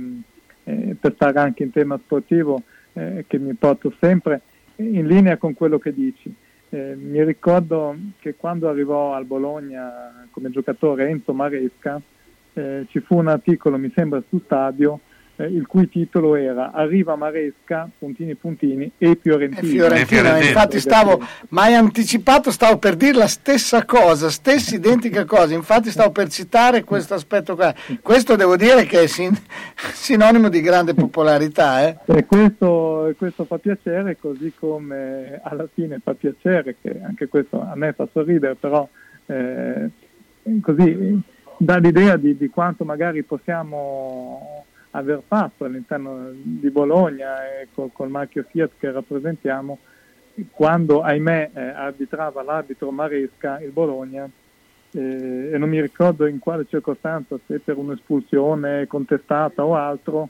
S: eh, per stare anche in tema sportivo eh, che mi porto sempre in linea con quello che dici. Eh, mi ricordo che quando arrivò al Bologna come giocatore Enzo Maresca eh, ci fu un articolo, mi sembra, su Stadio eh, il cui titolo era Arriva Maresca, puntini puntini e Fiorentina.
F: E Fiorentina, infatti stavo, ma hai anticipato, stavo per dire la stessa cosa, stessa identica cosa, infatti stavo per citare questo aspetto qua. Questo devo dire che è sin- sinonimo di grande popolarità. Eh?
S: E questo, questo fa piacere, così come alla fine fa piacere, che anche questo a me fa sorridere, però eh, così dà l'idea di, di quanto magari possiamo aver fatto all'interno di Bologna e col, col marchio Fiat che rappresentiamo quando ahimè eh, arbitrava l'arbitro Maresca il Bologna eh, e non mi ricordo in quale circostanza se per un'espulsione contestata o altro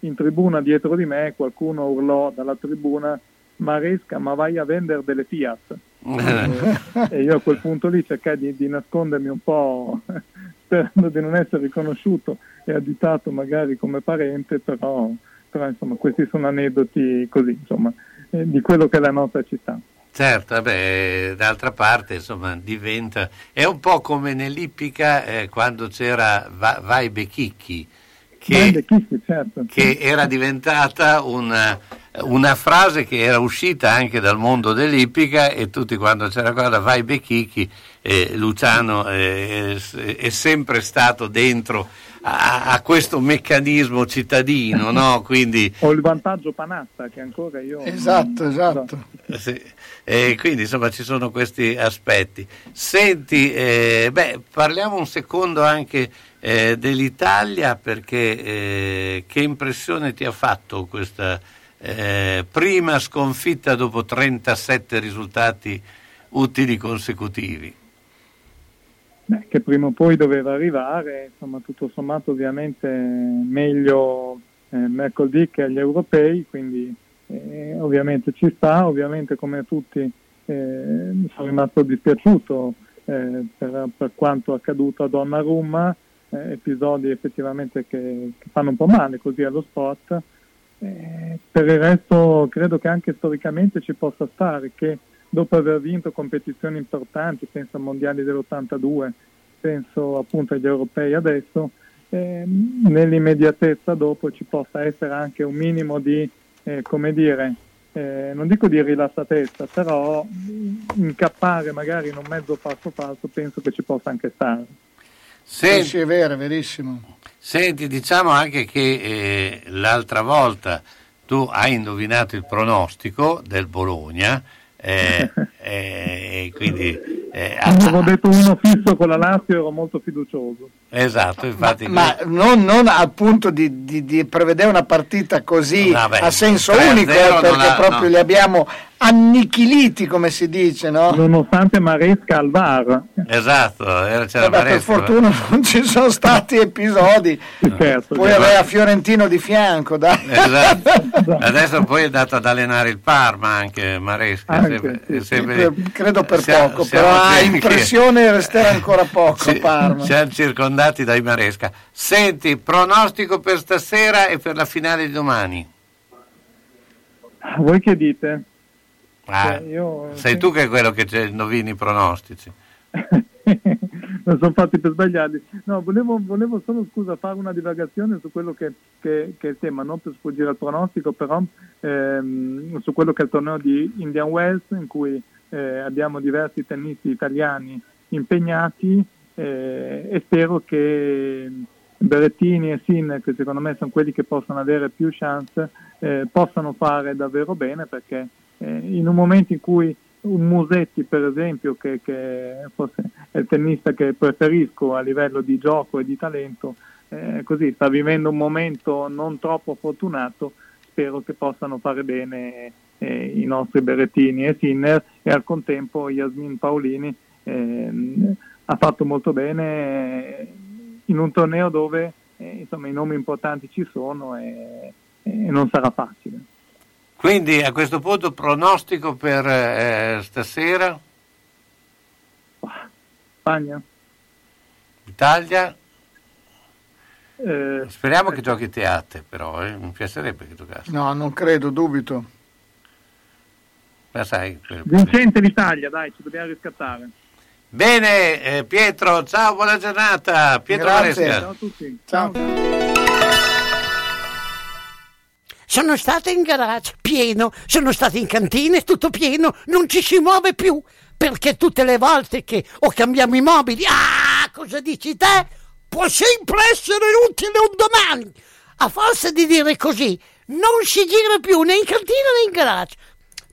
S: in tribuna dietro di me qualcuno urlò dalla tribuna Maresca ma vai a vendere delle Fiat. E, e io a quel punto lì cercai di, di nascondermi un po' sperando di non essere riconosciuto e additato magari come parente, però, però insomma, questi sono aneddoti così, insomma, eh, di quello che è la nostra città.
C: Certo, vabbè, d'altra parte insomma diventa, è un po' come nell'Ippica eh, quando c'era Va- Vai Bechicchi, che,
S: Bechicchi, certo,
C: che era diventata una, una, frase che era uscita anche dal mondo dell'Ippica e tutti quando c'era quella Vai Bechicchi, eh, Luciano eh, è, è sempre stato dentro a, a questo meccanismo cittadino, no? Quindi...
S: Ho il vantaggio Panatta che ancora io...
F: Esatto, esatto.
C: Sì. E quindi insomma ci sono questi aspetti. Senti, eh, beh, parliamo un secondo anche eh, dell'Italia perché eh, che impressione ti ha fatto questa eh, prima sconfitta dopo 37 risultati utili consecutivi?
S: Beh, che prima o poi doveva arrivare, insomma tutto sommato ovviamente meglio eh, mercoledì che agli europei, quindi eh, ovviamente ci sta, ovviamente come tutti eh, sono rimasto dispiaciuto eh, per, per, quanto accaduto a Donnarumma, eh, episodi effettivamente che, che, fanno un po' male così allo sport. Eh, per il resto credo che anche storicamente ci possa stare che dopo aver vinto competizioni importanti, penso ai mondiali dell'82, penso appunto agli europei adesso, eh, nell'immediatezza dopo ci possa essere anche un minimo di, eh, come dire, eh, non dico di rilassatezza, però incappare magari in un mezzo passo falso penso che ci possa anche stare.
F: Senti, sì, è vero, è verissimo.
C: Senti, diciamo anche che eh, l'altra volta tu hai indovinato il pronostico del Bologna, eh, eh, quindi
S: eh, avevo detto uno fisso con la Lazio ero molto fiducioso
C: esatto infatti
F: ma, ma non, non, al punto di, di, di, prevedere una partita così no, beh, a senso unico perché ha, proprio no. li abbiamo annichiliti come si dice no?
S: nonostante Maresca al VAR
C: esatto c'era
F: Vabbè, per fortuna non ci sono stati episodi certo, poi certo. aveva Fiorentino di fianco dai.
C: Esatto. adesso poi è andato ad allenare il Parma anche Maresca anche, sempre,
F: sì, sempre, credo per siamo, poco siamo però ha impressione che resterà ancora poco sì,
C: Parma siamo circondati dai Maresca senti pronostico per stasera e per la finale di domani
S: voi che dite?
C: Ah, cioè, io, sei sì. tu che è quello che indovini i pronostici.
S: non sono fatti per sbagliarli. No, volevo, volevo, solo scusa fare una divagazione su quello che, che, che, è il tema, non per sfuggire al pronostico, però ehm, su quello che è il torneo di Indian Wells in cui eh, abbiamo diversi tennisti italiani impegnati eh, e spero che Berrettini e Sin, che secondo me sono quelli che possono avere più chance, eh, possano fare davvero bene perché eh, in un momento in cui un Musetti per esempio che, che forse è il tennista che preferisco a livello di gioco e di talento eh, così sta vivendo un momento non troppo fortunato spero che possano fare bene eh, i nostri Berrettini e Sinner e al contempo Yasmin Paolini ehm, ha fatto molto bene in un torneo dove eh, insomma, i nomi importanti ci sono e, e non sarà facile.
C: Quindi a questo punto pronostico per eh, stasera?
S: Spagna?
C: Italia?
S: Eh,
C: Speriamo che giochi Teate, però, eh? mi piacerebbe che giocasse.
F: No, non credo, dubito.
C: Ma sai, per-
S: Vincente l'Italia, dai, ci dobbiamo riscattare.
C: Bene, eh, Pietro, ciao, buona giornata. Pietro
F: Grazie.
C: Maresca.
S: Ciao a tutti.
F: Ciao.
H: Sono stata in garage, pieno, sono stata in cantina, tutto pieno, non ci si muove più, perché tutte le volte che o cambiamo i mobili, ah, cosa dici te? Può sempre essere utile un domani. A forza di dire così, non si gira più né in cantina né in garage.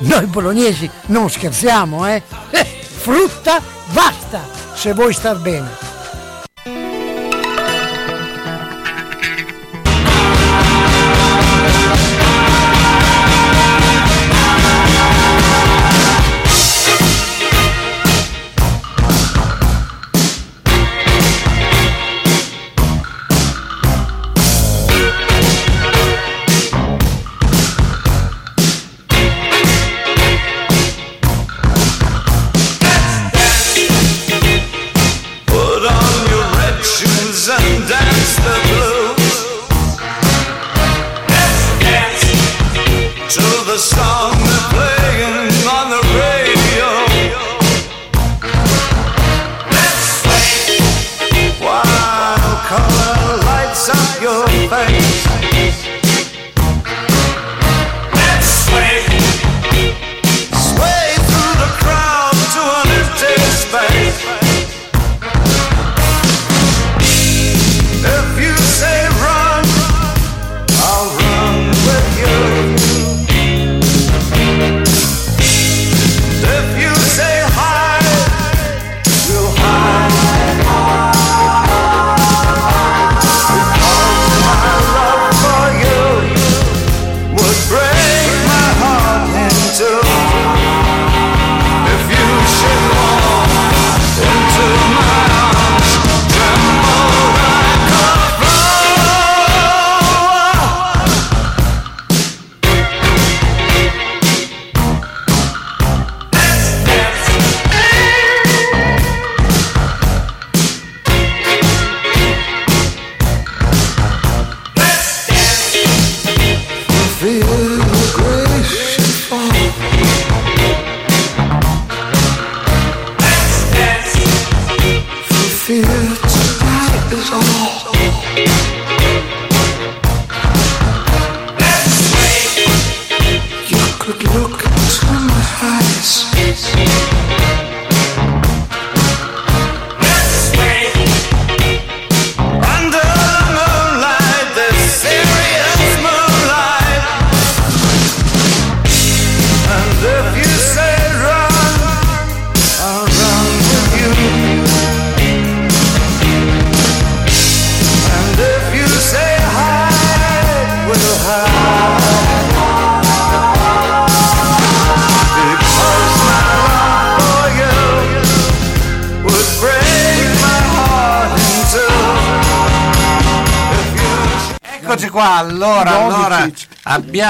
H: noi bolognesi non scherziamo, eh? Eh, Frutta basta, se vuoi star bene.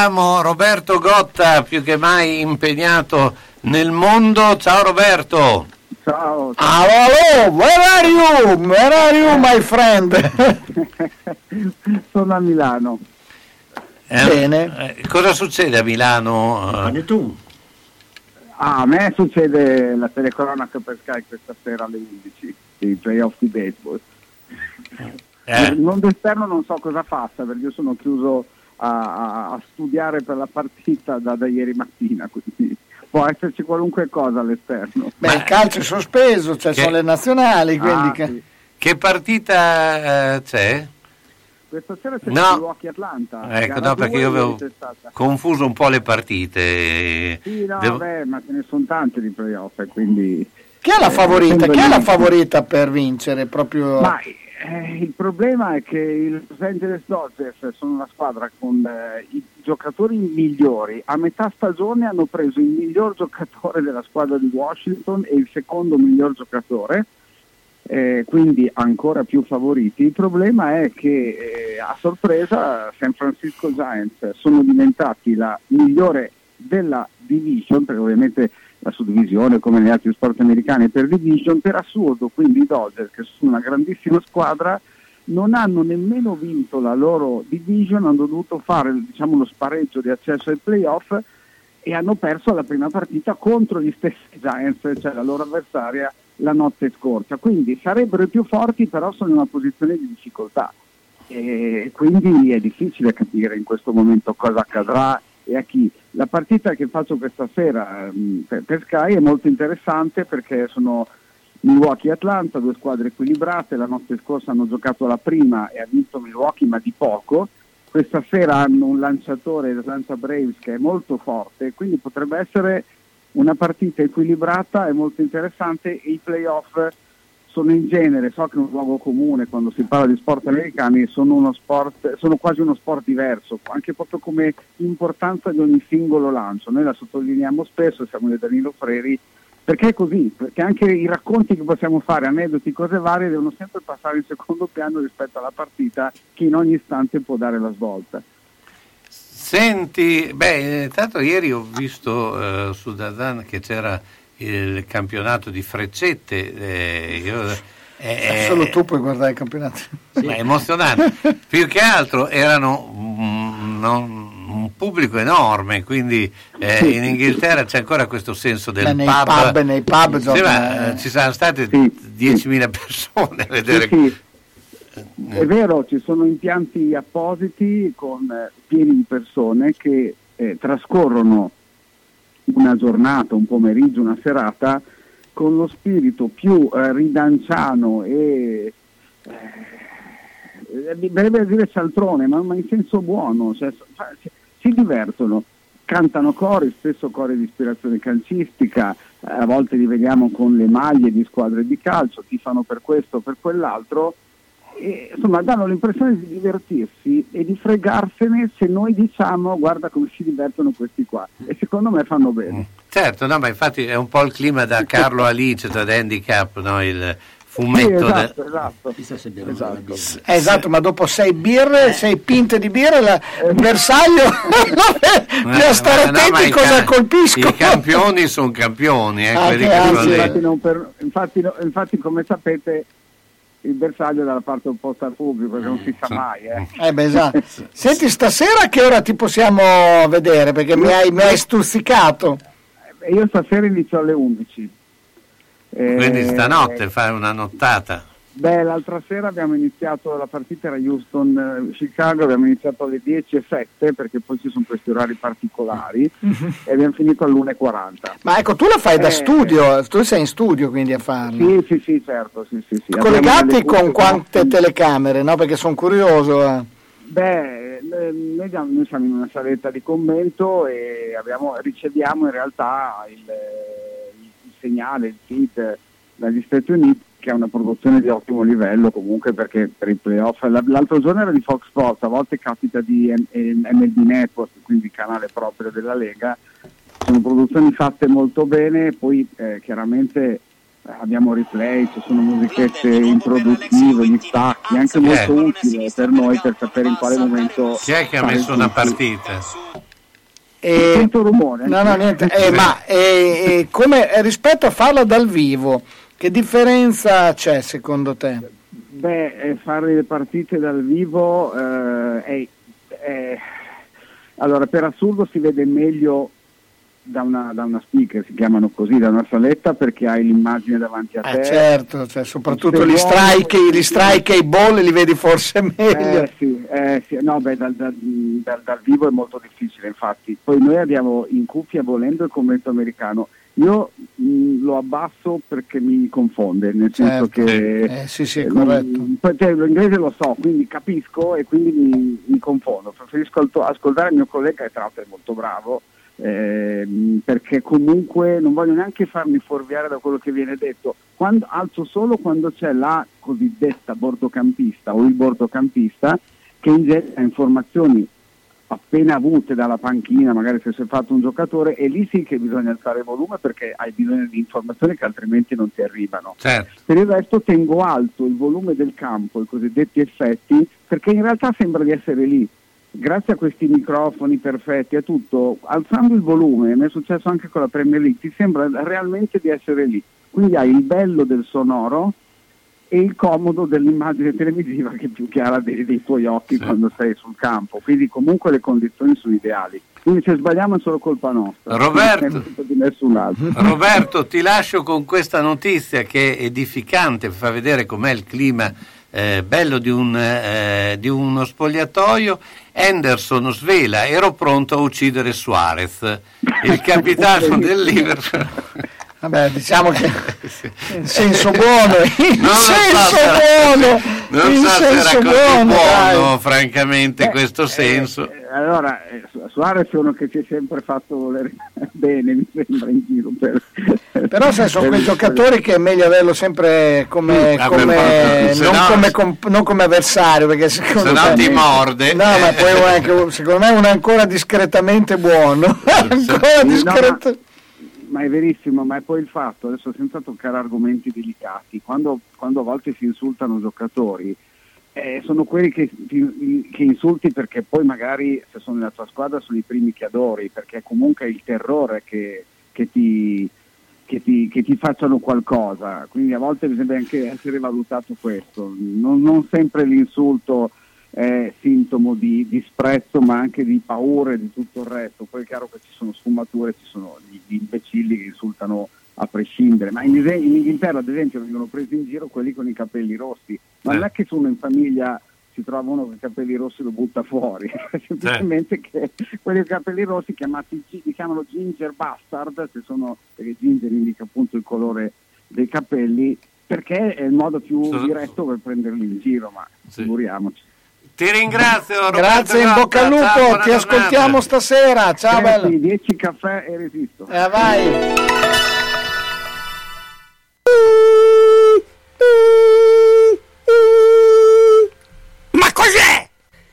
C: Abbiamo Roberto Gotta più che mai impegnato nel mondo. Ciao Roberto.
T: Ciao.
F: Hello, where are you? Where are you, my friend?
T: Sono a Milano.
C: Eh,
F: Bene.
C: eh, cosa succede a Milano? eh?
J: tu.
T: Ah, a me succede la telecronaca per Sky questa sera alle 11, i playoff di baseball.
C: Eh.
T: Il mondo esterno non so cosa faccia perché io sono chiuso a, a- studiare per la partita da, da ieri mattina, quindi può esserci qualunque cosa all'esterno.
F: Beh, il calcio è sospeso, cioè
C: Che-
F: sono le nazionali, quindi
T: Ah,
F: che-
T: sì.
C: Che partita eh, c'è?
T: Questa sera c'è
C: No.
T: Milwaukee Atlanta.
C: Ecco, no, perché io avevo confuso un po' le partite.
T: Sì, no,
C: Devo-
T: beh, ma ce ne sono tante di playoff, e quindi...
F: chi è la
T: eh,
F: favorita?
T: essendo
F: Chi è la favorita per vincere? Proprio
T: Ma eh, il problema è che i Los Angeles Dodgers sono una squadra con eh, i giocatori migliori. A metà stagione hanno preso il miglior giocatore della squadra di Washington e il secondo miglior giocatore, eh, quindi ancora più favoriti. Il problema è che eh, a sorpresa San Francisco Giants sono diventati la migliore della division, perché ovviamente la suddivisione come negli altri sport americani per division, per assurdo quindi i Dodgers che sono una grandissima squadra non hanno nemmeno vinto la loro division, hanno dovuto fare diciamo, lo spareggio di accesso ai playoff e hanno perso la prima partita contro gli stessi Giants, cioè la loro avversaria la notte scorsa. Quindi sarebbero i più forti, però sono in una posizione di difficoltà. E quindi è difficile capire in questo momento cosa accadrà e a chi. La partita che faccio questa sera ehm, per, per Sky è molto interessante perché sono Milwaukee e Atlanta, due squadre equilibrate, la notte scorsa hanno giocato la prima e ha vinto Milwaukee ma di poco, questa sera hanno un lanciatore, l'Atlanta Braves, che è molto forte, quindi potrebbe essere una partita equilibrata e molto interessante. E i playoff sono in genere, so che è un luogo comune quando si parla di sport americani, sono, sport, sono quasi uno sport diverso, anche proprio come importanza di ogni singolo lancio. Noi la sottolineiamo spesso, siamo di Danilo Freri, perché è così, perché anche i racconti che possiamo fare, aneddoti, cose varie, devono sempre passare in secondo piano rispetto alla partita che in ogni istante può dare la svolta.
C: Senti, beh, intanto ieri ho visto eh, su Dazan che c'era il campionato di freccette. eh, io- eh,
F: solo tu puoi guardare il campionato.
C: ma è emozionante. Più che altro erano mm, non- un pubblico enorme, quindi eh, in Inghilterra c'è ancora questo senso del
F: nei
C: pub.
F: pub, nei pub
C: Sì,
F: gioca-
C: ma, eh, ci saranno state 10.000 persone a vedere.
T: Sì, sì. È vero, ci sono impianti appositi con eh, pieni di persone che eh, trascorrono una giornata, un pomeriggio, una serata con lo spirito più eh, ridanciano e eh, mi verrebbe a dire cialtrone, ma, ma in senso buono, cioè, si, si divertono, cantano cori, spesso cori di ispirazione calcistica, eh, a volte li vediamo con le maglie di squadre di calcio, tifano per questo o per quell'altro, e, insomma danno l'impressione di divertirsi e di fregarsene se noi diciamo guarda come si divertono questi qua e secondo me fanno bene.
C: Certo, no, ma infatti è un po' il clima da Carlo Alice, da Handicap, no? il fumetto.
T: Sì, esatto, esatto.
J: Esatto.
F: Eh, esatto, ma dopo sei birre, sei pinte di birra, la- il bersaglio bisogna stare
C: Eh, no,
F: attenti
C: i
F: cosa
C: ca-
F: colpiscono.
C: I campioni sono campioni, eh,
F: Ah, che.
T: Infatti, non per- infatti no- infatti, come sapete il bersaglio dalla parte opposta al pubblico perché non si sa mai. Eh.
F: Eh beh, esatto. Senti, stasera a che ora ti possiamo vedere? Perché mi hai, mi hai stuzzicato.
T: E Io stasera inizio alle 11. Eh,
C: Quindi stanotte fai una nottata.
T: Beh, l'altra sera abbiamo iniziato, la partita era Houston-Chicago, abbiamo iniziato alle 10 e 7 perché poi ci sono questi orari particolari e abbiamo finito all'1.40.
F: Ma ecco, tu la fai da
T: Eh,
F: studio, tu sei in studio quindi a farlo.
T: Sì, sì, sì, certo. Sì, sì, sì.
F: Collegati con quante telecamere, no? Perché sono curioso. eh.
T: Beh, eh, noi, noi siamo in una saletta di commento e abbiamo- riceviamo in realtà il, eh, il segnale, il feed dagli Stati Uniti che è una produzione di ottimo livello comunque perché per i playoff la- l'altro giorno era di Fox Sports, a volte capita di eh, MLB Network, quindi canale proprio della Lega, sono produzioni fatte molto bene, poi eh, chiaramente abbiamo replay, ci sono musichette introduttive, gli stacchi, anche molto utile per noi per sapere in quale momento...
C: Chi è che ha messo una partita?
F: E-
T: Sento rumore.
F: No, no, niente. Eh, ma eh, eh, come eh, rispetto a farla dal vivo, che differenza c'è secondo te?
T: Beh, eh, fare le partite dal vivo eh, è, è- allora per assurdo si vede meglio da una, da una speaker, si chiamano così, da una saletta perché hai l'immagine davanti a te.
F: Eh, certo, cioè, soprattutto gli strike, gli strike e i ball li vedi forse meglio.
T: Eh, sì, eh, sì, no, beh, dal, dal- dal- dal vivo è molto difficile, infatti. Poi noi abbiamo in cuffia volendo il commento americano. Io mh, lo abbasso perché mi confonde, nel senso
F: Certo.
T: che
F: Eh, sì, sì,
T: eh,
F: corretto.
T: mh, cioè, l'inglese lo so, quindi capisco e quindi mi, mi confondo. Preferisco ascoltare il mio collega, che tra l'altro è molto bravo, ehm, perché comunque non voglio neanche farmi fuorviare da quello che viene detto. Quando, alzo solo quando c'è la cosiddetta bordocampista o il bordocampista che ingetta informazioni appena avute dalla panchina, magari se si è fatto un giocatore, e lì sì che bisogna alzare il volume perché hai bisogno di informazioni che altrimenti non ti arrivano.
C: Certo.
T: Per il resto tengo alto il volume del campo, i cosiddetti effetti, perché in realtà sembra di essere lì. Grazie a questi microfoni perfetti e tutto, alzando il volume, mi è successo anche con la Premier League, ti sembra realmente di essere lì. Quindi hai il bello del sonoro e il comodo dell'immagine televisiva che è più chiara dei, dei tuoi occhi quando sei sul campo. Quindi comunque le condizioni sono ideali. Quindi se sbagliamo è solo colpa nostra.
C: Roberto. Roberto, ti lascio con questa notizia che è edificante, fa vedere com'è il clima eh, bello di, un, eh, di uno spogliatoio. Henderson svela, ero pronto a uccidere Suarez, il capitano del Liverpool.
F: Vabbè, diciamo che in senso buono, in
C: Non so
F: senso
C: se era-
F: buono,
C: Non
F: in
C: so se era
F: senso
C: così
F: buono,
C: buono, francamente, questo senso.
T: Eh, allora, eh, Su- Suarez è uno che ci è sempre fatto volere bene, mi sembra in giro. Per,
F: Però sai, sono quei giocatori che è meglio averlo sempre come,
C: Mm,
F: come-
C: se
F: non,
C: no-
F: come comp- non come avversario, perché secondo
C: Se no
F: me-
C: ti morde.
F: No, ma poi anche- secondo me uno è ancora discretamente buono. ancora
T: Sì, no, ma, ma è verissimo, ma è poi il fatto, adesso senza toccare argomenti delicati, quando, quando a volte si insultano giocatori, eh, sono quelli che, che insulti perché poi magari se sono nella tua squadra sono i primi che adori, perché comunque è il terrore che, che ti, che, ti, ti facciano qualcosa, quindi a volte bisogna anche essere valutato questo, non, non sempre l'insulto è sintomo di disprezzo ma anche di paura e di tutto il resto, poi è chiaro che ci sono sfumature, ci sono gli, gli imbecilli che insultano a prescindere, ma in, in Inghilterra ad esempio vengono presi in giro quelli con i capelli rossi, ma non è che uno in famiglia si trova uno con i capelli rossi lo butta fuori, è semplicemente che quelli con i capelli rossi chiamati, li chiamano ginger bastard, che sono, perché ginger indica appunto il colore dei capelli, perché è il modo più
C: Sì.
T: diretto per prenderli in giro, ma figuriamoci.
C: Ti ringrazio, Roberto
F: Grazie, in bocca al
C: Ciao,
F: lupo,
C: buona
F: ti
C: giornata.
F: ascoltiamo stasera. Ciao, bello.
T: 10 caffè e resisto.
F: Eh, vai.
H: Ma cos'è?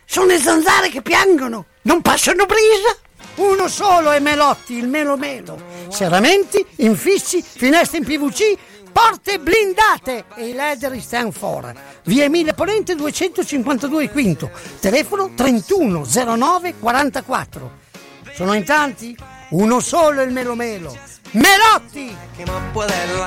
H: Sono le zanzare che piangono, non passano brisa. Uno solo è Melotti, il Melo Melo. Serramenti, infissi, finestre in PVC, porte blindate e i leder stand for. Via Emile Ponente 252 Quinto, telefono 3109 44. Sono in tanti? Uno solo il Melo Melo. Melotti!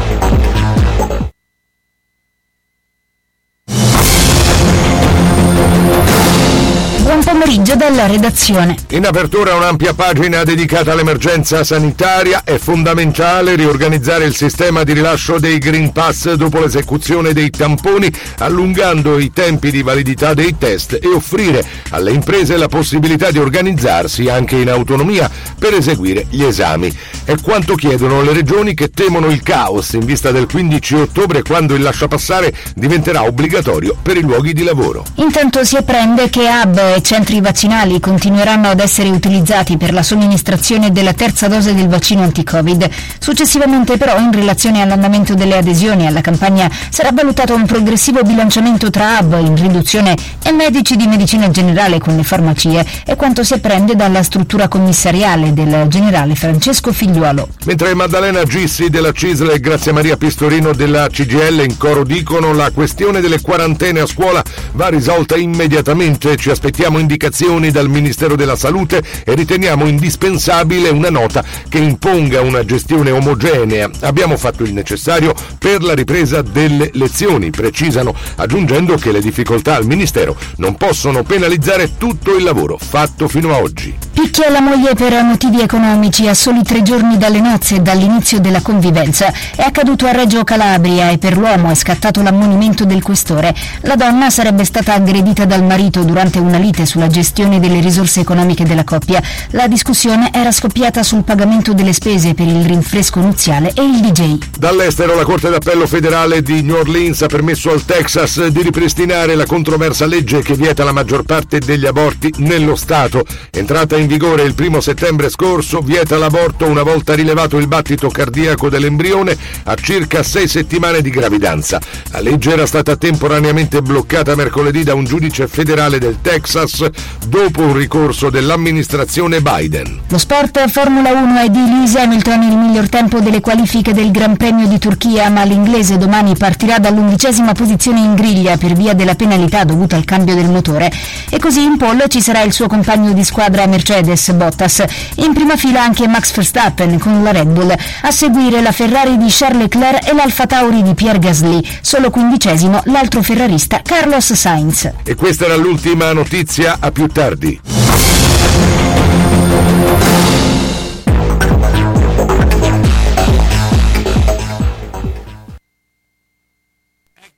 M: Buon pomeriggio dalla redazione.
N: In apertura un'ampia pagina dedicata all'emergenza sanitaria. È fondamentale riorganizzare il sistema di rilascio dei Green Pass dopo l'esecuzione dei tamponi, allungando i tempi di validità dei test e offrire alle imprese la possibilità di organizzarsi anche in autonomia per eseguire gli esami. È quanto chiedono le regioni che temono il caos in vista del 15 ottobre quando il lasciapassare diventerà obbligatorio per i luoghi di lavoro.
M: Intanto si apprende che hub e centri vaccinali continueranno ad essere utilizzati per la somministrazione della terza dose del vaccino anti-Covid. Successivamente però, in relazione all'andamento delle adesioni alla campagna, sarà valutato un progressivo bilanciamento tra hub in riduzione e medici di medicina generale con le farmacie, è quanto si apprende dalla struttura commissariale del generale Francesco Figliuolo.
N: Mentre Maddalena Gissi della CISL e Grazia Maria Pistorino della CGL in coro dicono la questione delle quarantene a scuola va risolta immediatamente. Ci aspettiamo indicazioni dal Ministero della Salute e riteniamo indispensabile una nota che imponga una gestione omogenea. Abbiamo fatto il necessario per la ripresa delle lezioni, precisano, aggiungendo che le difficoltà al Ministero non possono penalizzare tutto il lavoro fatto fino a oggi.
M: Picchia la moglie per motivi economici a soli tre giorni dalle nozze e dall'inizio della convivenza. È accaduto a Reggio Calabria e per l'uomo è scattato l'ammonimento del questore. La donna sarebbe stata aggredita dal marito durante una lite sulla gestione delle risorse economiche della coppia. La discussione era scoppiata sul pagamento delle spese per il rinfresco nuziale e il DJ.
N: Dall'estero la Corte d'Appello federale di New Orleans ha permesso al Texas di ripristinare la controversa legge che vieta la maggior parte degli aborti nello Stato. Entrata in vigore il primo settembre scorso, vieta l'aborto una volta rilevato il battito cardiaco dell'embrione a circa sei settimane di gravidanza. La legge era stata temporaneamente bloccata mercoledì da un giudice federale del Texas dopo un ricorso dell'amministrazione Biden.
M: Lo sport Formula 1 è di Lewis Hamilton il miglior tempo delle qualifiche del Gran Premio di Turchia, ma l'inglese domani partirà dall'undicesima posizione in griglia per via della penalità dovuta al cambio del motore. E così in pole ci sarà il suo compagno di squadra Mercedes Bottas. In prima fila anche Max Verstappen con la Red Bull. A seguire la Ferrari di Charles Leclerc e l'Alfa Tauri di Pierre Gasly. Solo quindicesimo l'altro ferrarista Carlos Sainz.
N: E questa era l'ultima notizia, a più tardi.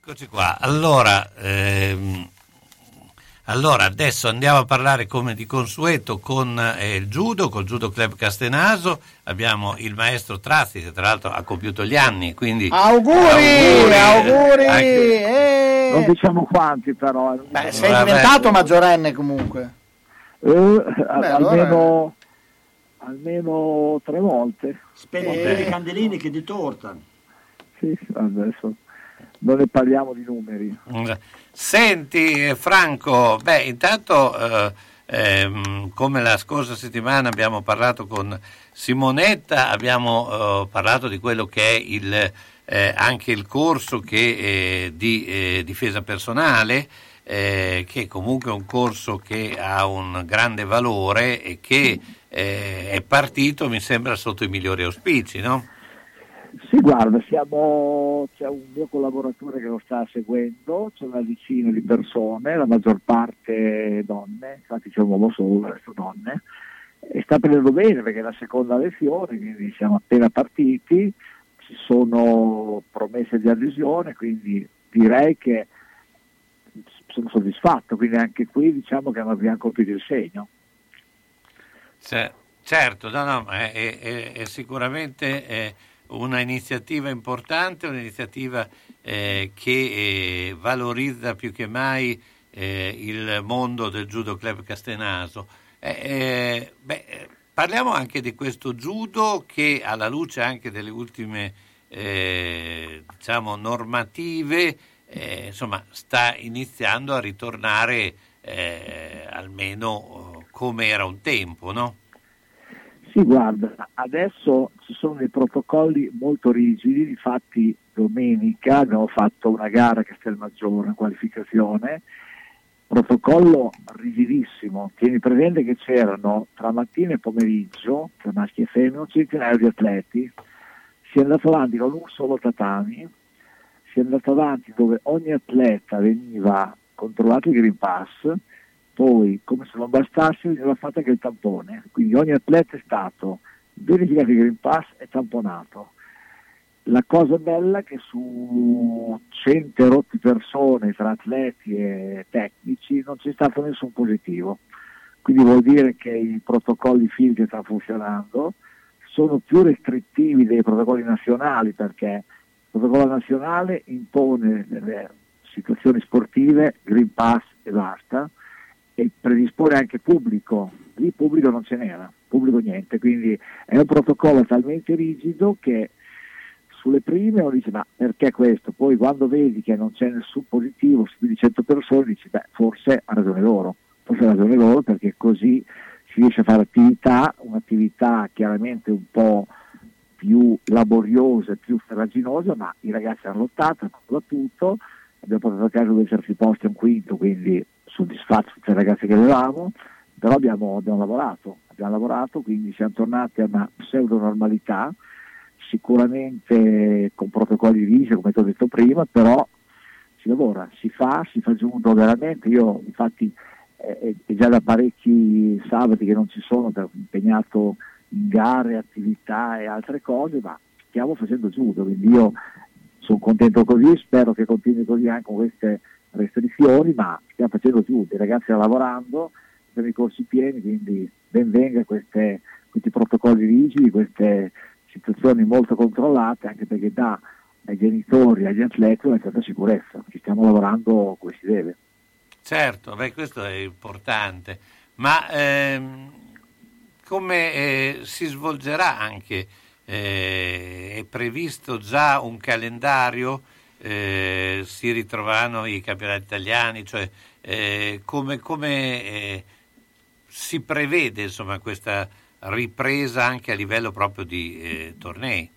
C: Eccoci qua. Allora, ehm, allora, adesso andiamo a parlare come di consueto con eh, il judo, col Judo Club Castenaso. Abbiamo il maestro Trazzi che tra l'altro ha compiuto gli anni, quindi
F: Auguri, auguri.
C: Anche-
F: eh.
G: Non diciamo quanti però.
F: Beh, sei
C: Vabbè.
F: diventato maggiorenne comunque.
G: Eh,
F: Beh, allora-
G: almeno, almeno tre volte.
J: Spendi più di candelini che di torta.
G: Sì, adesso.
U: non ne parliamo di numeri.
C: Senti eh, Franco, beh intanto eh, ehm, come la scorsa settimana abbiamo parlato con Simonetta, abbiamo eh, parlato di quello che è il, eh, anche il corso che, eh, di eh, difesa personale, che è comunque un corso che ha un grande valore e che è partito, mi sembra, sotto i migliori auspici, no?
U: Sì, guarda, siamo, c'è un mio collaboratore che lo sta seguendo, c'è una decina di persone, la maggior parte donne, infatti c'è un uomo solo, resto donne, e sta prendendo bene perché è la seconda lezione, quindi siamo appena partiti, ci sono promesse di adesione, quindi direi che sono soddisfatto, quindi anche qui diciamo che abbiamo colpito il segno.
C: Certo, no, no, è, è, è sicuramente... È una iniziativa importante, un'iniziativa eh, che eh, valorizza più che mai eh, il mondo del judo club castenaso. Eh, eh, beh, parliamo anche di questo judo che alla luce anche delle ultime eh, diciamo, normative insomma, sta iniziando a ritornare almeno come era un tempo, no?
U: Sì, guarda, adesso ci sono dei protocolli molto rigidi, infatti domenica abbiamo fatto una gara a Castelmaggiore, una qualificazione, protocollo rigidissimo, tieni presente che c'erano tra mattina e pomeriggio, tra maschi e femmine, un centinaio di atleti, si è andato avanti con un solo tatami, si è andato avanti dove ogni atleta veniva controllato il Green Pass, poi come se non bastasse veniva fatto anche il tampone, quindi ogni atleta è stato verificato il Green Pass e tamponato. La cosa bella è che su 100 rotti persone tra atleti e tecnici non c'è stato nessun positivo, quindi vuol dire che i protocolli FILG stanno funzionando, sono più restrittivi dei protocolli nazionali perché il protocollo nazionale impone nelle situazioni sportive Green Pass e basta, e predisporre anche pubblico, lì pubblico non ce n'era, pubblico niente, quindi è un protocollo talmente rigido che sulle prime uno dice ma perché questo? Poi quando vedi che non c'è nessun positivo su più di 100 persone dici beh forse ha ragione loro, forse ha ragione loro perché così si riesce a fare attività, un'attività chiaramente un po' più laboriosa e più ferraginosa, ma i ragazzi hanno lottato, hanno combattuto, abbiamo portato a casa due terzi posti un quinto, quindi soddisfatti tutte le ragazze che avevamo, però abbiamo, abbiamo, lavorato, abbiamo lavorato, quindi siamo tornati a una pseudo normalità, sicuramente con protocolli rigidi, come ti ho detto prima, però si lavora, si fa, si fa giunto veramente, io infatti eh, è già da parecchi sabati che non ci sono, impegnato in gare, attività e altre cose, ma stiamo facendo giudo, quindi io sono contento così, spero che continui così anche con queste restrizioni, ma stiamo facendo giusto, i ragazzi stanno lavorando, abbiamo i corsi pieni, quindi benvenga queste, questi protocolli rigidi, queste situazioni molto controllate, anche perché dà ai genitori, agli atleti una certa sicurezza, ci stiamo lavorando come si deve.
C: Certo, beh, questo è importante, ma ehm, come eh, si svolgerà anche? Eh, è previsto già un calendario eh, si ritrovano i campionati italiani, cioè eh, come, come eh, si prevede insomma, questa ripresa anche a livello proprio di eh, tornei?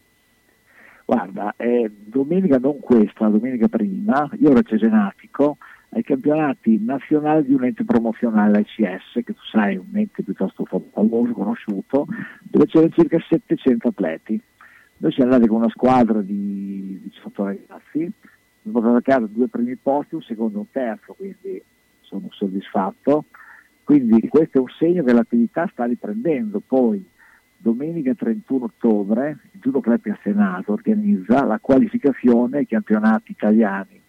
U: Guarda, eh, domenica non questa, domenica prima, io ero cesenatico ai campionati nazionali di un ente promozionale, l'ICS, che tu sai è un ente piuttosto famoso, conosciuto, dove c'erano circa 700 atleti noi siamo andati con una squadra di 18 ragazzi, abbiamo portato a casa due primi posti, un secondo e un terzo, quindi sono soddisfatto. Quindi questo è un segno che l'attività sta riprendendo. Poi domenica 31 ottobre il Judo Club a Senato organizza la qualificazione ai campionati italiani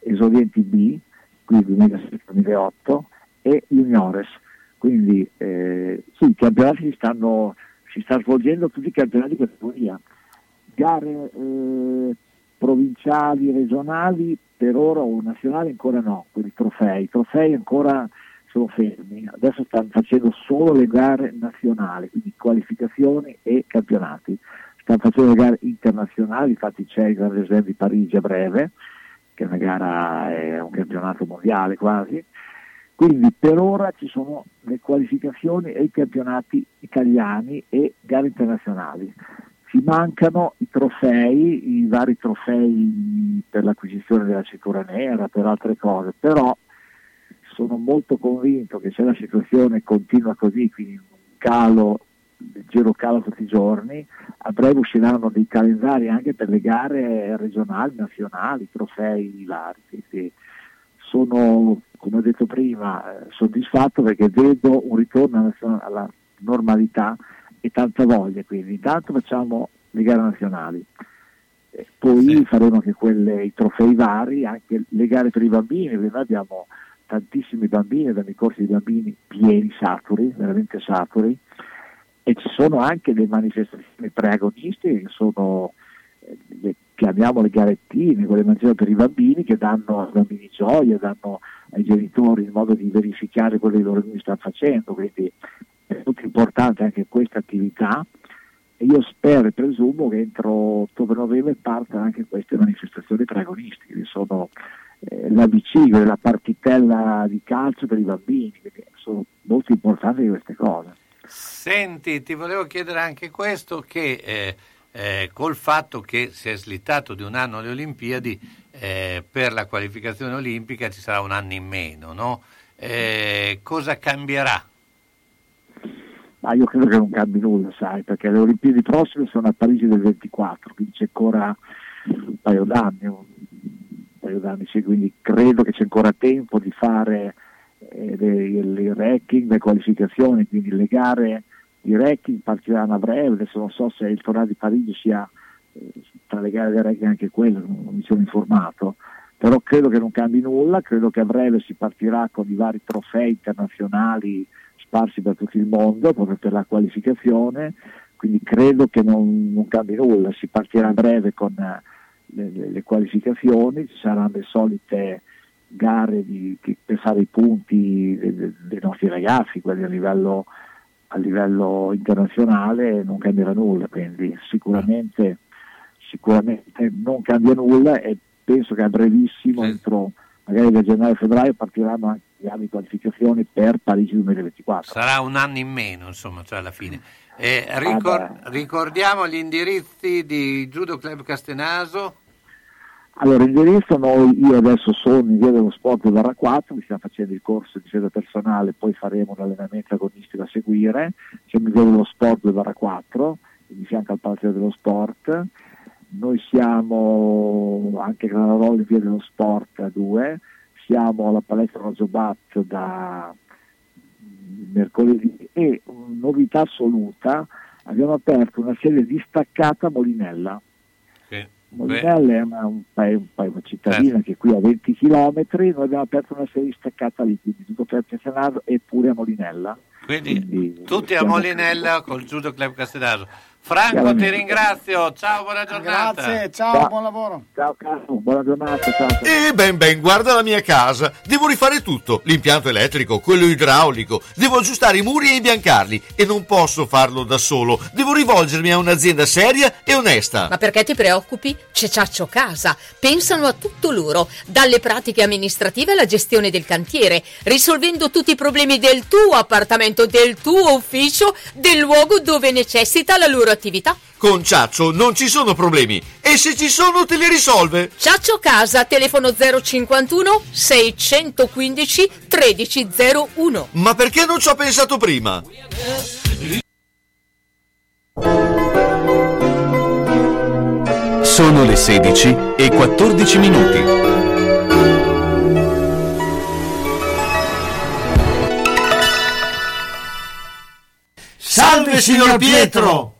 U: esorienti B, quindi 2007-2008, e juniores. Quindi eh, sì, i campionati si stanno, si stanno svolgendo tutti i campionati di categoria gare eh, provinciali, regionali per ora o nazionali ancora no, per i trofei. I trofei ancora sono fermi, adesso stanno facendo solo le gare nazionali, quindi qualificazioni e campionati. Stanno facendo le gare internazionali, infatti c'è il Grande Slam di Parigi a breve, che è una gara, è un campionato mondiale quasi. Quindi per ora ci sono le qualificazioni e i campionati italiani e gare internazionali. Ci mancano i trofei, i vari trofei per l'acquisizione della cintura nera, per altre cose, però sono molto convinto che se la situazione continua così, quindi un calo, leggero calo tutti i giorni, a breve usciranno dei calendari anche per le gare regionali, nazionali, trofei vari. Quindi sono, come ho detto prima, soddisfatto perché vedo un ritorno alla normalità e tanta voglia, quindi intanto facciamo le gare nazionali. Eh, poi faremo anche quelle, i trofei vari, anche le gare per i bambini, perché noi abbiamo tantissimi bambini, abbiamo i corsi di bambini pieni, saturi, veramente saturi, e ci sono anche le manifestazioni preagonistiche che sono, eh, le, chiamiamo le garettine, quelle mangiate per i bambini che danno ai bambini gioia, danno ai genitori il modo di verificare quello che loro stanno facendo, quindi è molto importante anche questa attività e io spero e presumo che entro ottobre-novembre partano anche queste manifestazioni preagonistiche, che sono eh, la bicicletta, la partitella di calcio per i bambini, quindi sono molto importanti queste cose.
C: Senti, ti volevo chiedere anche questo, che eh, eh, col fatto che si è slittato di un anno le Olimpiadi, eh, per la qualificazione olimpica ci sarà un anno in meno, no? Eh, cosa cambierà?
U: Ma io credo che non cambi nulla, sai, perché le Olimpiadi prossime sono a Parigi del 24, quindi c'è ancora un paio d'anni, un paio d'anni sì, quindi credo che c'è ancora tempo di fare eh, il ranking, le qualificazioni, quindi le gare di ranking partiranno a breve, adesso non so se il torneo di Parigi sia eh, tra le gare del ranking anche quello, non mi sono informato, però credo che non cambi nulla, credo che a breve si partirà con i vari trofei internazionali sparsi per tutto il mondo proprio per la qualificazione, quindi credo che non, non cambi nulla, si partirà a breve con eh, le, le, le, qualificazioni, ci saranno le solite gare di, che, per fare i punti dei, dei nostri ragazzi, quelli a livello, a livello, internazionale, non cambierà nulla, quindi sicuramente, sicuramente non cambia nulla e penso che a brevissimo, entro magari da gennaio-febbraio, partiranno anche di qualificazioni per Parigi 2024.
C: Sarà un anno in meno, insomma, cioè alla fine. Eh, ricor- ricordiamo gli indirizzi di Judo Club Castenaso.
U: Allora, l'indirizzo noi, io adesso sono in via dello sport barra 4, mi stiamo facendo il corso di difesa personale, poi faremo un allenamento agonistico a seguire, siamo in via dello sport barra 4, di fianco al Palazzo dello Sport, noi siamo anche a Granarolo in via dello sport 2, siamo alla palestra Rosobat da mercoledì e novità assoluta abbiamo aperto una serie distaccata a Molinella.
C: Sì.
U: Molinella è una, un paese, un paese, una cittadina
C: Certo.
U: che è qui a 20 km, noi abbiamo aperto una serie distaccata lì, quindi tutto per Castenaso e pure a Molinella.
C: Quindi, tutti a Molinella col Judo Club Castenaso. Franco, ti ringrazio. Ciao, buona giornata.
F: Grazie, ciao, buon lavoro.
U: Ciao Carlo, buona giornata, ciao.
B: E ben ben, guarda la mia casa. Devo rifare tutto, l'impianto elettrico, quello idraulico. Devo aggiustare i muri e imbiancarli e non posso farlo da solo. Devo rivolgermi a un'azienda seria e onesta.
E: Ma perché ti preoccupi? C'è Ciaccio Casa. Pensano a tutto loro, dalle pratiche amministrative alla gestione del cantiere, risolvendo tutti i problemi del tuo appartamento, del tuo ufficio, del luogo dove necessita la loro attività.
B: Con Ciaccio non ci sono problemi e se ci sono te li risolve.
E: Ciaccio Casa, telefono 051 615 1301.
B: Ma perché non ci ho pensato prima?
O: Sono le 16 e 14 minuti.
H: Salve signor Pietro!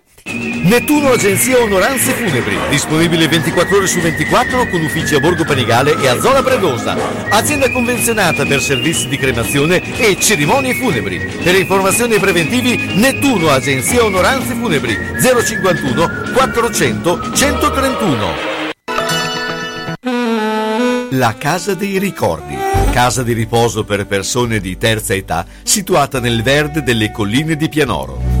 B: Nettuno Agenzia Onoranze Funebri, disponibile 24 ore su 24 con uffici a Borgo Panigale e a Zola Predosa. Azienda convenzionata per servizi di cremazione e cerimonie funebri. Per informazioni preventivi Nettuno Agenzia Onoranze Funebri 051 400 131. La Casa dei Ricordi. Casa di riposo per persone di terza età situata nel verde delle colline di Pianoro.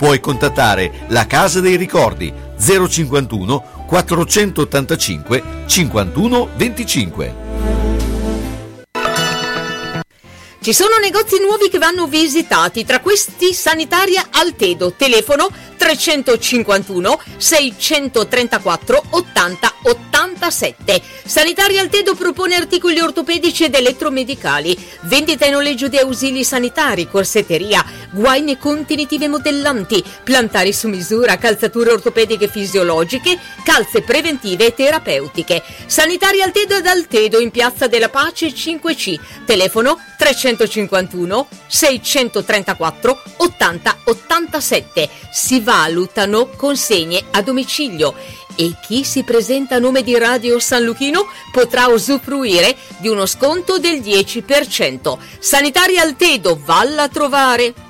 B: Puoi contattare la Casa dei Ricordi 051 485 51 25.
E: Ci sono negozi nuovi che vanno visitati, tra questi Sanitaria Altedo, telefono 351 634 80 87. Sanitaria Altedo propone articoli ortopedici ed elettromedicali, vendita e noleggio di ausili sanitari, corsetteria, guaine contenitive modellanti, plantari su misura, calzature ortopediche fisiologiche, calze preventive e terapeutiche. Sanitaria Altedo ed Altedo in Piazza della Pace 5C, telefono 351 634 80 87. Si valutano consegne a domicilio e chi si presenta a nome di Radio San Luchino potrà usufruire di uno sconto del 10%. Sanitaria Altedo, valla a trovare!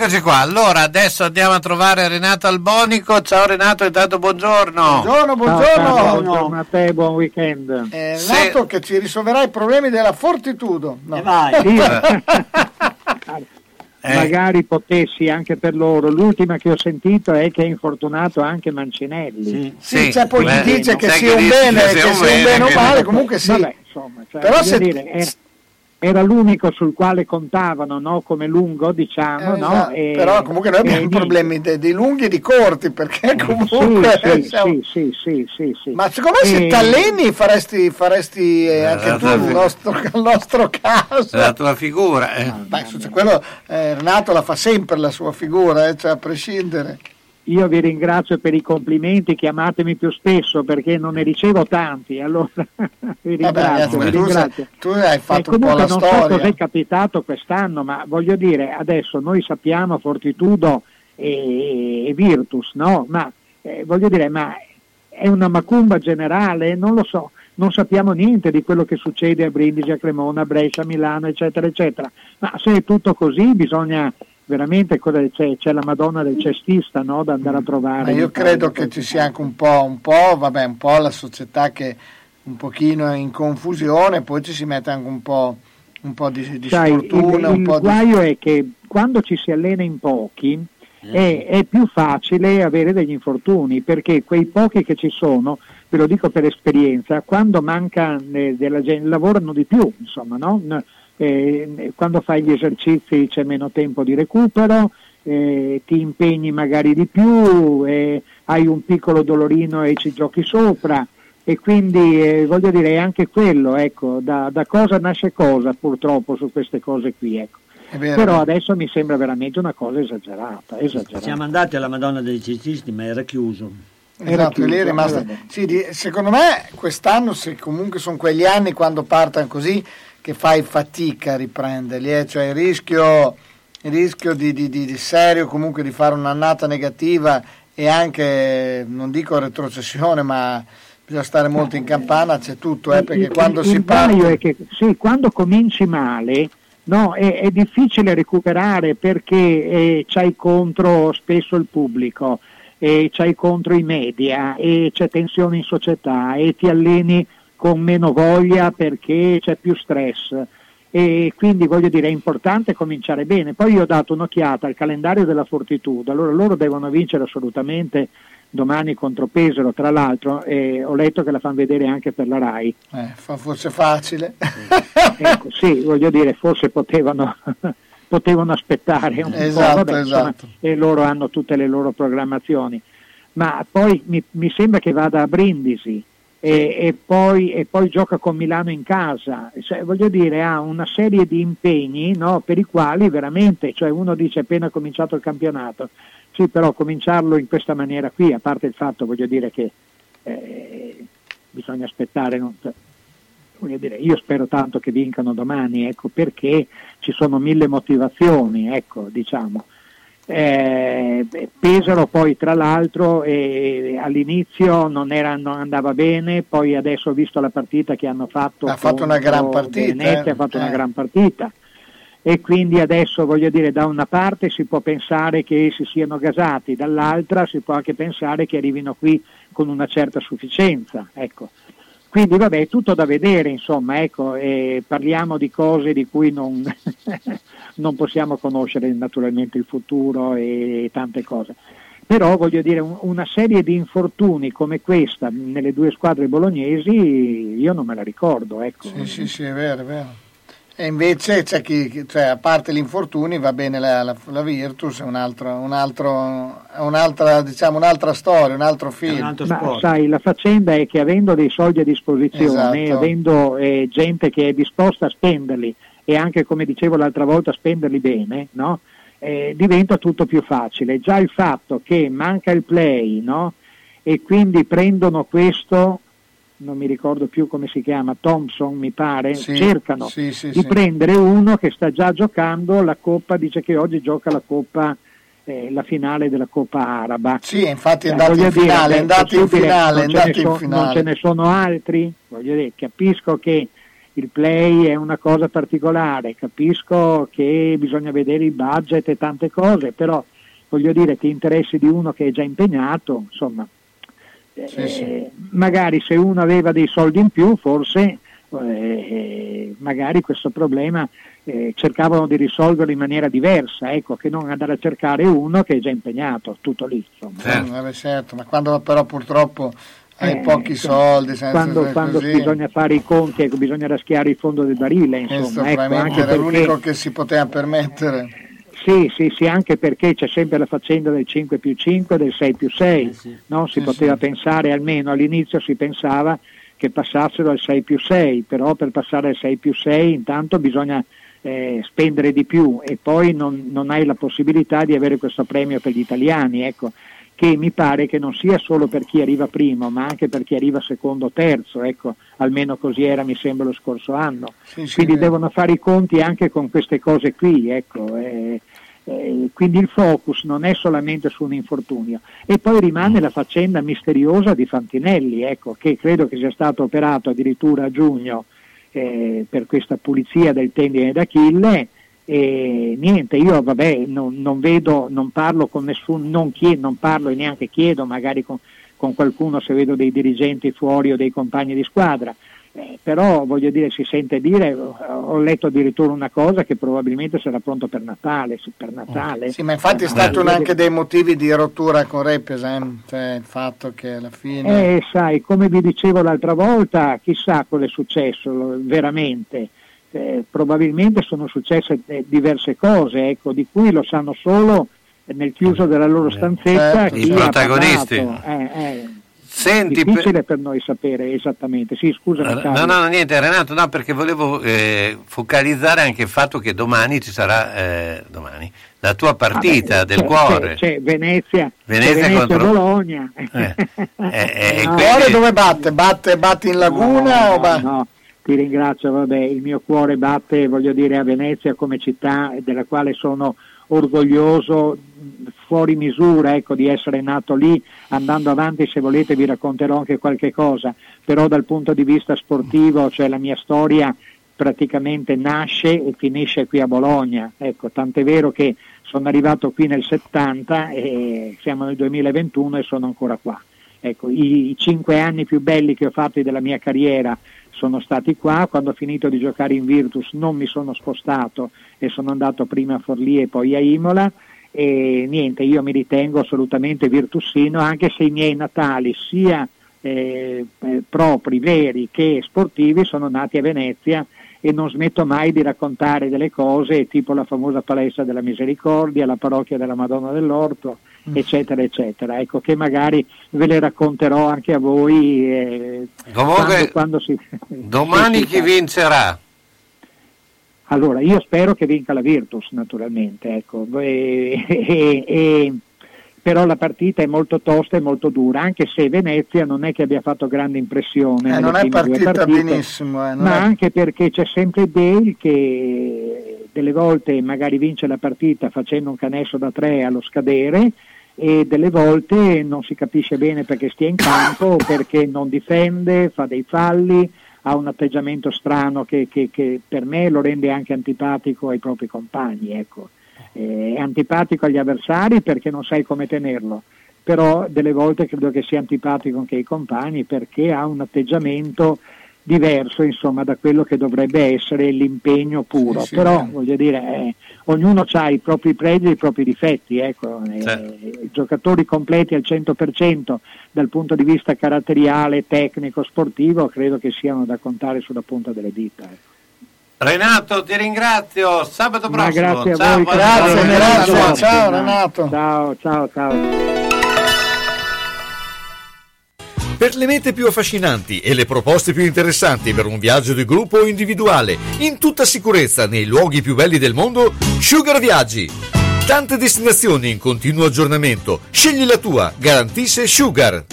C: Eccoci qua, allora adesso andiamo a trovare Renato Albonico. Ciao Renato, intanto buongiorno.
F: Buongiorno, buongiorno.
D: Ciao, ciao, buongiorno a te, buon weekend.
F: Eh, Renato che ci risolverà i problemi della fortitudo. No.
D: Sì. Magari potessi anche per loro. L'ultima che ho sentito è che è infortunato anche Mancinelli.
F: Sì, c'è poi chi dice che sia un bene, che sia un bene o male, comunque sì.
D: Vabbè, insomma, cioè,
F: Però se-
D: dire, era, era l'unico sul quale contavano no? come lungo, diciamo.
F: Eh,
D: no?
F: esatto,
D: E-
F: però comunque noi abbiamo
D: e-
F: problemi di lunghi e di corti perché comunque
D: Sì, sì,
F: siamo-
D: sì, sì, sì, sì.
F: ma secondo me se t'alleni faresti, faresti eh, anche tu il nostro, il nostro caso
C: La tua figura. eh.
F: Beh, cioè, quello eh, Renato la fa sempre la sua figura eh, cioè, a prescindere
D: Io vi ringrazio per i complimenti, chiamatemi più spesso perché non ne ricevo tanti, allora vi
F: Vabbè,
D: ringrazio.
F: ragazzi,
D: vi
F: tu, sei-
D: ringrazio.
F: tu hai
D: E
F: fatto un po'
D: comunque
F: la
D: non so
F: storia
D: cosa è capitato quest'anno, ma voglio dire, adesso noi sappiamo Fortitudo e, e Virtus, no? Ma eh, voglio dire, ma è una macumba generale? Non lo so, non sappiamo niente di quello che succede a Brindisi, a Cremona, a Brescia, a Milano, eccetera, eccetera. Ma se è tutto così bisogna veramente, c'è, c'è la Madonna del cestista, no? Da andare a trovare.
F: ma io credo che ci sia anche un po', un po', vabbè, un po' la società che un pochino è in confusione poi ci si mette anche un po', un po' di, di
D: Sai, il,
F: sfortuna un
D: il
F: po' di...
D: guaio è che quando ci si allena in pochi è, è più facile avere degli infortuni perché quei pochi che ci sono, ve lo dico per esperienza, quando manca eh, della gente lavorano di più, insomma, no? Eh, quando fai gli esercizi c'è meno tempo di recupero, eh, ti impegni magari di più, eh, hai un piccolo dolorino e ci giochi sopra e quindi eh, voglio dire è anche quello, ecco, da, da cosa nasce cosa purtroppo su queste cose qui. Ecco. però adesso mi sembra veramente una cosa esagerata, esagerata.
J: Siamo andati alla Madonna dei Cicisti, ma era chiuso.
F: Esatto, lì è rimasta. Sì, di- secondo me quest'anno se comunque sono quegli anni quando partono così che fai fatica a riprenderli, eh, cioè il rischio, il rischio di, di- di- di serio comunque di fare un'annata negativa e anche, non dico retrocessione, ma bisogna stare molto in campana, c'è tutto, eh, perché
D: il,
F: quando
D: il
F: si parte...
D: è che sì, quando cominci male no, è, è difficile recuperare perché eh, c'hai contro spesso il pubblico, e c'hai contro i media e c'è tensione in società e ti alleni con meno voglia perché c'è più stress e quindi voglio dire è importante cominciare bene. Poi io ho dato un'occhiata al calendario della Fortitudo, allora loro devono vincere assolutamente domani contro Pesaro, tra l'altro e ho letto che la fanno vedere anche per la RAI.
F: Eh, fa forse facile.
D: Ecco, sì, voglio dire, forse potevano, potevano aspettare un
F: Esatto,
D: po', vabbè, insomma,
F: esatto.
D: e loro hanno tutte le loro programmazioni. Ma poi mi, mi sembra che vada a Brindisi e, e poi, e poi gioca con Milano in casa. Cioè, voglio dire, ha una serie di impegni no, per i quali veramente, cioè uno dice appena cominciato il campionato, sì, però cominciarlo in questa maniera qui, a parte il fatto, voglio dire, che eh, bisogna aspettare. non- voglio dire, io spero tanto che vincano domani, ecco, perché ci sono mille motivazioni, ecco, diciamo. Eh, beh, Pesaro poi tra l'altro eh, all'inizio non, era, non andava bene, poi adesso ho visto la partita che hanno fatto.
F: Ha fatto una gran partita,
D: Venezia,
F: eh.
D: ha fatto una
F: Eh.
D: gran partita e quindi adesso voglio dire da una parte si può pensare che si siano gasati, dall'altra si può anche pensare che arrivino qui con una certa sufficienza. Ecco. Quindi vabbè, è tutto da vedere, insomma, ecco, e parliamo di cose di cui non, non possiamo conoscere naturalmente il futuro e tante cose. Però voglio dire, un- una serie di infortuni come questa nelle due squadre bolognesi io non me la ricordo. Ecco.
F: Sì, sì, sì, è vero, è vero. E invece c'è chi, cioè, a parte gli infortuni, va bene la, la- la Virtus, è un altro, un altro, un'altra, diciamo, un'altra storia, un altro film.
D: Ma sai, la faccenda è che avendo dei soldi a disposizione,
F: Esatto.
D: avendo eh, gente che è disposta a spenderli e anche, come dicevo l'altra volta, a spenderli bene, no? Eh, diventa tutto più facile. Già il fatto che manca il play no? e quindi prendono questo, non mi ricordo più come si chiama, Thompson mi pare,
F: Sì,
D: cercano
F: sì, sì,
D: di prendere uno che sta già giocando la Coppa, dice che oggi gioca la Coppa, eh, la finale della Coppa Araba.
F: Sì, infatti è
D: Eh,
F: andato
D: voglio
F: in finale, è
D: è
F: andato in finale,
D: non ce
F: in
D: so- Non
F: finale.
D: ce ne sono altri? Voglio dire, capisco che il play è una cosa particolare, capisco che bisogna vedere il budget e tante cose, però voglio dire che interessi di uno che è già impegnato, insomma, eh, magari se uno aveva dei soldi in più, forse eh, magari questo problema eh, cercavano di risolverlo in maniera diversa, ecco, che non andare a cercare uno che è già impegnato, tutto lì. Insomma.
F: Mm, vabbè, certo, ma quando però purtroppo hai
D: Eh,
F: pochi
D: insomma,
F: soldi, senza
D: quando,
F: così,
D: quando bisogna fare i conti, ecco, bisogna raschiare il fondo del barile,
F: questo
D: insomma, ecco,
F: probabilmente
D: anche
F: era
D: perché,
F: l'unico che si poteva permettere.
D: Sì, sì, sì, anche perché c'è sempre la faccenda del 5 più 5, del 6 più 6, no? si
F: Sì,
D: poteva
F: sì.
D: pensare, almeno all'inizio si pensava che passassero al 6 più 6, però per passare al 6 più 6 intanto bisogna eh, spendere di più e poi non, non hai la possibilità di avere questo premio per gli italiani, ecco, che mi pare che non sia solo per chi arriva primo, ma anche per chi arriva secondo o terzo, ecco, almeno così era mi sembra lo scorso anno.
F: Sì, sì,
D: Quindi
F: vero.
D: devono fare i conti anche con queste cose qui, ecco. eh, eh, quindi il focus non è solamente su un infortunio. E poi rimane la faccenda misteriosa di Fantinelli, ecco, che credo che sia stato operato addirittura a giugno eh, per questa pulizia del tendine d'Achille. E niente, io vabbè, non, non vedo, non parlo con nessuno, non, chiedo, non parlo e neanche chiedo magari con, con qualcuno se vedo dei dirigenti fuori o dei compagni di squadra, eh, però voglio dire, si sente dire, ho letto addirittura una cosa che probabilmente sarà pronto per Natale, sì, per Natale.
F: Sì, ma infatti è
D: Eh,
F: stato
D: voglio
F: anche dei motivi di rottura con Represent, cioè il fatto che alla fine...
D: Eh, sai, come vi dicevo l'altra volta, chissà cosa è successo veramente. Eh, probabilmente sono successe eh, diverse cose, ecco, di cui lo sanno solo nel chiuso della loro stanzetta
C: certo. I protagonisti.
D: parlato. Eh, eh.
C: Senti,
D: difficile per noi sapere esattamente. Sì, scusa.
C: No, no, no, niente, Renato, no, perché volevo eh, focalizzare anche il fatto che domani ci sarà eh, domani, la tua partita
D: Vabbè,
C: del
D: c'è-
C: cuore.
D: C'è, c'è Venezia,
C: Venezia
D: c'è Venezia
C: contro-
D: Bologna.
C: Eh, eh,
D: No.
F: Il cuore dove batte? Batte, batte in laguna
D: No,
F: o ba-
D: no, ti ringrazio, vabbè, il mio cuore batte, voglio dire, a Venezia come città della quale sono orgoglioso fuori misura ecco, di essere nato lì, andando avanti se volete vi racconterò anche qualche cosa, però dal punto di vista sportivo, cioè la mia storia praticamente nasce e finisce qui a Bologna, ecco, tant'è vero che sono arrivato qui nel 70 e siamo nel 2021 e sono ancora qua. Ecco, i, i cinque anni più belli che ho fatto della mia carriera sono stati qua, quando ho finito di giocare in Virtus non mi sono spostato e sono andato prima a Forlì e poi a Imola e niente, io mi ritengo assolutamente virtussino anche se i miei natali sia eh, eh, propri, veri che sportivi sono nati a Venezia e non smetto mai di raccontare delle cose tipo la famosa palestra della misericordia, la parrocchia della Madonna dell'Orto, eccetera, eccetera. Ecco che magari ve le racconterò anche a voi eh,
C: Comunque,
D: quando, quando si...
C: Domani
D: sì,
C: chi vincerà?
D: allora, io spero che vinca la Virtus, naturalmente, ecco. E- e- e- però la partita è molto tosta e molto dura, anche se Venezia non è che abbia fatto grande impressione.
F: Eh, non è partita
D: partite,
F: benissimo. eh,
D: ma
F: è-
D: anche perché c'è sempre Dale che delle volte magari vince la partita facendo un canestro da tre allo scadere e delle volte non si capisce bene perché stia in campo o perché non difende, fa dei falli, ha un atteggiamento strano che, che- che per me lo rende anche antipatico ai propri compagni. Ecco. Eh, È antipatico agli avversari perché non sai come tenerlo, però delle volte credo che sia antipatico anche ai compagni perché ha un atteggiamento diverso insomma da quello che dovrebbe essere l'impegno puro,
F: Sì,
D: però voglio dire eh, ognuno ha i propri pregi e i propri difetti, ecco, eh, i giocatori completi al 100% dal punto di vista caratteriale, tecnico, sportivo credo che siano da contare sulla punta delle dita. ecco.
C: Renato, ti ringrazio. Sabato
D: Ma
C: prossimo.
D: grazie a
C: Ciao,
D: voi, grazie, grazie,
C: Ciao.
D: ciao Renato. Ciao, ciao, ciao.
B: Per le mete più affascinanti e le proposte più interessanti per un viaggio di gruppo o individuale, in tutta sicurezza nei luoghi più belli del mondo, Sugar Viaggi. Tante destinazioni in continuo aggiornamento. Scegli la tua, garantisce Sugar.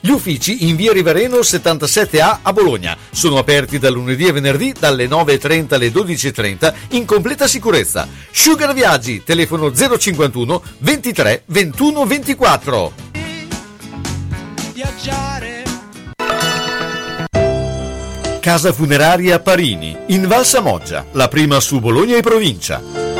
B: Gli uffici in via Rivareno 77A a Bologna sono aperti da lunedì e venerdì dalle 9.30 alle 12.30 in completa sicurezza. Sugar Viaggi, telefono 051 23 21 24.
V: viaggiare.
B: Casa funeraria Parini, in Val Samoggia, la prima su Bologna e provincia.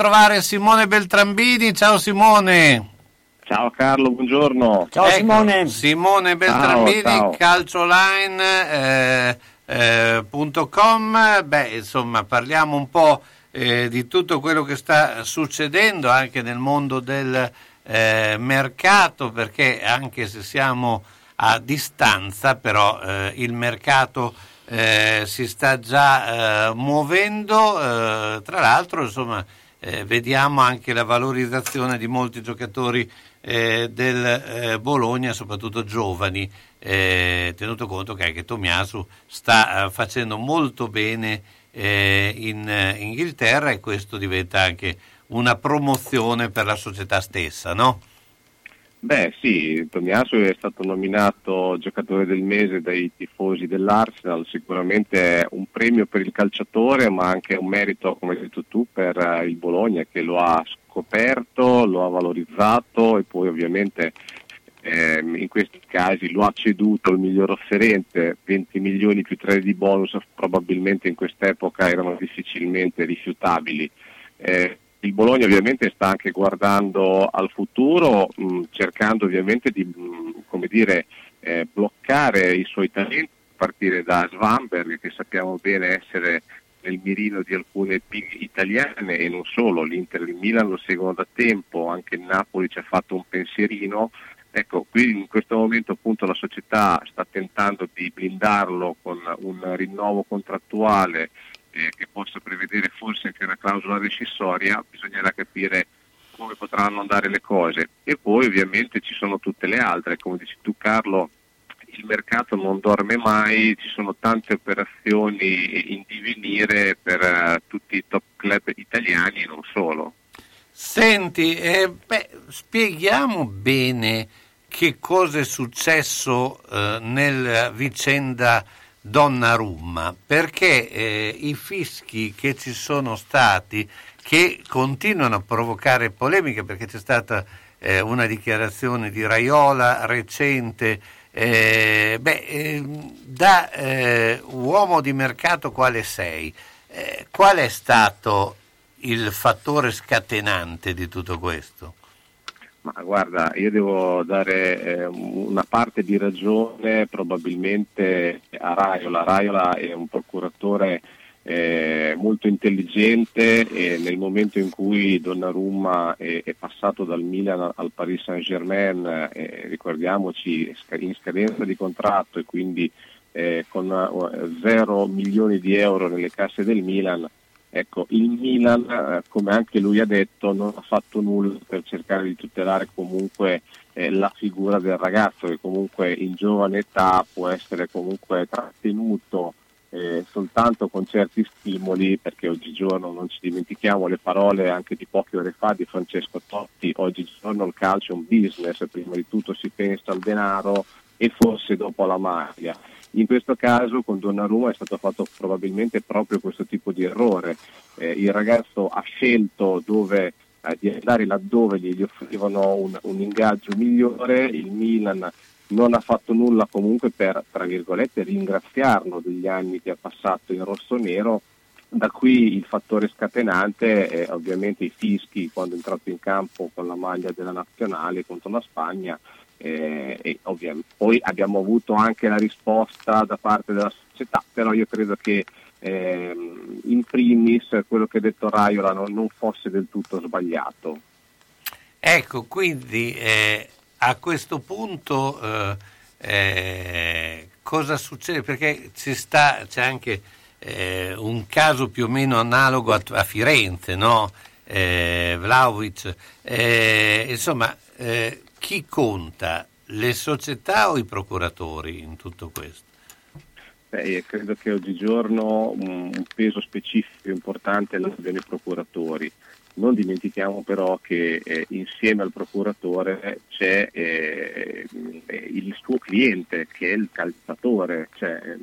C: Trovare Simone Beltrambini. Ciao Simone.
W: Ciao Carlo, buongiorno.
C: Ecco, Simone Beltrambini,
W: Ciao, ciao.
C: calcioline.com. Beh, insomma, parliamo un po' eh, di tutto quello che sta succedendo anche nel mondo del eh, mercato, perché anche se siamo a distanza, però eh, il mercato eh, si sta già eh, muovendo. eh, tra l'altro, insomma, eh, vediamo anche la valorizzazione di molti giocatori eh, del eh, Bologna, soprattutto giovani, eh, tenuto conto che anche Tomiasu sta eh, facendo molto bene eh, in Inghilterra e questo diventa anche una promozione per la società stessa, no?
W: Beh sì, Tomiasu è stato nominato giocatore del mese dai tifosi dell'Arsenal, sicuramente è un premio per il calciatore ma anche un merito, come hai detto tu, per eh, il Bologna che lo ha scoperto, lo ha valorizzato e poi ovviamente ehm, in questi casi lo ha ceduto il miglior offerente, 20 milioni più 3 di bonus probabilmente in quest'epoca erano difficilmente rifiutabili. Eh, il Bologna ovviamente sta anche guardando al futuro, mh, cercando ovviamente di mh, come dire, eh, bloccare i suoi talenti, a partire da Svanberg che sappiamo bene essere nel mirino di alcune big italiane e non solo, l'Inter e il Milan lo seguono da tempo, anche il Napoli ci ha fatto un pensierino. Ecco, qui in questo momento appunto la società sta tentando di blindarlo con un rinnovo contrattuale eh, che possa prevedere forse anche una clausola rescissoria, bisognerà capire come potranno andare le cose. E poi ovviamente ci sono tutte le altre, come dici tu Carlo, il mercato non dorme mai, ci sono tante operazioni in divenire per eh, tutti i top club italiani e non solo.
C: Senti, eh, beh, spieghiamo bene che cosa è successo eh, nella vicenda Donnarumma, perché eh, i fischi che ci sono stati, che continuano a provocare polemiche, perché c'è stata eh, una dichiarazione di Raiola recente, eh, beh, eh, da eh, uomo di mercato quale sei, eh, qual è stato il fattore scatenante di tutto questo?
W: Ma guarda, io devo dare eh, una parte di ragione probabilmente a Raiola. Raiola è un procuratore eh, molto intelligente e nel momento in cui Donnarumma è, è passato dal Milan al Paris Saint Germain, eh, ricordiamoci in scadenza di contratto e quindi eh, con uh, 0 milioni di euro nelle casse del Milan, ecco, il Milan, eh, come anche lui ha detto, non ha fatto nulla per cercare di tutelare comunque eh, la figura del ragazzo che comunque in giovane età può essere comunque trattenuto eh, soltanto con certi stimoli, perché oggigiorno non ci dimentichiamo le parole anche di poche ore fa di Francesco Totti, oggigiorno il calcio è un business, prima di tutto si pensa al denaro e forse dopo alla maglia. In questo caso con Donnarumma è stato fatto probabilmente proprio questo tipo di errore. Eh, il ragazzo ha scelto dove, eh, di andare laddove gli offrivano un, un ingaggio migliore, il Milan non ha fatto nulla comunque per, tra virgolette, ringraziarlo degli anni che ha passato in rosso-nero. Da qui il fattore scatenante è ovviamente i fischi quando è entrato in campo con la maglia della nazionale contro la Spagna eh, poi abbiamo avuto anche la risposta da parte della società, però io credo che ehm, in primis quello che ha detto Raiola non, non fosse del tutto sbagliato.
C: Ecco, quindi eh, a questo punto eh, eh, cosa succede? Perché sta, c'è anche eh, un caso più o meno analogo a, a Firenze, no? Eh, Vlaovic. Eh, insomma, eh, chi conta? Le società o i procuratori in tutto questo?
W: Beh, credo che oggigiorno un, peso specifico importante lo abbiano i procuratori. Non dimentichiamo però che eh, insieme al procuratore c'è eh, il suo cliente che è il calciatore, cioè,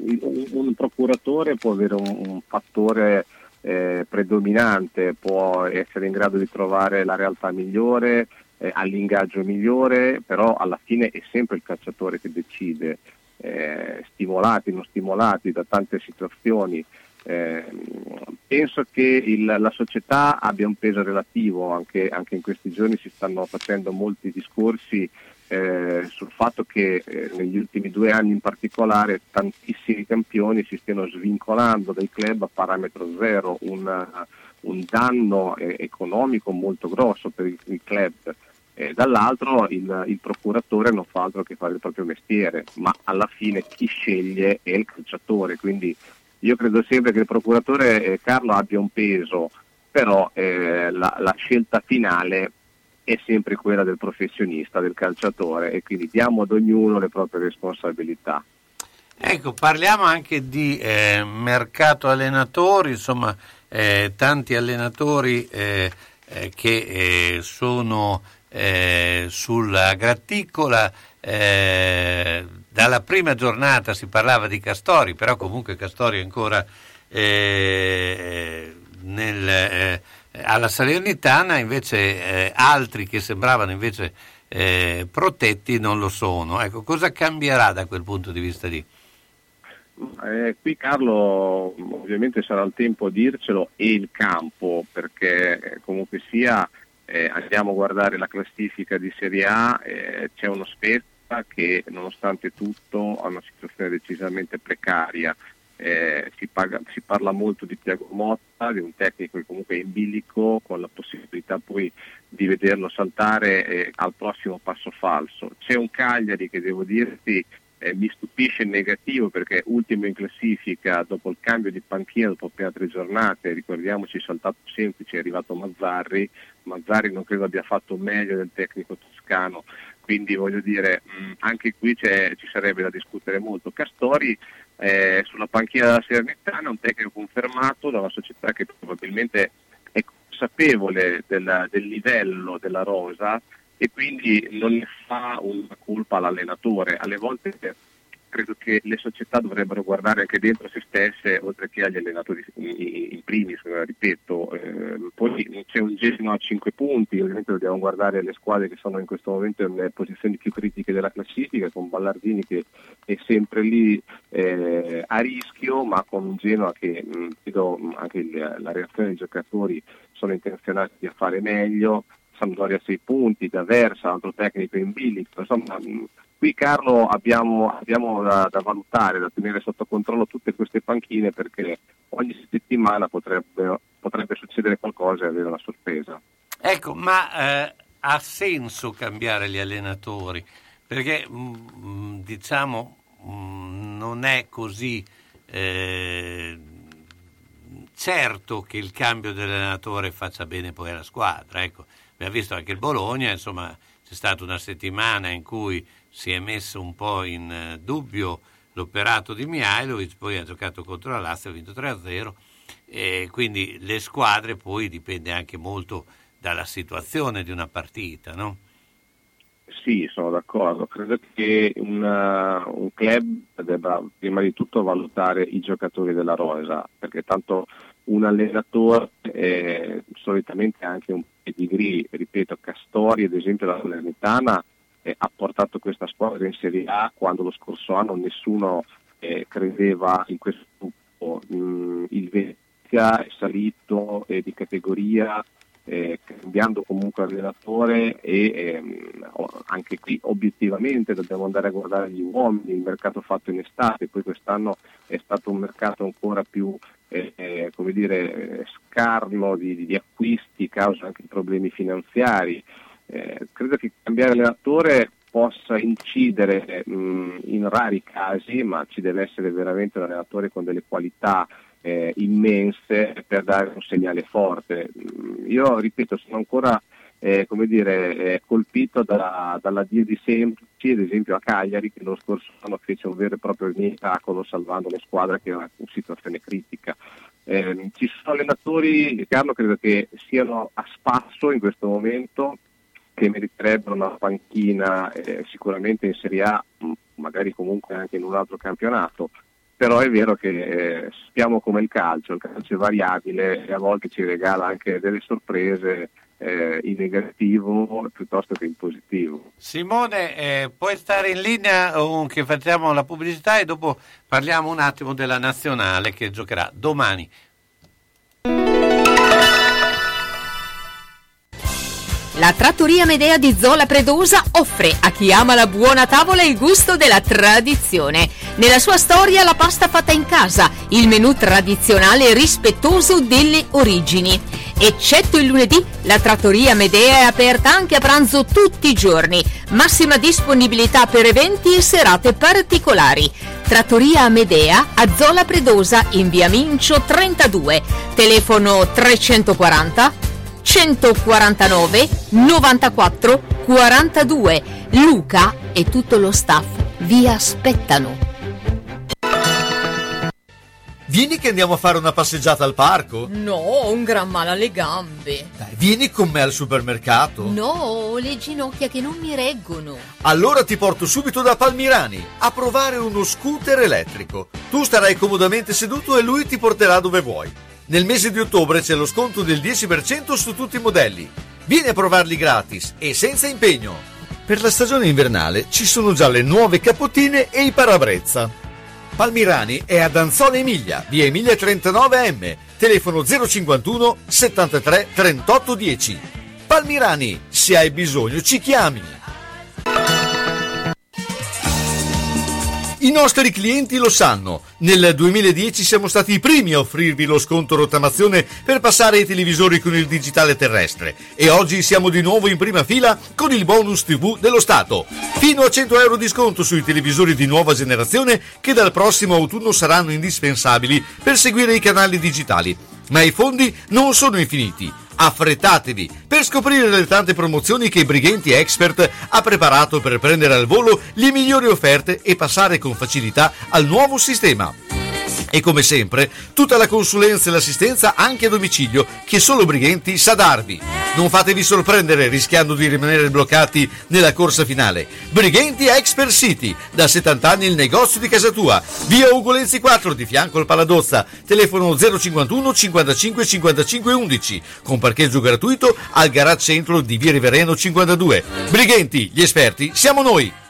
W: un, un, procuratore può avere un, un fattore eh, predominante, può essere in grado di trovare la realtà migliore, eh, all'ingaggio migliore, però alla fine è sempre il calciatore che decide, eh, stimolati, non stimolati da tante situazioni. Eh, penso che il, la società abbia un peso relativo, anche, anche, in questi giorni si stanno facendo molti discorsi eh, sul fatto che eh, negli ultimi due anni in particolare tantissimi campioni si stiano svincolando dai club a parametro zero, un, un danno eh, economico molto grosso per i, i club. Dall'altro il, il, procuratore non fa altro che fare il proprio mestiere, ma alla fine chi sceglie è il calciatore, quindi io credo sempre che il procuratore eh, Carlo abbia un peso, però eh, la, la, scelta finale è sempre quella del professionista, del calciatore e quindi diamo ad ognuno le proprie responsabilità.
C: Ecco, parliamo anche di eh, mercato allenatori, insomma, eh, tanti allenatori eh, eh, che sono sulla graticola dalla prima giornata si parlava di Castori, però comunque Castori è ancora eh, nel, eh, alla Salernitana, invece eh, altri che sembravano invece eh, protetti non lo sono. Ecco, cosa cambierà da quel punto di vista lì?
W: Eh, qui Carlo ovviamente sarà il tempo a dircelo e il campo perché eh, comunque sia andiamo a guardare la classifica di Serie A, c'è uno spezzo che nonostante tutto ha una situazione decisamente precaria. Eh, si, paga, si, parla molto di Tiago Motta, di un tecnico che comunque è in bilico, con la possibilità poi di vederlo saltare eh, al prossimo passo falso. C'è un Cagliari che devo dirti eh, mi stupisce in negativo perché ultimo in classifica dopo il cambio di panchina dopo appena tre giornate, ricordiamoci saltato semplice, è arrivato Mazzarri, Mazzarri non credo abbia fatto meglio del tecnico toscano quindi voglio dire mh, anche qui ci sarebbe da discutere molto. Castori eh, sulla panchina della Serenitana è un tecnico confermato da una società che probabilmente è consapevole del, del livello della rosa e quindi non ne fa una colpa all'allenatore. Alle volte credo che le società dovrebbero guardare anche dentro se stesse, oltre che agli allenatori in primis, ripeto, eh, poi c'è un Genoa a 5 punti, ovviamente dobbiamo guardare le squadre che sono in questo momento nelle posizioni più critiche della classifica, con Ballardini che è sempre lì eh, a rischio, ma con un Genoa che mh, vedo anche il, la reazione dei giocatori sono intenzionati a fare meglio, Sampdoria 6 punti, D'Aversa, altro tecnico in bilico, insomma mh, qui Carlo abbiamo, abbiamo da, da valutare, da tenere sotto controllo tutte queste panchine perché ogni settimana potrebbe, potrebbe succedere qualcosa e avere una sorpresa.
C: Ecco, ma eh, ha senso cambiare gli allenatori? Perché mm, diciamo mm, non è così eh, certo che il cambio dell'allenatore faccia bene poi alla squadra. Ecco, abbiamo visto anche il Bologna, insomma, c'è stata una settimana in cui si è messo un po' in eh, dubbio l'operato di Mihailovic, poi ha giocato contro la Lazio, ha vinto 3-0 e quindi le squadre poi dipende anche molto dalla situazione di una partita, no?
W: Sì, sono d'accordo. Credo che una, un club debba prima di tutto valutare i giocatori della rosa, perché tanto un allenatore eh, solitamente anche un pedigree, ripeto, Castori ad esempio la Salernitana eh, ha portato questa squadra in Serie A quando lo scorso anno nessuno eh, credeva in questo gruppo. Mm, il Venezia è salito eh, di categoria eh, cambiando comunque allenatore e ehm, anche qui obiettivamente dobbiamo andare a guardare gli uomini, il mercato fatto in estate, poi quest'anno è stato un mercato ancora più eh, eh come dire, scarno di, di, acquisti causa anche problemi finanziari. Eh, credo che cambiare allenatore possa incidere mh, in rari casi, ma ci deve essere veramente un allenatore con delle qualità eh, immense per dare un segnale forte. Io ripeto, sono ancora eh, come dire, eh, colpito da, dalla dia di semplici, ad esempio a Cagliari, che lo scorso anno fece un vero e proprio miracolo salvando una squadra che era in situazione critica. Eh, ci sono allenatori, Carlo, credo che siano a spasso in questo momento che meriterebbero una panchina eh, sicuramente in Serie A, magari comunque anche in un altro campionato però è vero che eh, sappiamo come il calcio, il calcio è variabile e a volte ci regala anche delle sorprese eh, in negativo piuttosto che in positivo.
C: Simone, eh, puoi stare in linea um, che facciamo la pubblicità e dopo parliamo un attimo della nazionale che giocherà domani.
E: La trattoria Medea di Zola Predosa offre a chi ama la buona tavola il gusto della tradizione. Nella sua storia la pasta fatta in casa, il menù tradizionale rispettoso delle origini. Eccetto il lunedì, la trattoria Medea è aperta anche a pranzo tutti i giorni. Massima disponibilità per eventi e serate particolari. Trattoria Medea a Zola Predosa in via Mincio 32. Telefono 340 149 94 42. Luca e tutto lo staff vi aspettano.
B: Vieni che andiamo a fare una passeggiata al parco?
E: No, ho un gran male alle gambe.
B: Dai, vieni con me al supermercato.
E: No, ho le ginocchia che non mi reggono.
B: Allora ti porto subito da Palmirani a provare uno scooter elettrico. Tu starai comodamente seduto e lui ti porterà dove vuoi. Nel mese di ottobre c'è lo sconto del 10% su tutti i modelli. Vieni a provarli gratis e senza impegno. Per la stagione invernale ci sono già le nuove capottine e i parabrezza. Palmirani è ad Anzola Emilia, via Emilia 39M, telefono 051 73 38 10. Palmirani, se hai bisogno ci chiami. I nostri clienti lo sanno. Nel 2010 siamo stati i primi a offrirvi lo sconto rottamazione per passare ai televisori con il digitale terrestre e oggi siamo di nuovo in prima fila con il bonus TV dello Stato. Fino a 100 euro di sconto sui televisori di nuova generazione che dal prossimo autunno saranno indispensabili per seguire i canali digitali. Ma i fondi non sono infiniti affrettatevi per scoprire le tante promozioni che Brighenti Expert ha preparato per prendere al volo le migliori offerte e passare con facilità al nuovo sistema. E come sempre, tutta la consulenza e l'assistenza anche a domicilio che solo Brighenti sa darvi. Non fatevi sorprendere rischiando di rimanere bloccati nella corsa finale. Brighenti Expert City, da 70 anni il negozio di casa tua. Via Ugolenzi 4 di fianco al Paladozza. Telefono 051 55 55 11 con parcheggio gratuito al garage centro di Via Rivereno 52. Brighenti, gli esperti, siamo noi!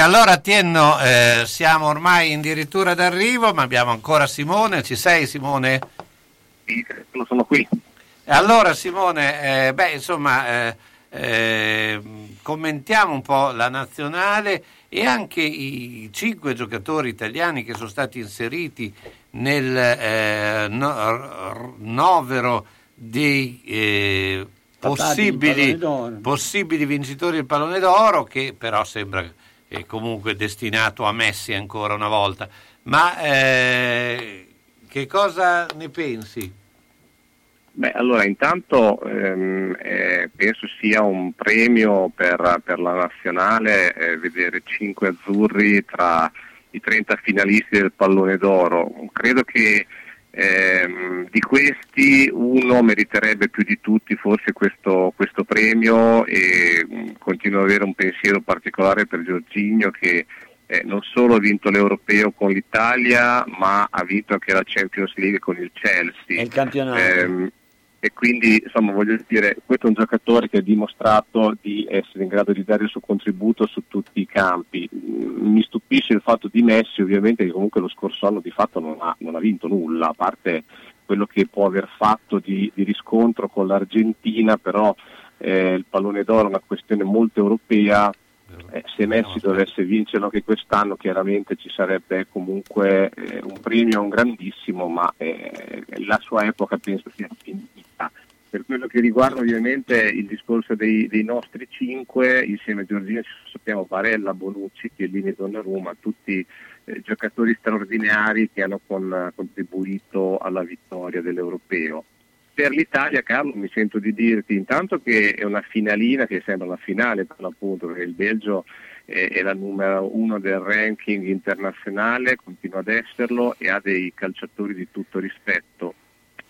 C: Allora Tienno, eh, siamo ormai addirittura d'arrivo, ma abbiamo ancora Simone. Ci sei Simone?
W: Sì, sono qui.
C: Allora Simone, eh, beh insomma, eh, eh, commentiamo un po' la nazionale e anche i cinque giocatori italiani che sono stati inseriti nel eh, no- r- novero dei eh, possibili, possibili vincitori del pallone d'oro, che però sembra eh, comunque destinato a Messi ancora una volta. Ma eh, che cosa ne pensi?
W: Beh, allora intanto ehm, eh, penso sia un premio per, per la nazionale eh, vedere cinque azzurri tra i 30 finalisti del pallone d'oro. Credo che ehm, di questi uno meriterebbe più di tutti forse questo, questo premio e mh, continuo ad avere un pensiero particolare per Giorginio che eh, non solo ha vinto l'Europeo con l'Italia ma ha vinto anche la Champions League con il Chelsea.
J: E il campionato.
W: Ehm, e quindi insomma voglio dire, questo è un giocatore che ha dimostrato di essere in grado di dare il suo contributo su tutti i campi. Mm, Mi stupisce il fatto di Messi ovviamente che comunque lo scorso anno di fatto non ha, non ha vinto nulla, a parte quello che può aver fatto di, di riscontro con l'Argentina, però eh, il pallone d'oro è una questione molto europea. Eh, se Messi dovesse vincerlo anche quest'anno chiaramente ci sarebbe comunque eh, un premio un grandissimo ma eh, la sua epoca penso sia finita per quello che riguarda ovviamente il discorso dei, dei nostri cinque insieme a Giorgino ci sappiamo Barella, Bonucci, Chiellini e Donnarumma tutti eh, giocatori straordinari che hanno con- contribuito alla vittoria dell'Europeo per l'Italia, Carlo, mi sento di dirti intanto che è una finalina che sembra una finale per l'appunto, perché il Belgio è, la numero uno del ranking internazionale, continua ad esserlo e ha dei calciatori di tutto rispetto.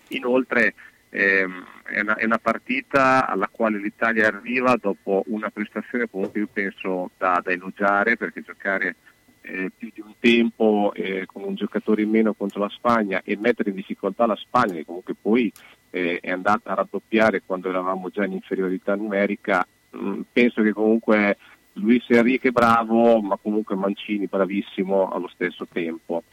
W: Inoltre è, una, è una partita alla quale l'Italia arriva dopo una prestazione comunque io penso da, da elogiare perché giocare eh, più di un tempo eh, con un giocatore in meno contro la Spagna e mettere in difficoltà la Spagna che comunque poi eh, è andata a raddoppiare quando eravamo già in inferiorità numerica, mm, penso che comunque Luis Enrique bravo, ma comunque Mancini bravissimo allo stesso tempo.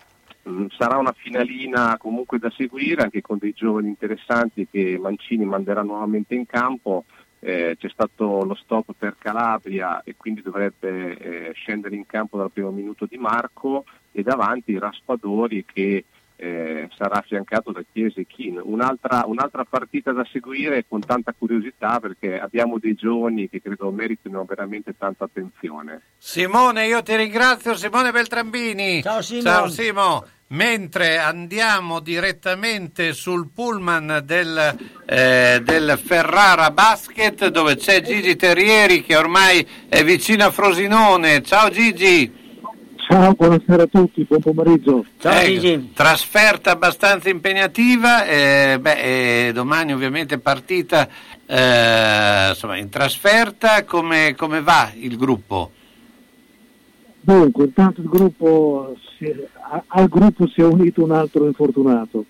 W: Mm, Sarà una finalina comunque da seguire, anche con dei giovani interessanti che Mancini manderà nuovamente in campo. Eh, c'è stato lo stop per Calabria e quindi dovrebbe eh, scendere in campo dal primo minuto di Marco e davanti Raspadori che eh, sarà affiancato da Chiesa e Chin. Un'altra, un'altra partita da seguire con tanta curiosità perché abbiamo dei giovani che credo meritino veramente tanta attenzione.
C: Simone, io ti ringrazio, Simone Beltrambini. Ciao
J: Simo.
C: Ciao Simo. Mentre andiamo direttamente sul pullman del, eh, del Ferrara Basket dove c'è Gigi Terrieri che ormai è vicino a Frosinone. Ciao Gigi.
K: Ciao, buonasera a tutti, buon pomeriggio.
C: Ecco, Trasferta abbastanza impegnativa, eh, beh, eh, domani ovviamente partita eh, insomma, in trasferta, come, come va il gruppo?
K: Dunque, intanto il gruppo si- a- al gruppo si è unito un altro infortunato,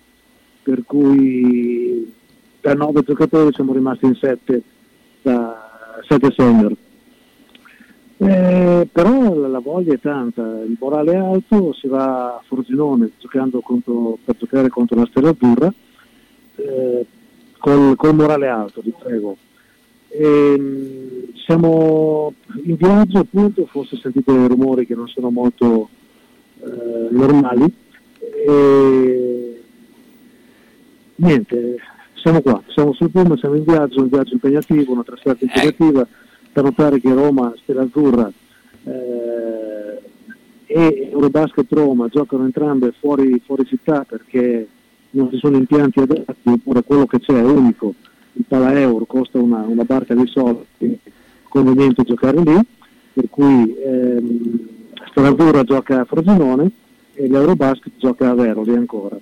K: per cui da nove giocatori siamo rimasti in sette, da sette senior. Eh, però la, voglia è tanta, il morale è alto, si va a giocando contro- per giocare contro la Stella Azzurra, eh, col, col morale alto, vi prego. Ehm, siamo in viaggio appunto, forse sentite rumori che non sono molto eh, normali. E... Niente, siamo qua, siamo sul pullman, siamo in viaggio, un viaggio impegnativo, una trasferta impegnativa, da notare che Roma, Stella Azzurra eh, e Eurobasket Roma giocano entrambe fuori, fuori città perché non ci sono impianti adatti, oppure quello che c'è è unico, il Pala Euro costa una, una barca di soldi, conveniente giocare lì, per cui ehm, Stella Azzurra gioca a Frosinone e l'Eurobasket gioca a Veroli ancora.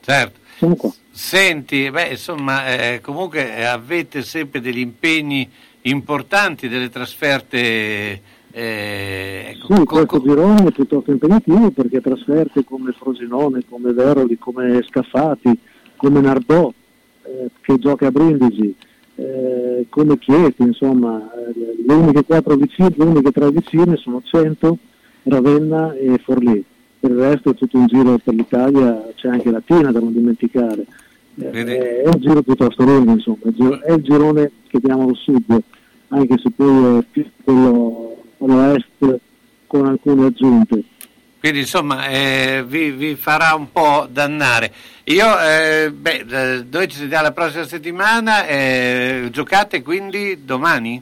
C: Certo.
K: Siamo qua.
C: Senti, beh, insomma, eh, comunque avete sempre degli impegni importanti, delle trasferte. eh, ecco,
K: Sì, questo girone è piuttosto impegnativo perché trasferte come Frosinone, come Veroli, come Scaffati, come Nardò eh, che gioca a Brindisi, eh, come Chieti, insomma, eh, le uniche quattro vicine, le uniche tre vicine sono Cento, Ravenna e Forlì. Per il resto è tutto un giro per l'Italia, c'è anche Latina da non dimenticare. Eh, è un giro piuttosto lungo, insomma, è il girone che diamo al sud, anche se poi è più quello all'est con alcune aggiunte.
C: Quindi insomma eh, vi, vi farà un po' dannare. Io, eh, beh, eh, noi ci sentiamo la prossima settimana, eh, giocate quindi domani?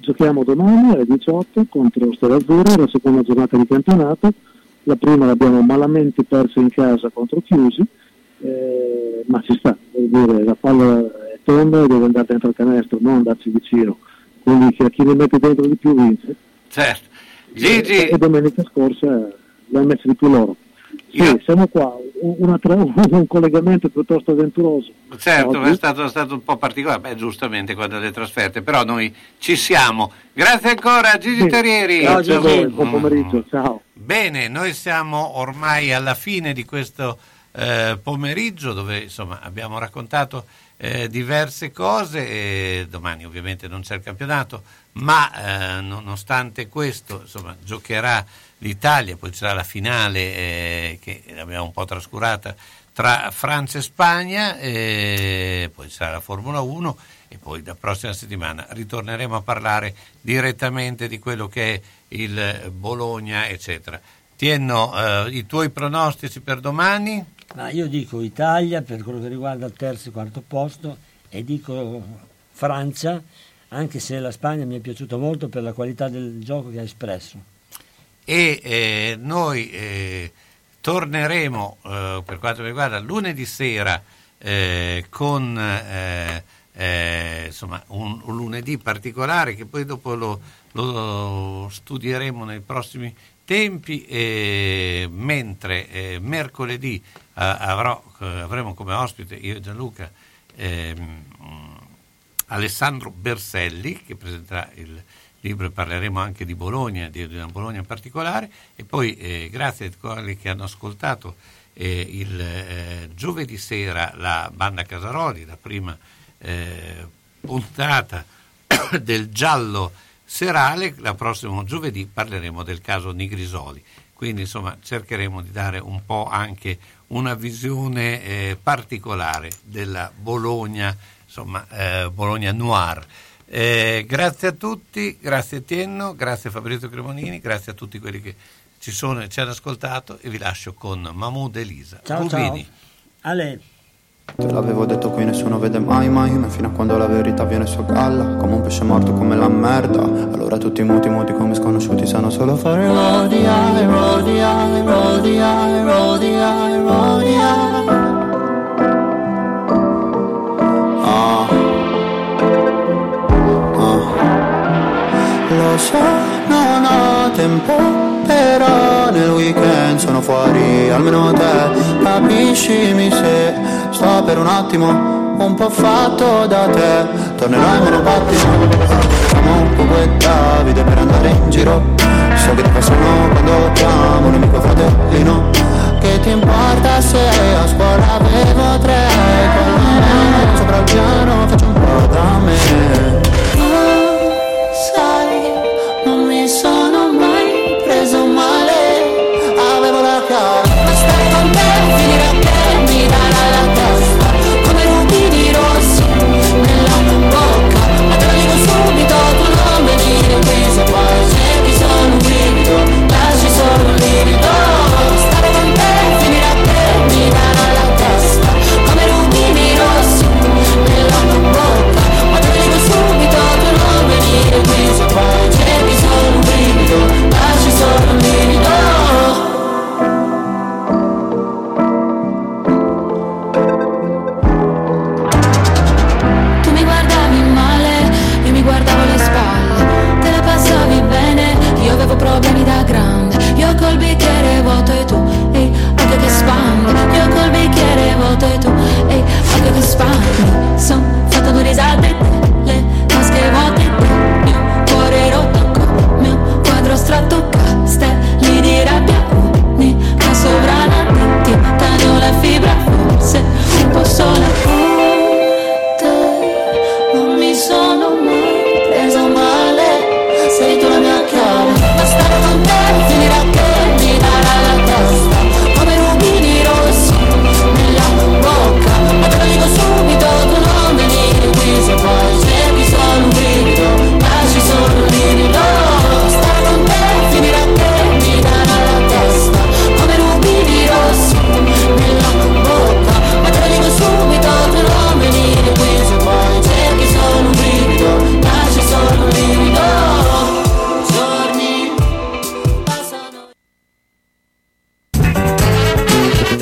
K: Giochiamo domani alle 18 contro Stella Azzurra, la seconda giornata di campionato. La prima l'abbiamo malamente persa in casa contro Chiusi, eh, ci sta, dire, la palla è tonda e deve andare dentro il canestro, non andarci vicino. Quindi chi, chi ne mette dentro di più vince.
C: Certo.
K: E, e domenica scorsa l'hanno messo di più loro. Sì, siamo qua, tra- un collegamento piuttosto avventuroso.
C: Certo,
K: Oggi.
C: è stato, è stato un po' particolare, beh giustamente quando le trasferte, però noi ci siamo. Grazie ancora Gigi
K: Sì.
C: Terrieri.
K: A voi,
C: Mm.
K: buon pomeriggio, ciao.
C: Bene, noi siamo ormai alla fine di questo eh, pomeriggio dove insomma abbiamo raccontato eh, diverse cose domani ovviamente non c'è il campionato, ma eh, nonostante questo insomma giocherà l'Italia, poi c'era la finale eh, che l'abbiamo un po' trascurata tra Francia e Spagna, poi sarà la Formula 1 e poi la prossima settimana ritorneremo a parlare direttamente di quello che è il Bologna, eccetera. Tienno, eh, i tuoi pronostici per domani?
J: Ma io dico Italia per quello che riguarda il terzo e quarto posto e dico Francia, anche se la Spagna mi è piaciuta molto per la qualità del gioco che ha espresso.
C: e eh, noi eh, torneremo eh, per quanto riguarda lunedì sera eh, con eh, eh, insomma, un, un lunedì particolare che poi dopo lo, lo studieremo nei prossimi tempi mentre mercoledì avrò, eh, avremo come ospite io e Gianluca ehm, Alessandro Berselli che presenterà il libro e parleremo anche di Bologna, di, una Bologna in particolare e poi eh, grazie a quelli che hanno ascoltato eh, il eh, giovedì sera la banda Casaroli, la prima eh, puntata del giallo serale, la prossimo giovedì parleremo del caso Nigrisoli. Quindi insomma cercheremo di dare un po' anche una visione eh, particolare della Bologna, insomma eh, Bologna Noir. Eh, grazie a tutti, grazie a Tienno, grazie a Fabrizio Cremonini, grazie a tutti quelli che ci sono e ci hanno ascoltato e vi lascio con Mahmoud Elisa.
J: Ciao,
C: Rubini.
J: ciao. Ale.
X: Te l'avevo detto qui nessuno vede mai mai Ma fino a quando la verità viene su a galla Come un pesce morto come la merda Allora tutti muti muti come sconosciuti Sanno solo fare rodia, rodia, rodia, rodia, rodia Ah. Ah. Lo so, non ho tempo però nel weekend sono fuori, almeno te capiscimi se sto per un attimo un po' fatto da te. Tornerai in monopattino, siamo un po' e Davide per andare in giro. So che ti passano quando chiamo un amico fratellino. Che ti importa se a scuola avevo tre con la mano sopra il piano faccio un po' da me.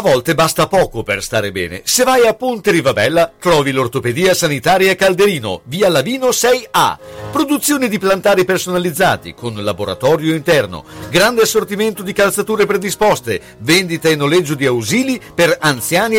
B: A volte basta poco per stare bene. Se vai a Ponte Rivabella trovi l'ortopedia sanitaria Calderino, via Lavino 6A. Produzione di plantari personalizzati con laboratorio interno, grande assortimento di calzature predisposte, vendita e noleggio di ausili per anziani